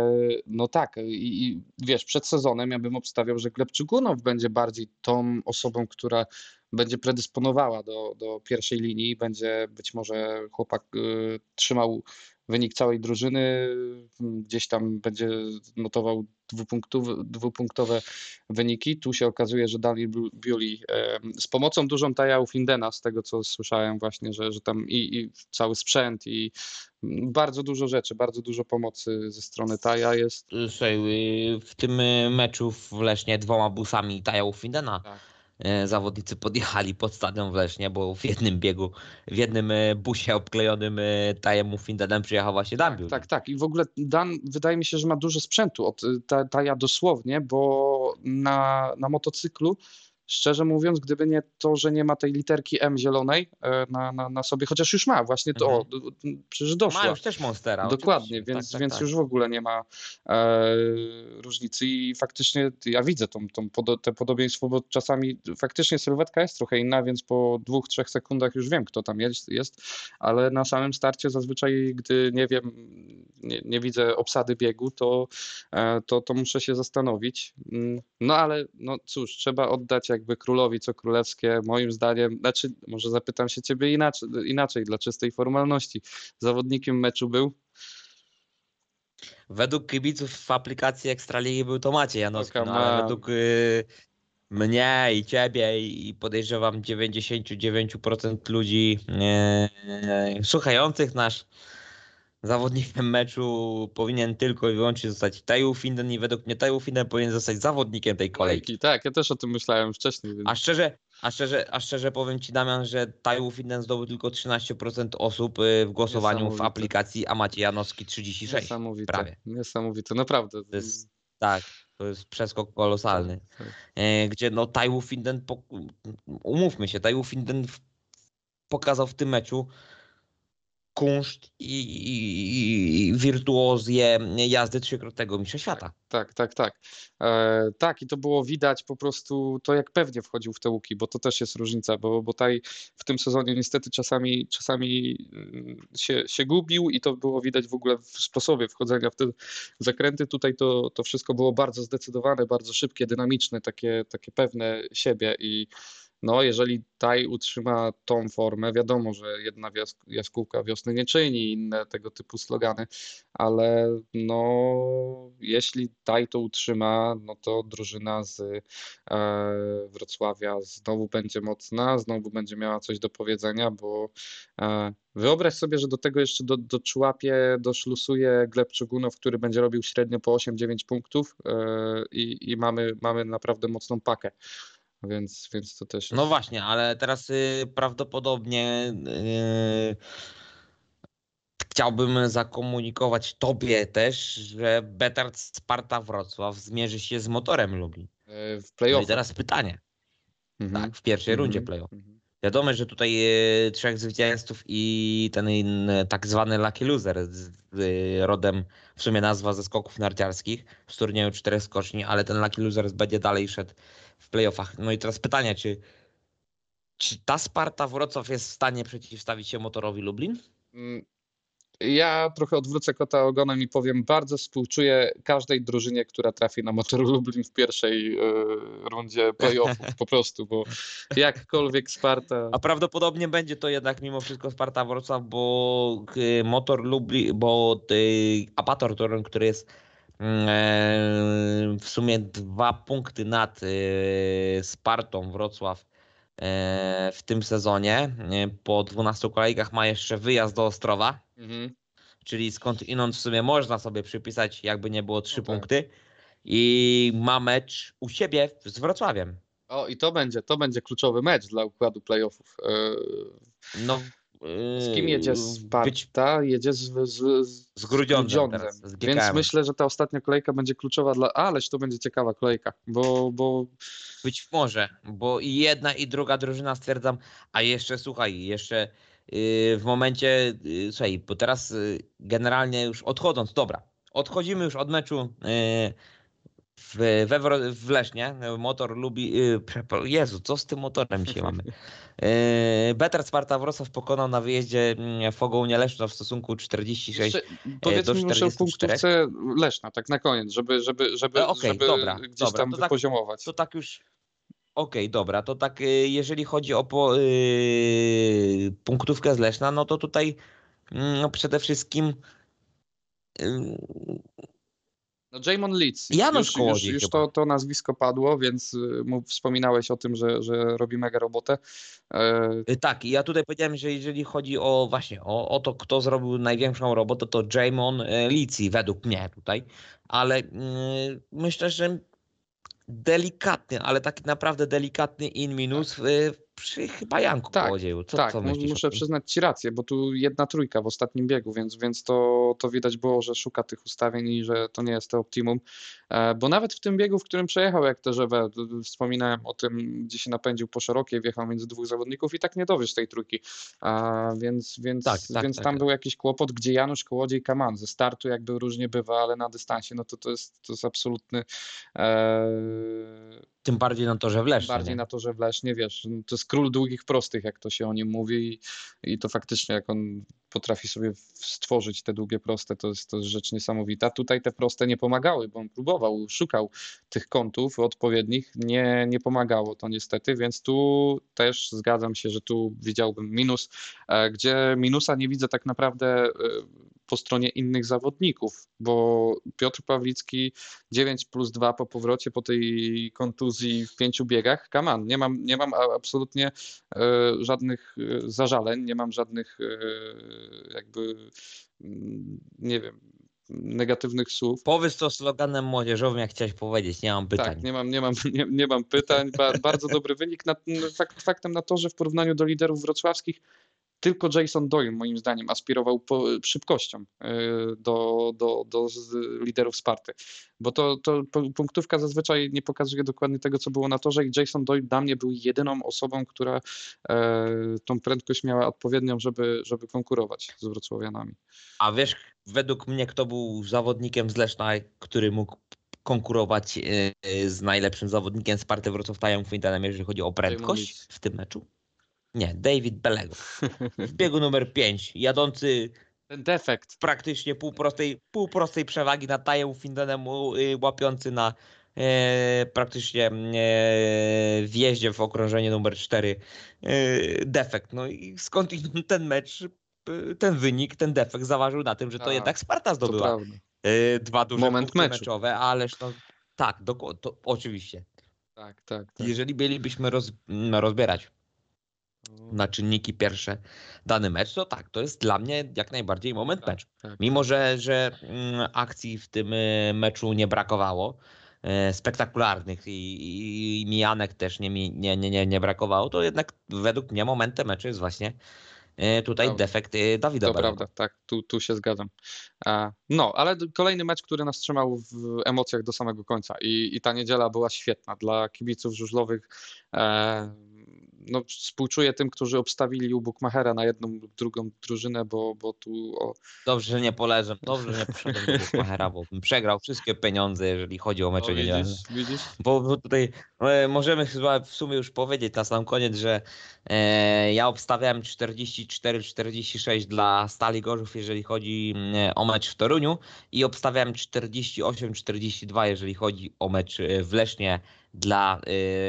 Speaker 2: no tak, i, i wiesz, przed sezonem ja bym obstawiał, że Gleb Czugunow będzie bardziej tą osobą, która będzie predysponowała do, do pierwszej linii, będzie być może chłopak y, trzymał wynik całej drużyny, gdzieś tam będzie notował dwupunktowe wyniki. Tu się okazuje, że Daniel Biuli z pomocą dużą Taja Findena, z tego co słyszałem właśnie, że, że tam i, i, cały sprzęt i bardzo dużo rzeczy, bardzo dużo pomocy ze strony Taja jest.
Speaker 1: Słuchaj, w tym meczu w Lesznie dwoma busami Taja Findena. Tak zawodnicy podjechali pod stadion w Lesznie, bo w jednym biegu, w jednym e, busie obklejonym e, tajem Findenem przyjechał właśnie Dan
Speaker 2: tak, tak, tak. I w ogóle Dan wydaje mi się, że ma dużo sprzętu od Taja dosłownie, bo na, na motocyklu Szczerze mówiąc, gdyby nie to, że nie ma tej literki M zielonej e, na, na, na sobie, chociaż już ma, właśnie to, mhm. przecież.
Speaker 1: Ma już też Monstera.
Speaker 2: Dokładnie, więc, tak, tak, więc tak. już w ogóle nie ma e, różnicy i faktycznie ja widzę tą, tą pod, te podobieństwo, bo czasami faktycznie sylwetka jest trochę inna, więc po dwóch, trzech sekundach już wiem, kto tam jest, jest ale na samym starcie zazwyczaj, gdy nie wiem, nie, nie widzę obsady biegu, to, e, to, to muszę się zastanowić. Mm, no ale no cóż, trzeba oddać jak jakby królowi co królewskie, moim zdaniem, znaczy może zapytam się ciebie inaczej, inaczej dla czystej formalności. Zawodnikiem meczu był?
Speaker 1: Według kibiców w aplikacji Ekstraligi był to Maciej Janowski, no, ale według y, mnie i ciebie i podejrzewam 99% ludzi y, y, słuchających nasz zawodnikiem meczu powinien tylko i wyłącznie zostać Taju Finden i według mnie Taju Finden powinien zostać zawodnikiem tej kolejki.
Speaker 2: Tak, ja też o tym myślałem wcześniej.
Speaker 1: Więc... A szczerze, a szczerze, a szczerze powiem Ci Damian, że Taju Finden zdobył tylko 13% osób y, w głosowaniu w aplikacji, a Maciej Janowski 36%.
Speaker 2: Niesamowite.
Speaker 1: Prawie.
Speaker 2: Niesamowite, naprawdę.
Speaker 1: To jest, tak, to jest przeskok kolosalny. Tak, tak. E, gdzie no Taju Finden, umówmy się, Taju Finden pokazał w tym meczu, kunszt i, i, i wirtuozję jazdy trzykrotnego mistrza świata.
Speaker 2: Tak, tak, tak. E, tak, i to było widać po prostu to, jak pewnie wchodził w te łuki, bo to też jest różnica, bo, bo taj w tym sezonie niestety czasami, czasami mm, się, się gubił i to było widać w ogóle w sposobie wchodzenia w te zakręty. Tutaj to, to wszystko było bardzo zdecydowane, bardzo szybkie, dynamiczne, takie, takie pewne siebie i no, jeżeli Taj utrzyma tą formę, wiadomo, że jedna jaskółka wiosny nie czyni, inne tego typu slogany, ale no, jeśli Taj to utrzyma, no to drużyna z e, Wrocławia znowu będzie mocna, znowu będzie miała coś do powiedzenia, bo e, Wyobraź sobie, że do tego jeszcze do, do człapie doszlusuje Gleb Czugunow, który będzie robił średnio po 8-9 punktów e, i, i mamy, mamy naprawdę mocną pakę. Więc, więc to też.
Speaker 1: No właśnie, ale teraz y, prawdopodobnie y, chciałbym zakomunikować Tobie też, że Betard Sparta Wrocław zmierzy się z motorem Lublin.
Speaker 2: E, w playoff. No
Speaker 1: i teraz pytanie. Mhm. Tak, w pierwszej mhm. rundzie playoff. Mhm. Wiadomo, że tutaj y, trzech zwycięzców i ten tak zwany lucky loser z rodem, w sumie nazwa ze skoków narciarskich z turnieju czterech skoczni, ale ten lucky loser będzie dalej szedł w playoffach. No i teraz pytanie, czy, czy ta Sparta Wrocław jest w stanie przeciwstawić się motorowi Lublin?
Speaker 2: Mm, ja trochę odwrócę kota ogonem i powiem, bardzo współczuję każdej drużynie, która trafi na Motor Lublin w pierwszej y, rundzie playoffów po prostu, bo jakkolwiek Sparta...
Speaker 1: A prawdopodobnie będzie to jednak mimo wszystko Sparta Wrocław, bo y, Motor Lublin, bo y, Apator Torun, który jest e, w sumie dwa punkty nad Spartą Wrocław w tym sezonie. Po 12 kolejkach ma jeszcze wyjazd do Ostrowa Mhm. Czyli skąd inąd w sumie można sobie przypisać, jakby nie było trzy okay. Punkty. I ma mecz u siebie z Wrocławiem.
Speaker 2: O, i to będzie, to będzie kluczowy mecz dla układu playoffów.
Speaker 1: No,
Speaker 2: Z kim jedzie Sparta? Być... Jedzie z, z, z,
Speaker 1: z Grudziądzem. Z
Speaker 2: Więc myślę, że ta ostatnia kolejka będzie kluczowa dla... Ależ to będzie ciekawa kolejka, bo... bo...
Speaker 1: Być może, bo i jedna i druga drużyna stwierdzam, a jeszcze słuchaj, jeszcze yy, w momencie, yy, słuchaj, bo teraz yy, generalnie już odchodząc, dobra, odchodzimy już od meczu yy, w, we, w Lesznie. Motor lubi. Y, Jezu, co z tym motorem dzisiaj mamy? Y, Better Sparta Wrocław pokonał na wyjeździe mm, Fogą Leszno w stosunku 46 Jeszcze,
Speaker 2: Powiedzmy
Speaker 1: do 44.
Speaker 2: o punktówce Leszna, tak na koniec, żeby, żeby, żeby,
Speaker 1: e, okay,
Speaker 2: żeby
Speaker 1: dobra,
Speaker 2: gdzieś
Speaker 1: dobra,
Speaker 2: tam to tak- wypoziomować.
Speaker 1: Tak, to tak już. Okej, okay, dobra, to tak jeżeli chodzi o po, yy, punktówkę z Leszna, no to tutaj no przede wszystkim
Speaker 2: yy, no Jamon Leeds.
Speaker 1: Janusz
Speaker 2: już, już, już to, to nazwisko padło, więc y, wspominałeś o tym, że, że robi mega robotę.
Speaker 1: E... Tak, ja tutaj powiedziałem, że jeżeli chodzi o właśnie o, o to, kto zrobił największą robotę, to Jamon e, Leeds według mnie tutaj, ale y, myślę, że delikatny, ale taki naprawdę delikatny in minus tak. w, przy chyba Janku
Speaker 2: tak,
Speaker 1: Kołodzieju.
Speaker 2: Co, tak, co muszę przyznać Ci rację, bo tu jedna trójka w ostatnim biegu, więc, więc to, to widać było, że szuka tych ustawień i że to nie jest to optimum. E, bo nawet w tym biegu, w którym przejechał jak TGV, wspominałem o tym, gdzie się napędził po szerokiej, wjechał między dwóch zawodników i tak nie dowiesz tej trójki. A, więc więc, tak, tak, więc tak, tam tak. był jakiś kłopot, gdzie Janusz Kołodziej Kaman ze startu jakby różnie bywa, ale na dystansie no to to jest, to jest absolutny e,
Speaker 1: tym bardziej na torze w Lesznie.
Speaker 2: Bardziej na torze w Lesznie, wiesz, to jest król długich prostych, jak to się o nim mówi i, i to faktycznie jak on potrafi sobie stworzyć te długie proste, to jest, to jest rzecz niesamowita. Tutaj te proste nie pomagały, bo on próbował, szukał tych kątów odpowiednich, nie, nie pomagało to niestety, więc tu też zgadzam się, że tu widziałbym minus, e, gdzie minusa nie widzę tak naprawdę e, po stronie innych zawodników, bo Piotr Pawlicki 9 plus 2 po powrocie po tej kontuzji w pięciu biegach, kaman, nie mam, nie mam absolutnie e, żadnych zażaleń, nie mam żadnych jakby, mm, nie wiem, negatywnych słów.
Speaker 1: Powiedz to sloganem młodzieżowym, jak chciałeś powiedzieć, nie mam pytań.
Speaker 2: Tak, nie mam, nie mam, nie, nie mam pytań. bardzo dobry wynik. Na, fakt, faktem na to, że w porównaniu do liderów wrocławskich tylko Jason Doyle, moim zdaniem, aspirował po, szybkością e, do, do, do liderów Sparty. Bo to, to punktówka zazwyczaj nie pokazuje dokładnie tego, co było na torze i Jason Doyle dla mnie był jedyną osobą, która e, tą prędkość miała odpowiednią, żeby, żeby konkurować z Wrocławianami.
Speaker 1: A wiesz, według mnie kto był zawodnikiem z Leszna, który mógł konkurować e, z najlepszym zawodnikiem Sparty Wrocław Tajem Quintanem, jeżeli chodzi o prędkość w tym meczu? Nie, David Belego. W biegu numer 5, jadący
Speaker 2: ten defekt.
Speaker 1: Praktycznie półprostej, półprostej przewagi nad Tajem Findenem, y, łapiący na e, praktycznie e, wjeździe w okrążenie numer 4 e, defekt. No i skąd ten mecz, ten wynik, ten defekt zaważył na tym, że to A, jednak Sparta zdobyła e, dwa duże Moment meczowe, ależ to tak, do, to, oczywiście.
Speaker 2: Tak, tak, tak.
Speaker 1: Jeżeli bylibyśmy roz, no, rozbierać na czynniki pierwsze dany mecz, to tak, to jest dla mnie jak najbardziej moment tak, meczu. Tak. Mimo, że, że mm, akcji w tym y, meczu nie brakowało, e, spektakularnych i, i mijanek też nie, nie, nie, nie brakowało, to jednak według mnie momentem meczu jest właśnie e, tutaj prawda. defekt Dawida
Speaker 2: To prawda, tak, tu, tu się zgadzam. No, ale kolejny mecz, który nas trzymał w emocjach do samego końca i, i ta niedziela była świetna dla kibiców żużlowych. E, no, współczuję tym, którzy obstawili u Bukmachera na jedną lub drugą drużynę, bo, bo tu o...
Speaker 1: Dobrze, że nie poleżę, dobrze, że nie poszedłem do Bukmachera, bo bym przegrał wszystkie pieniądze, jeżeli chodzi o mecze niedzielne. Widzisz, widzisz? Bo, bo tutaj e, możemy chyba w sumie już powiedzieć na sam koniec, że e, ja obstawiałem 44-46 dla Stali Gorzów, jeżeli chodzi mm, o mecz w Toruniu i obstawiałem 48-42, jeżeli chodzi o mecz e, w Lesznie dla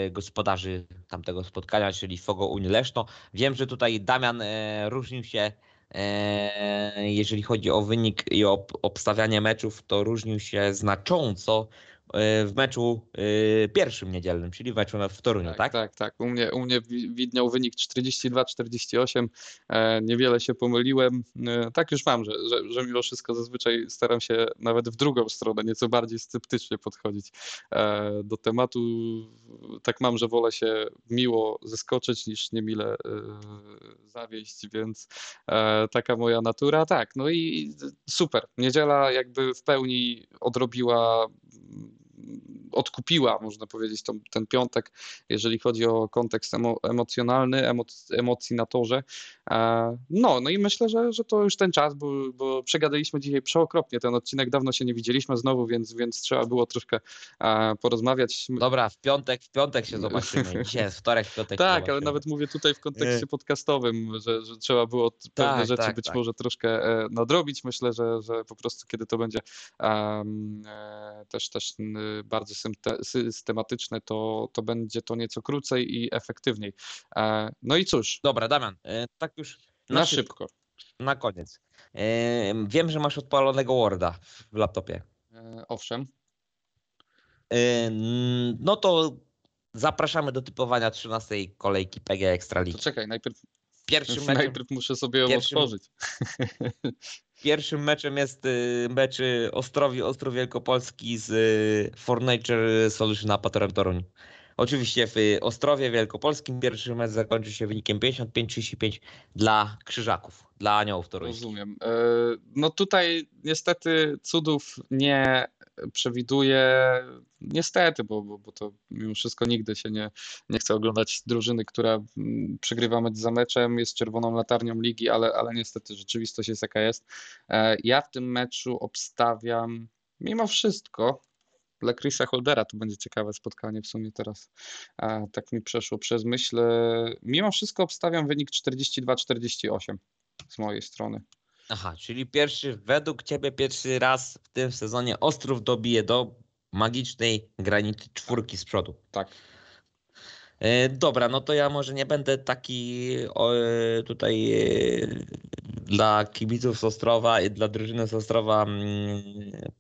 Speaker 1: y, gospodarzy tamtego spotkania, czyli Fogo Leszno. Wiem, że tutaj Damian y, różnił się, y, jeżeli chodzi o wynik i o obstawianie meczów, to różnił się znacząco w meczu e, pierwszym niedzielnym, czyli w meczu w Toruniu, tak?
Speaker 2: Tak, tak. tak. U, mnie, u mnie widniał wynik 42-48. E, niewiele się pomyliłem. Tak już mam, że, że, że mimo wszystko zazwyczaj staram się nawet w drugą stronę nieco bardziej sceptycznie podchodzić do tematu. Tak mam, że wolę się miło zaskoczyć niż niemile zawieść, więc taka moja natura. Tak, no i super. Niedziela jakby w pełni odrobiła odkupiła, można powiedzieć, tą, ten piątek, jeżeli chodzi o kontekst emo, emocjonalny, emoc, emocji na torze. E, no, no i myślę, że, że to już ten czas, bo, bo przegadaliśmy dzisiaj przeokropnie ten odcinek, dawno się nie widzieliśmy znowu, więc, więc trzeba było troszkę e, porozmawiać.
Speaker 1: Dobra, w piątek, w piątek się zobaczymy. Dzisiaj jest wtorek, w piątek
Speaker 2: Tak, ale nawet mówię tutaj w kontekście podcastowym, że, że trzeba było pewne tak, rzeczy tak, być tak. może troszkę e, nadrobić. Myślę, że, że po prostu kiedy to będzie um, też, też bardzo systematyczne, to, to będzie to nieco krócej i efektywniej. E, no i cóż.
Speaker 1: Dobra, Damian, e, tak już
Speaker 2: na, na szybko.
Speaker 1: Na koniec. E, wiem, że masz odpalonego Worda w laptopie.
Speaker 2: Owszem.
Speaker 1: No to zapraszamy do typowania 13 kolejki PG Ekstraligi.
Speaker 2: To czekaj, najpierw pierwszym meczem, najpierw muszę sobie ją pierwszym, otworzyć.
Speaker 1: Pierwszym meczem jest y, mecz y, Ostrowi Ostrów Wielkopolski z y, Fornature Solution Apatorem Toruń. Oczywiście w Ostrowie Wielkopolskim pierwszy mecz zakończy się wynikiem 55-35 dla Krzyżaków, dla Aniołów Toruńskich.
Speaker 2: Rozumiem. E, no tutaj niestety cudów nie przewiduje, niestety, bo, bo, bo to mimo wszystko nigdy się nie, nie chce oglądać drużyny, która mm, przegrywa mecz za meczem, jest czerwoną latarnią ligi, ale, ale niestety rzeczywistość jest jaka jest. E, ja w tym meczu obstawiam mimo wszystko, dla Chrisa Holdera to będzie ciekawe spotkanie w sumie teraz. E, tak mi przeszło przez myśl. Mimo wszystko obstawiam wynik 42-48 z mojej strony.
Speaker 1: Aha, czyli pierwszy, według Ciebie pierwszy raz w tym sezonie Ostrów dobije do magicznej granicy czwórki z przodu.
Speaker 2: Tak.
Speaker 1: E, dobra, no to ja może nie będę taki e, tutaj e, dla kibiców z Ostrowa i dla drużyny z Ostrowa mm,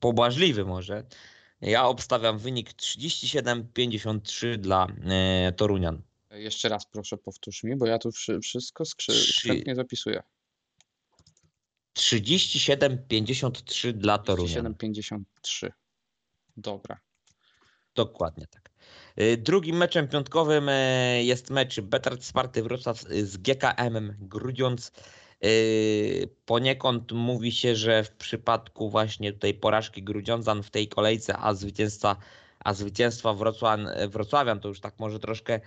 Speaker 1: pobłażliwy może. Ja obstawiam wynik 37-53 dla Torunian.
Speaker 2: Jeszcze raz proszę powtórz mi, bo ja tu wszystko skrzętnie zapisuję.
Speaker 1: 37,53 dla Torunia.
Speaker 2: 37,53. Dobra.
Speaker 1: Dokładnie tak. Y, drugim meczem piątkowym y, jest mecz Betard Sparty Wrocław z GKM Grudziądz. Y, poniekąd mówi się, że w przypadku właśnie tutaj porażki Grudziądzan w tej kolejce, a zwycięstwa, a zwycięstwa Wrocław, Wrocławian to już tak może troszkę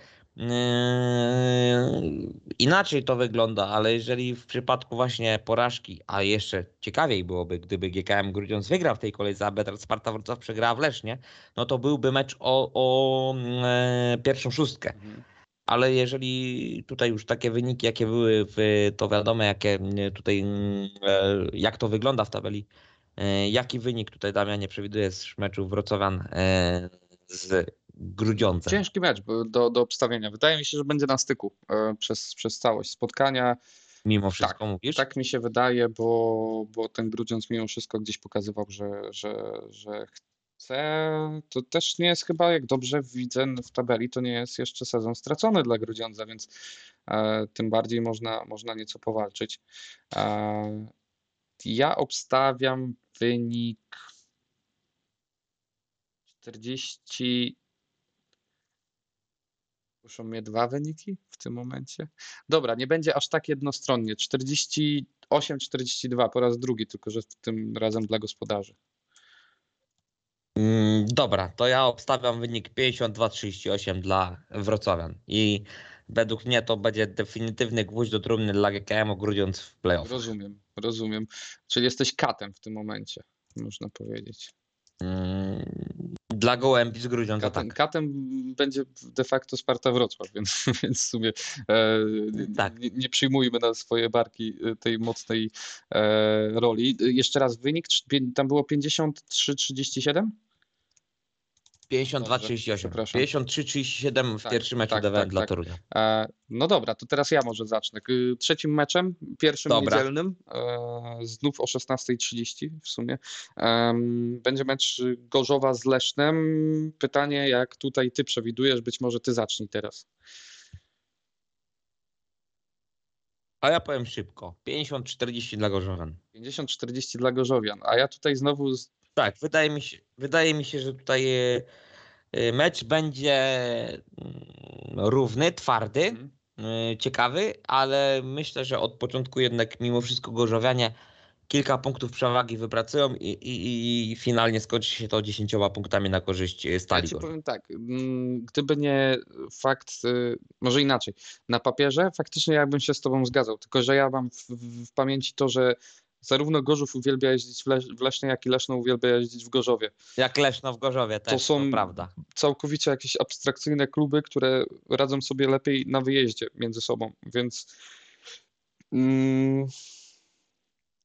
Speaker 1: inaczej to wygląda, ale jeżeli w przypadku właśnie porażki, a jeszcze ciekawiej byłoby, gdyby GKM Grudziądz wygrał w tej kolejce, a Betar Sparta Wrocław przegrała w Lesznie, no to byłby mecz o, o e, pierwszą szóstkę. Mhm. Ale jeżeli tutaj już takie wyniki, jakie były, w, to wiadomo, jakie tutaj, e, jak to wygląda w tabeli. E, jaki wynik tutaj Damianie przewiduje z meczu Wrocławian e, z Grudziądze.
Speaker 2: Ciężki mecz do, do obstawienia. Wydaje mi się, że będzie na styku e, przez, przez całość spotkania.
Speaker 1: Mimo wszystko
Speaker 2: tak,
Speaker 1: mówisz?
Speaker 2: Tak mi się wydaje, bo, bo ten Grudziądz mimo wszystko gdzieś pokazywał, że, że, że chce. To też nie jest chyba, jak dobrze widzę w tabeli, to nie jest jeszcze sezon stracony dla Grudziądza, więc e, tym bardziej można, można nieco powalczyć. E, ja obstawiam wynik 40 Muszą mnie dwa wyniki w tym momencie. Dobra, nie będzie aż tak jednostronnie. 48-42 po raz drugi, tylko że tym razem dla gospodarzy.
Speaker 1: Mm, dobra, to ja obstawiam wynik 52-38 dla Wrocławian i według mnie to będzie definitywny gwóźdź do trumny dla GKM grudziąc w playoff.
Speaker 2: Rozumiem, rozumiem. Czyli jesteś katem w tym momencie, można powiedzieć.
Speaker 1: Mm, dla gołębi z Grudziądza,
Speaker 2: katem, tak. Katem będzie de facto Sparta Wrocław, więc, więc w sumie e, tak. nie, nie, przyjmujmy na swoje barki e, tej mocnej e, roli. Jeszcze raz wynik, tam było 53-37?
Speaker 1: 52-38.
Speaker 2: przepraszam.
Speaker 1: 53-37 w
Speaker 2: Tak,
Speaker 1: pierwszym meczu
Speaker 2: tak,
Speaker 1: DWM
Speaker 2: tak,
Speaker 1: dla
Speaker 2: tak.
Speaker 1: Torunia.
Speaker 2: E, No dobra, to teraz ja może zacznę. Trzecim meczem, pierwszym
Speaker 1: Dobra.
Speaker 2: niedzielnym, e, znów o 16.30 w sumie, em, będzie mecz Gorzowa z Lesznem. Pytanie, jak tutaj ty przewidujesz, być może ty zacznij teraz.
Speaker 1: A ja powiem szybko. 50-40 dla Gorzowan.
Speaker 2: 50-40 dla Gorzowian, a ja tutaj znowu
Speaker 1: Tak, wydaje mi się, wydaje mi się że tutaj e, e, mecz będzie mm, równy, twardy,
Speaker 2: Mhm.
Speaker 1: e, ciekawy, ale myślę, że od początku jednak mimo wszystko Gorzowianie kilka punktów przewagi wypracują i, i, i finalnie skończy się to 10 punktami na korzyść
Speaker 2: Ja
Speaker 1: Stali Gorzów.
Speaker 2: powiem tak, mm, gdyby nie fakt, może inaczej, na papierze faktycznie ja bym się z tobą zgadzał, tylko że ja mam w w pamięci to, że zarówno Gorzów uwielbia jeździć w, Lesz, w Lesznie, jak i Leszno uwielbia jeździć w Gorzowie.
Speaker 1: Jak Leszno w Gorzowie też, to,
Speaker 2: są-
Speaker 1: prawda.
Speaker 2: Całkowicie jakieś abstrakcyjne kluby, które radzą sobie lepiej na wyjeździe między sobą, więc mm,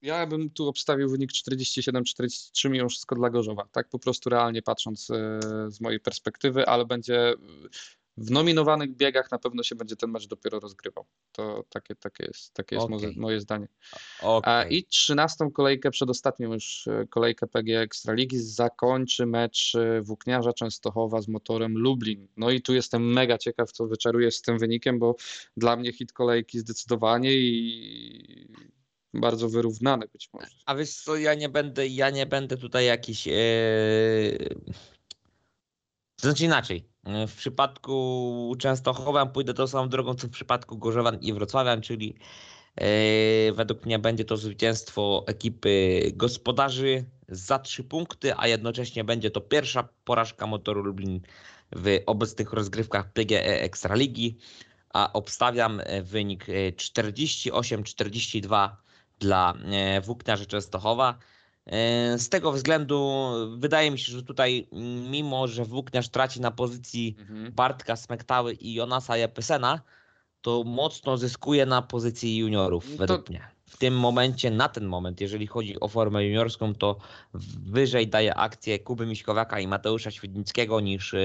Speaker 2: ja bym tu obstawił wynik 47-43 mimo wszystko dla Gorzowa, tak po prostu realnie patrząc e, z mojej perspektywy, ale będzie w nominowanych biegach na pewno się będzie ten mecz dopiero rozgrywał. To takie, takie jest, takie jest moje,
Speaker 1: Okej.
Speaker 2: moje zdanie. A,
Speaker 1: Okej.
Speaker 2: I trzynastą kolejkę, przedostatnią już e, kolejkę PG Ekstraligi zakończy mecz e, Włókniarza Częstochowa z motorem Lublin. No i tu jestem mega ciekaw, co wyczarujesz z tym wynikiem, bo dla mnie hit kolejki zdecydowanie i bardzo wyrównany być może.
Speaker 1: A wiesz co, ja nie będę, ja nie będę tutaj jakiś. To znaczy inaczej. E, W przypadku Częstochowa pójdę tą samą drogą, co w przypadku Gorzowan i Wrocławian, czyli e, według mnie będzie to zwycięstwo ekipy gospodarzy za trzy punkty, a jednocześnie będzie to pierwsza porażka motoru Lublin w obecnych rozgrywkach PGE Ekstraligi, a obstawiam e, wynik e, 48-42 dla Włókniarzy Częstochowa. E, Z tego względu wydaje mi się, że tutaj mimo, że Włókniarz traci na pozycji
Speaker 2: Mhm.
Speaker 1: Bartka Smektały i Jonasa Jepesena, to mocno zyskuje na pozycji juniorów
Speaker 2: No to-
Speaker 1: według mnie. W tym momencie, na ten moment, jeżeli chodzi o formę juniorską, to wyżej daje akcję Kuby Miśkowiaka i Mateusza Świdnickiego niż e,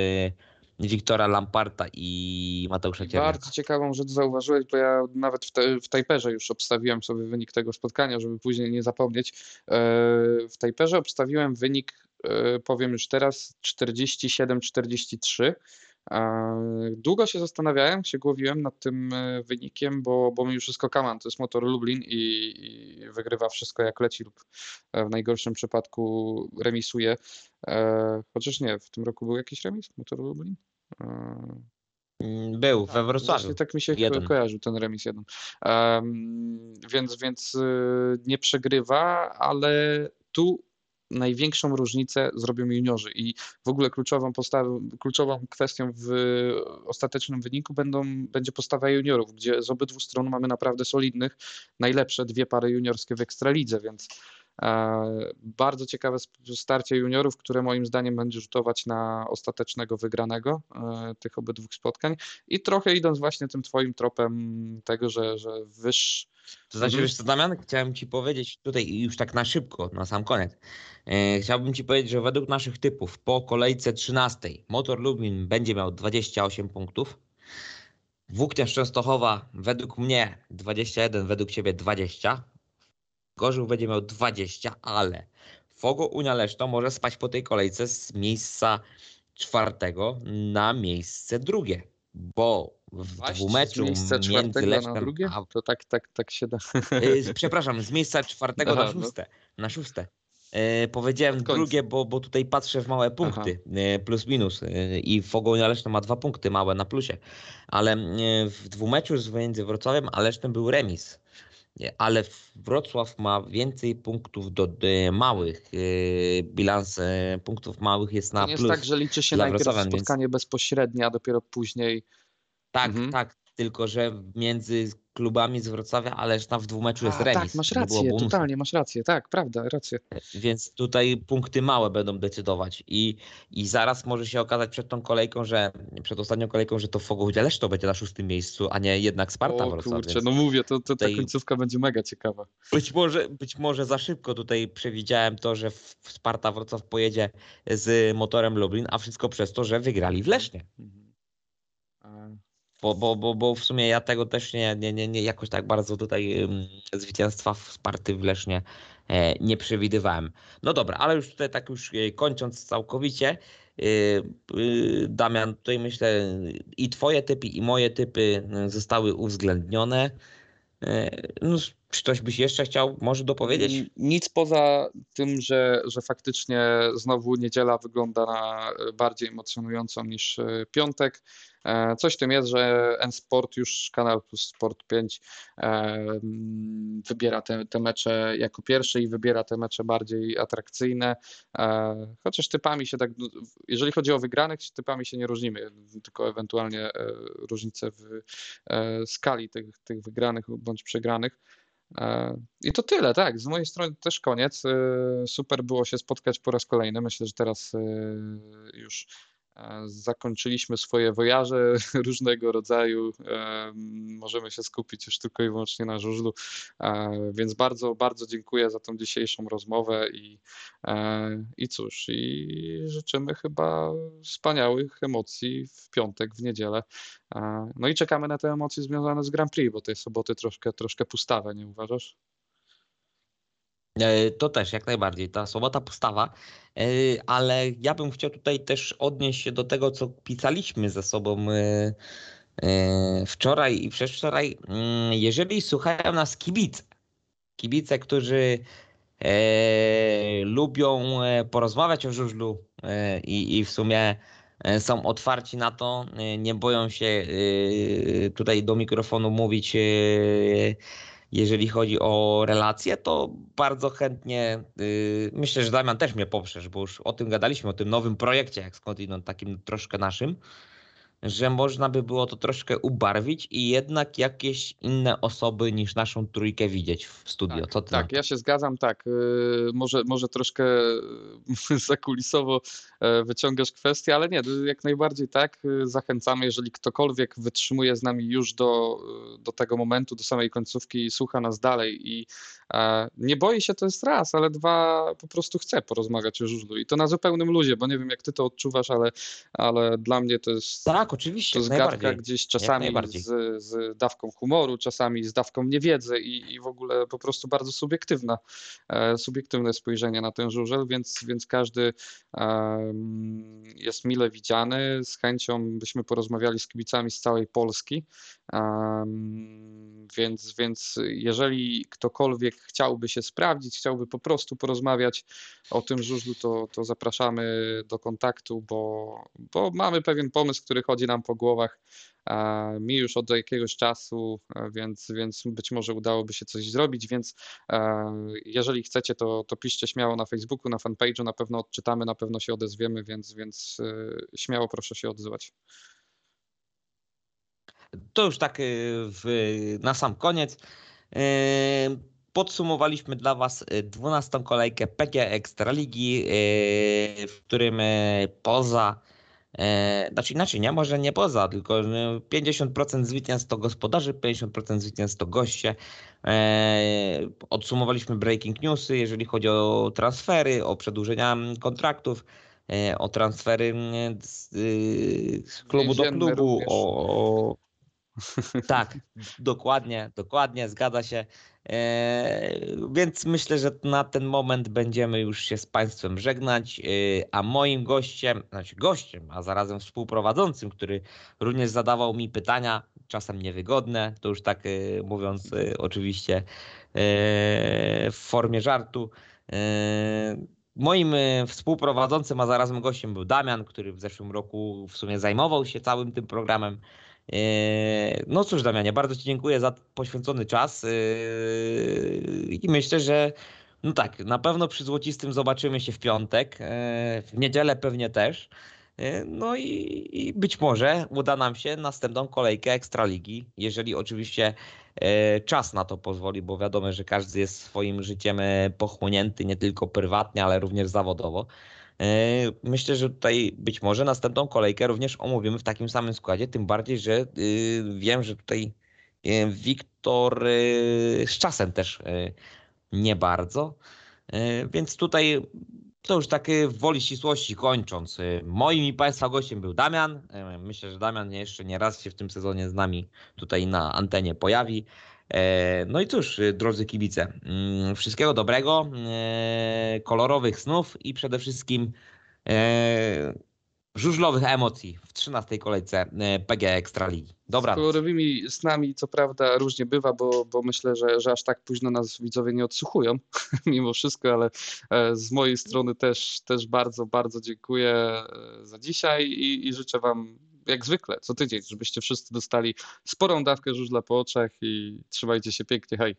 Speaker 1: Wiktora Lamparta i Mateusza
Speaker 2: I
Speaker 1: Cierniaka.
Speaker 2: Bardzo ciekawą rzecz zauważyłeś, bo ja nawet w, te, w Tajperze już obstawiłem sobie wynik tego spotkania, żeby później nie zapomnieć. E, W Tajperze obstawiłem wynik, e, powiem już teraz, 47-43. Długo się zastanawiałem, się głowiłem nad tym e, wynikiem, bo, bo mi wszystko Kaman, to jest motor Lublin i, i wygrywa wszystko jak leci lub e, w najgorszym przypadku remisuje. E, Chociaż nie, w tym roku był jakiś remis motoru Lublin?
Speaker 1: Mm, Był we Wrocławiu.
Speaker 2: Właśnie tak mi się
Speaker 1: Jeden.
Speaker 2: kojarzył ten remis jeden. Em, więc więc nie przegrywa, ale tu największą różnicę zrobią juniorzy. I w ogóle kluczową postawą, kluczową kwestią w ostatecznym wyniku będą, będzie postawa juniorów, gdzie z obydwu stron mamy naprawdę solidnych, najlepsze dwie pary juniorskie w Ekstralidze, więc bardzo ciekawe starcie juniorów, które moim zdaniem będzie rzutować na ostatecznego wygranego e, tych obydwu spotkań i trochę idąc właśnie tym twoim tropem tego, że, że wyż...
Speaker 1: To znaczy, wiesz co, Damian, chciałem ci powiedzieć tutaj już tak na szybko, na sam koniec. E, chciałbym ci powiedzieć, że według naszych typów po kolejce 13 Motor Lublin będzie miał 28 punktów. Włókniarz Częstochowa według mnie 21, według ciebie 20. Gorzów będzie miał 20, ale Fogo Unia Leszno może spać po tej kolejce z miejsca czwartego na miejsce drugie, bo w
Speaker 2: Właśnie,
Speaker 1: dwumeczu między Lesznem
Speaker 2: drugie?
Speaker 1: a
Speaker 2: To tak, tak, tak się da.
Speaker 1: Y, przepraszam, z miejsca czwartego
Speaker 2: Aha,
Speaker 1: na
Speaker 2: no.
Speaker 1: szóste. Na szóste. Y, powiedziałem drugie, bo, bo tutaj patrzę w małe punkty, y, plus minus. y, I Fogonia Leszno ma dwa punkty małe na plusie. Ale y, w dwumeczu z między Wrocławiem a Lesznem był remis. Ale Wrocław ma więcej punktów do, y, małych. y, Bilans y, punktów małych jest
Speaker 2: To
Speaker 1: na
Speaker 2: nie jest
Speaker 1: plus.
Speaker 2: tak, że liczy się najpierw
Speaker 1: Wrocławian, więc-
Speaker 2: spotkanie bezpośrednie, a dopiero później
Speaker 1: Tak,
Speaker 2: Mhm.
Speaker 1: tak. Tylko że między klubami z Wrocławia, ależ tam w dwumeczu jest
Speaker 2: A,
Speaker 1: remis.
Speaker 2: tak, masz rację, totalnie masz rację, tak, prawda, rację.
Speaker 1: Więc tutaj punkty małe będą decydować i, i zaraz może się okazać przed tą kolejką, że przed ostatnią kolejką, że to Fogów też to będzie na szóstym miejscu, a nie jednak Sparta
Speaker 2: O
Speaker 1: Wrocław.
Speaker 2: kurczę, no mówię, to, to ta końcówka będzie mega ciekawa.
Speaker 1: być, może, być może za szybko tutaj przewidziałem to, że Sparta Wrocław pojedzie z motorem Lublin, a wszystko przez to, że wygrali w Lesznie.
Speaker 2: Mhm.
Speaker 1: Bo, bo, bo, bo w sumie ja tego też nie, nie, nie, nie jakoś tak bardzo tutaj ym, zwycięstwa w Sparty w Lesznie e, nie przewidywałem. No dobra, ale już tutaj tak już e, kończąc całkowicie, y, y, Damian, tutaj myślę i twoje typy i moje typy y, zostały uwzględnione. E, No, czy coś byś jeszcze chciał może dopowiedzieć?
Speaker 2: Nic poza tym, że, że faktycznie znowu niedziela wygląda na e, bardziej emocjonującą niż e, piątek. E, Coś w tym jest, że N-Sport już Kanal Plus Sport 5 e, mm, wybiera te, te mecze jako pierwsze i wybiera te mecze bardziej atrakcyjne. Chociaż typami się tak, jeżeli chodzi o wygranych, typami się nie różnimy, tylko ewentualnie różnice w skali tych, tych wygranych bądź przegranych. E, I to tyle, tak. Z mojej strony też koniec. E, Super było się spotkać po raz kolejny. Myślę, że teraz e, już zakończyliśmy swoje wojaże różnego rodzaju. Możemy się skupić już tylko i wyłącznie na żużlu. E, Więc bardzo, bardzo dziękuję za tą dzisiejszą rozmowę i, e, i cóż, i życzymy chyba wspaniałych emocji w piątek, w niedzielę. E, No i czekamy na te emocje związane z Grand Prix, bo tej soboty troszkę, troszkę pustawe, nie uważasz?
Speaker 1: E, To też jak najbardziej, ta sobota postawa, E, ale ja bym chciał tutaj też odnieść się do tego, co pisaliśmy ze sobą e, wczoraj i przedwczoraj. Mm, Jeżeli słuchają nas kibice, kibice, którzy lubią porozmawiać o żużlu i, i w sumie są otwarci na to, nie boją się tutaj do mikrofonu mówić, jeżeli chodzi o relacje, to bardzo chętnie, y, myślę, że Damian też mnie poprzesz, bo już o tym gadaliśmy, o tym nowym projekcie, jak skądinąd takim troszkę naszym, że można by było to troszkę ubarwić i jednak jakieś inne osoby niż naszą trójkę widzieć w studio. Co ty
Speaker 2: Tak, ja się zgadzam, tak. y, Może, może troszkę y, zakulisowo e, wyciągasz kwestię, ale nie, jak najbardziej tak. y, Zachęcamy, jeżeli ktokolwiek wytrzymuje z nami już do, do tego momentu, do samej końcówki i słucha nas dalej i e, nie boi się, to jest raz, ale dwa, po prostu chce porozmawiać o żużlu i to na zupełnym luzie, bo nie wiem, jak ty to odczuwasz, ale, ale dla mnie to jest
Speaker 1: Tak, oczywiście,
Speaker 2: to zgadka gdzieś czasami z, z dawką humoru, czasami z dawką niewiedzy i, i w ogóle po prostu bardzo subiektywna, e, subiektywne spojrzenie na ten żużel, więc, więc każdy em, jest mile widziany. Z chęcią byśmy porozmawiali z kibicami z całej Polski. Więc, więc jeżeli ktokolwiek chciałby się sprawdzić, chciałby po prostu porozmawiać o tym żużlu, to, to zapraszamy do kontaktu, bo, bo mamy pewien pomysł, który chodzi nam po głowach. e, Mi już od jakiegoś czasu, e, więc, więc być może udałoby się coś zrobić, więc e, jeżeli chcecie, to, to piszcie śmiało na Facebooku, na fanpage'u, na pewno odczytamy, na pewno się odezwiemy, więc, więc e, śmiało proszę się odzywać.
Speaker 1: To już tak y, w, na sam koniec. Y, Podsumowaliśmy dla Was y, 12 kolejkę PG Ekstraligi, w którym poza, y, znaczy inaczej, nie, może nie poza, tylko y, 50% zwycięstw to gospodarzy, 50% zwycięstw to goście. Y, Odsumowaliśmy breaking newsy, jeżeli chodzi o transfery, o przedłużenia mm, kontraktów, y, o transfery y, z, z klubu do klubu,
Speaker 2: również.
Speaker 1: o, tak, dokładnie, dokładnie, zgadza się. Eee, więc myślę, że na ten moment będziemy już się z Państwem żegnać. Eee, a moim gościem, znaczy gościem, a zarazem współprowadzącym, który również zadawał mi pytania, czasem niewygodne, to już tak e, mówiąc oczywiście w formie żartu. Moim e, współprowadzącym, a zarazem gościem był Damian, który w zeszłym roku w sumie zajmował się całym tym programem. Eee, No cóż, Damianie, bardzo Ci dziękuję za poświęcony czas eee, i myślę, że no tak, na pewno przy Złocistym zobaczymy się w piątek, eee, w niedzielę pewnie też. No i, i, być może uda nam się następną kolejkę Ekstraligi, jeżeli oczywiście czas na to pozwoli, bo wiadomo, że każdy jest swoim życiem pochłonięty nie tylko prywatnie, ale również zawodowo. Myślę, że tutaj być może następną kolejkę również omówimy w takim samym składzie, tym bardziej, że wiem, że tutaj Wiktor z czasem też nie bardzo. Więc tutaj to już takie woli ścisłości kończąc. Y, moim i Państwa gościem był Damian. Y, myślę, że Damian jeszcze nie raz się w tym sezonie z nami tutaj na antenie pojawi. E, no i cóż, drodzy kibice, mm, wszystkiego dobrego, kolorowych snów i przede wszystkim e, żużlowych emocji w 13 kolejce e, PG Ekstraligi. Dobra.
Speaker 2: Z kolorowymi snami co prawda różnie bywa, bo, bo myślę, że, że aż tak późno nas widzowie nie odsłuchują mimo wszystko, ale e, z mojej strony też, też bardzo, bardzo dziękuję e, za dzisiaj i, i życzę Wam jak zwykle co tydzień, żebyście wszyscy dostali sporą dawkę żużla po oczach i trzymajcie się pięknie, hej.